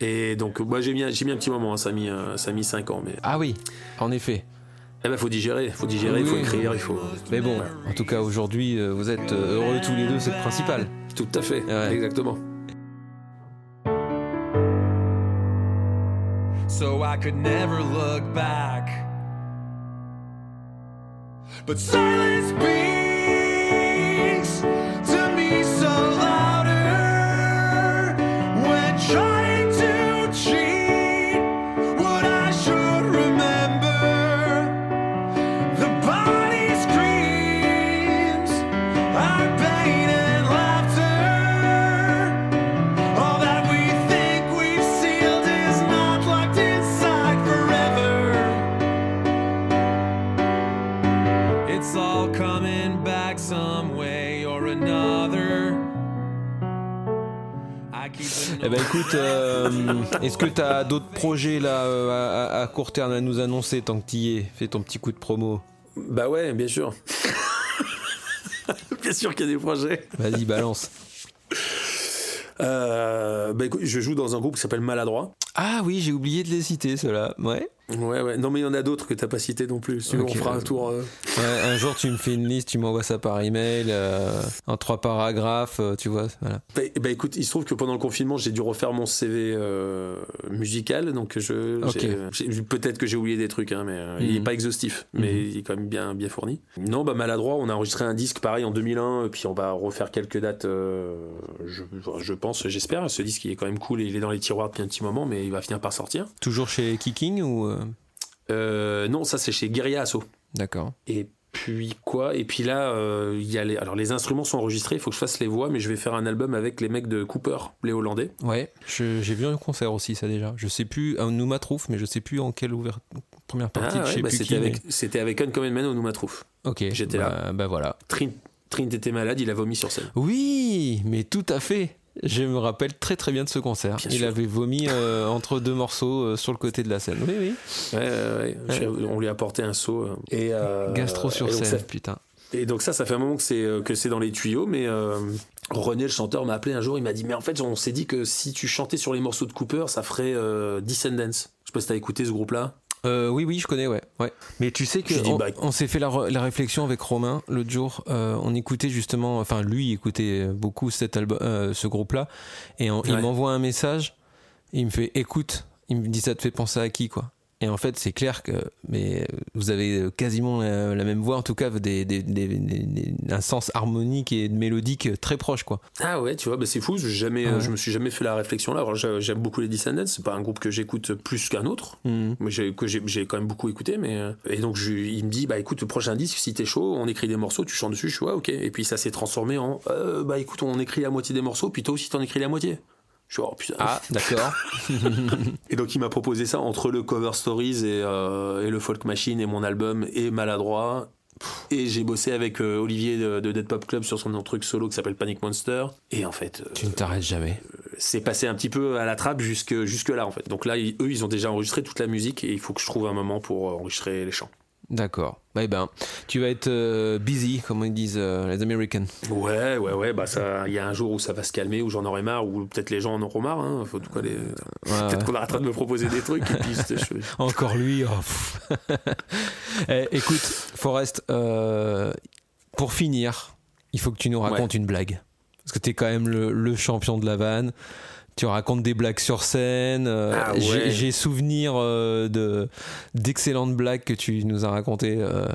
S1: Et donc moi j'ai mis, un- j'ai mis un petit moment, hein, ça a mis, euh, ça a mis 5 ans, mais
S2: Ah oui, en effet.
S1: Eh ben, faut digérer, faut digérer, il faut écrire, il faut.
S2: Mais bon, en tout cas aujourd'hui, euh, vous êtes euh, heureux tous les deux, c'est le principal.
S1: Tout à fait,
S2: Ouais.
S1: exactement.
S4: so I could never look back. But silence speaks
S2: Eh ben écoute, euh, est-ce que t'as d'autres projets là euh, à, à- à court terme à nous annoncer tant que t'y es? Fais ton petit coup de promo.
S1: Bah ouais, bien sûr. bien sûr qu'il y a des projets.
S2: Vas-y, balance.
S1: Euh, bah écoute, je joue dans un groupe qui s'appelle Maladroit.
S2: Ah oui, j'ai oublié de les citer, ceux-là. Ouais.
S1: Ouais, ouais. Non, mais il y en a d'autres que t'as pas cités non plus. Si on fera un tour. euh.
S2: Ouais, un jour, tu me fais une liste, tu m'envoies ça par email, euh, en trois paragraphes, euh, tu vois. Voilà.
S1: Bah, bah, écoute, il se trouve que pendant le confinement, j'ai dû refaire mon CV euh, musical. Donc, je,
S2: Ok.
S1: j'ai- j'ai- peut-être que j'ai oublié des trucs, hein, mais il est
S2: Mhm.
S1: pas exhaustif. Mais
S2: Mhm.
S1: il est quand même bien, bien fourni. Non, bah Maladroit, on a enregistré un disque pareil en 2001. Et puis, on va refaire quelques dates, je, je pense, j'espère. Ce disque, il est quand même cool et il est dans les tiroirs depuis un petit moment, mais il va finir par sortir.
S2: Toujours chez Kicking ou. euh,
S1: Euh, non, ça, c'est chez Guerilla Asso.
S2: D'accord.
S1: Et puis quoi? Et puis là, euh, il y a les... alors les instruments sont enregistrés, il faut que je fasse les voix, mais je vais faire un album avec les mecs de Cooper, les Hollandais.
S2: Ouais, j'ai vu un concert aussi, ça déjà. Je sais plus, un Nouma Trouf, mais je sais plus en quelle ouvert... première partie,
S1: Ah ouais,
S2: sais
S1: bah c'était avec,
S2: mais-
S1: c'était avec Uncommon Man au Noumatrouf.
S2: Ok,
S1: j'étais
S2: bah, Bah voilà.
S1: Trin- Trin était malade, il a vomi sur scène.
S2: Oui, mais tout à fait. Je me rappelle très très bien de ce concert.
S1: Bien
S2: il
S1: sûr.
S2: avait vomi euh, entre deux morceaux euh, sur le côté de la scène. Oui, oui.
S1: Ouais, ouais, ouais. J'ai- On lui a apporté un seau. euh, Et, euh,
S2: Gastro sur
S1: et
S2: scène,
S1: ça-
S2: putain.
S1: Et donc ça, ça fait un moment que c'est que c'est dans les tuyaux, mais René, le chanteur, m'a appelé un jour, il m'a dit, mais en fait, on s'est dit que si tu chantais sur les morceaux de Cooper, ça ferait Descendants. Je sais pas si t'as écouté ce groupe-là.
S2: Euh, oui, oui, je connais, ouais. ouais. Mais tu sais que on,
S1: bah,
S2: on s'est fait la, la réflexion avec Romain l'autre jour. Euh, on écoutait justement, enfin lui écoutait beaucoup cet album, euh, ce groupe-là, et on- il m'envoie un message. Il me fait, écoute, il me dit ça te fait penser à qui, quoi? Et en fait, c'est clair que mais vous avez quasiment la, la même voix, en tout cas, des, des- des- des- des- un sens harmonique et mélodique très proche, quoi.
S1: Ah ouais, tu vois, bah c'est fou, jamais,
S2: Ouais.
S1: je me suis jamais fait la réflexion là. J'aime beaucoup les Descendants, c'est pas un groupe que j'écoute plus qu'un autre. Mais j'ai que j'ai quand même beaucoup écouté mais euh, et donc je- il me dit bah écoute le prochain disque si t'es chaud on écrit des morceaux tu chantes dessus je suis ouais ok et puis ça s'est transformé en euh, bah écoute on écrit la moitié des morceaux puis toi aussi t'en écris la moitié je suis oh putain
S2: Ah, d'accord. [LAUGHS]
S1: et donc il m'a proposé ça entre le cover stories et, euh, et le folk machine et mon album et maladroit et j'ai bossé avec euh, Olivier de, de Dead Pop Club sur son truc solo qui s'appelle Panic Monster et en fait euh,
S2: tu ne t'arrêtes jamais.
S1: c'est passé un petit peu à la trappe jusque, jusque là en fait. Donc là, ils- eux, ils ont déjà enregistré toute la musique et il faut que je trouve un moment pour enregistrer les chants.
S2: D'accord. Bah, eh ben, tu vas être euh, busy, comme ils disent euh, les Americans.
S1: Ouais, ouais, ouais, bah ça, il y a un jour où ça va se calmer, où j'en aurai marre, ou peut-être les gens en auront marre. Hein. Faut, en tout cas, les-
S2: Ouais,
S1: Peut-être
S2: ouais.
S1: qu'on arrêtera de me proposer des trucs et puis je- je- [LAUGHS]
S2: Encore lui. oh. [LAUGHS] Eh, écoute, Forrest, euh, pour finir, il faut que tu nous racontes une blague. Parce que tu es quand même le, le champion de la vanne. Tu racontes des blagues sur scène. euh,
S1: Ah ouais.
S2: j'ai- souvenir euh, de d'excellentes blagues que tu nous as racontées euh,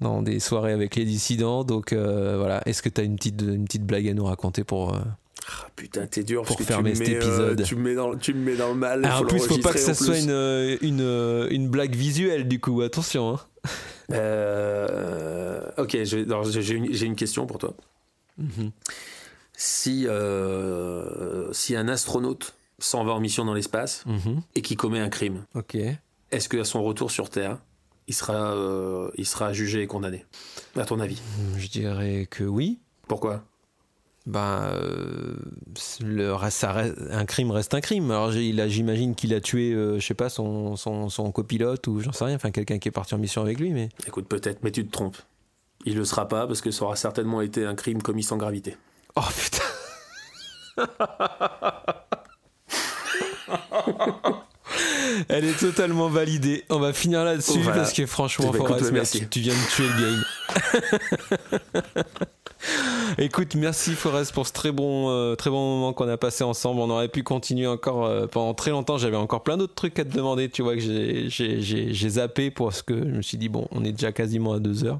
S2: dans des soirées avec les dissidents. Donc voilà, est-ce que tu as une petite, une petite blague à nous raconter pour...
S1: Ah, putain, t'es dur
S2: Pour
S1: parce que
S2: fermer
S1: tu me
S2: cet
S1: mets,
S2: épisode?
S1: tu, me mets dans, tu me mets dans le mal.
S2: Ah, en plus, faut pas que ça soit une, une, une blague visuelle du coup, attention. hein.
S1: Ok, j'ai une, question pour toi.
S2: Mhm.
S1: Si, euh, si un astronaute s'en va en mission dans l'espace
S2: Mhm.
S1: et qui commet un crime,
S2: Ok.
S1: est-ce qu'à son retour sur Terre, il sera, euh, il sera jugé et condamné À ton avis?
S2: Je dirais que oui.
S1: Pourquoi?
S2: Ben, euh, le, ça reste- un crime reste un crime. Alors j'imagine qu'il a tué, euh, je sais pas, son, son, son copilote ou j'en sais rien, enfin quelqu'un qui est parti en mission avec lui, mais.
S1: Écoute, peut-être, mais tu te trompes. Il le sera pas parce que ça aura certainement été un crime commis sans gravité.
S2: Oh putain [LAUGHS] Elle est totalement validée. On va finir là-dessus
S1: Voilà.
S2: parce que franchement,
S1: Eh ben,
S2: mec,
S1: merci.
S2: tu viens de tuer le game. [LAUGHS] [LAUGHS] écoute, merci Forrest pour ce très bon, euh, très bon moment qu'on a passé ensemble. On aurait pu continuer encore euh, pendant très longtemps. J'avais encore plein d'autres trucs à te demander. Tu vois que j'ai- zappé parce que je me suis dit, bon, on est déjà quasiment à deux heures.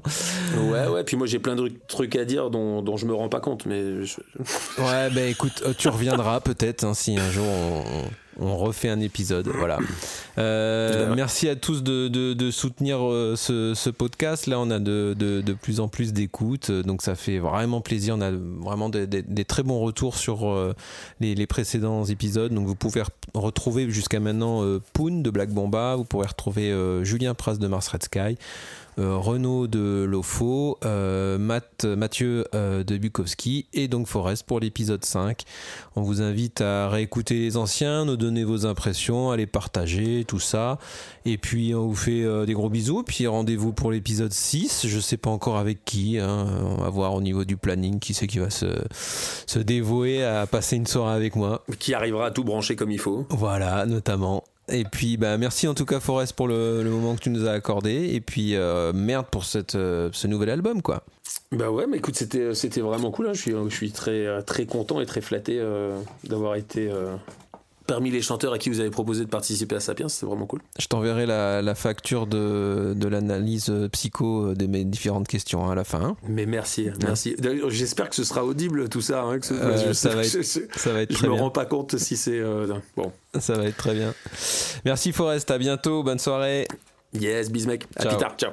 S1: Ouais, ouais, puis moi j'ai plein de trucs à dire dont, dont je me rends pas compte, mais je-
S2: Ouais, ben écoute, euh, tu reviendras peut-être hein, si un jour on, on refait un épisode. [CLEARS THROAT] Voilà. Euh, merci à tous de, de- de soutenir euh, ce, ce podcast. Là, on a de, plus en plus d'écoutes, euh, donc ça fait vraiment plaisir. On a vraiment des, des- des très bons retours sur les, les précédents épisodes. Donc vous pouvez re- retrouver jusqu'à maintenant Poon de Black Bomba, vous pourrez retrouver Julien Pras de Mars Red Sky. Euh, Renaud de Lofo, euh, Matt, Mathieu euh, de Bukowski et donc Forest pour l'épisode 5. On vous invite à réécouter les anciens, nous donner vos impressions, à les partager, tout ça. Et puis on vous fait des gros bisous. Puis rendez-vous pour l'épisode 6. Je sais pas encore avec qui. hein. On va voir au niveau du planning qui c'est qui va se, se dévouer à passer une soirée avec moi.
S1: qui arrivera à tout brancher comme il faut.
S2: Voilà, notamment. Et puis, bah, merci en tout cas, Forest, pour le, moment que tu nous as accordé. Et puis, euh, merde pour cette, euh, ce nouvel album, quoi.
S1: Bah ouais, mais écoute, c'était c'était vraiment cool. hein. Je suis je suis très euh, très content et très flatté euh, d'avoir été euh, parmi les chanteurs à qui vous avez proposé de participer à Sapiens. C'était vraiment cool.
S2: Je t'enverrai la, la facture de, de l'analyse euh, psycho euh, de mes différentes questions hein, à la fin. hein.
S1: Mais merci, merci. D'ailleurs, J'espère que ce sera audible tout ça. hein, que ce-
S2: Euh,
S1: je,
S2: ça va être- [LAUGHS]
S1: je-
S2: Ça va être
S1: je
S2: très
S1: me
S2: bien.
S1: rends pas compte si c'est euh, bon.
S2: Ça va être très bien. Merci, Forest. À bientôt. Bonne soirée.
S1: Yes, bis mec. À plus tard. Ciao.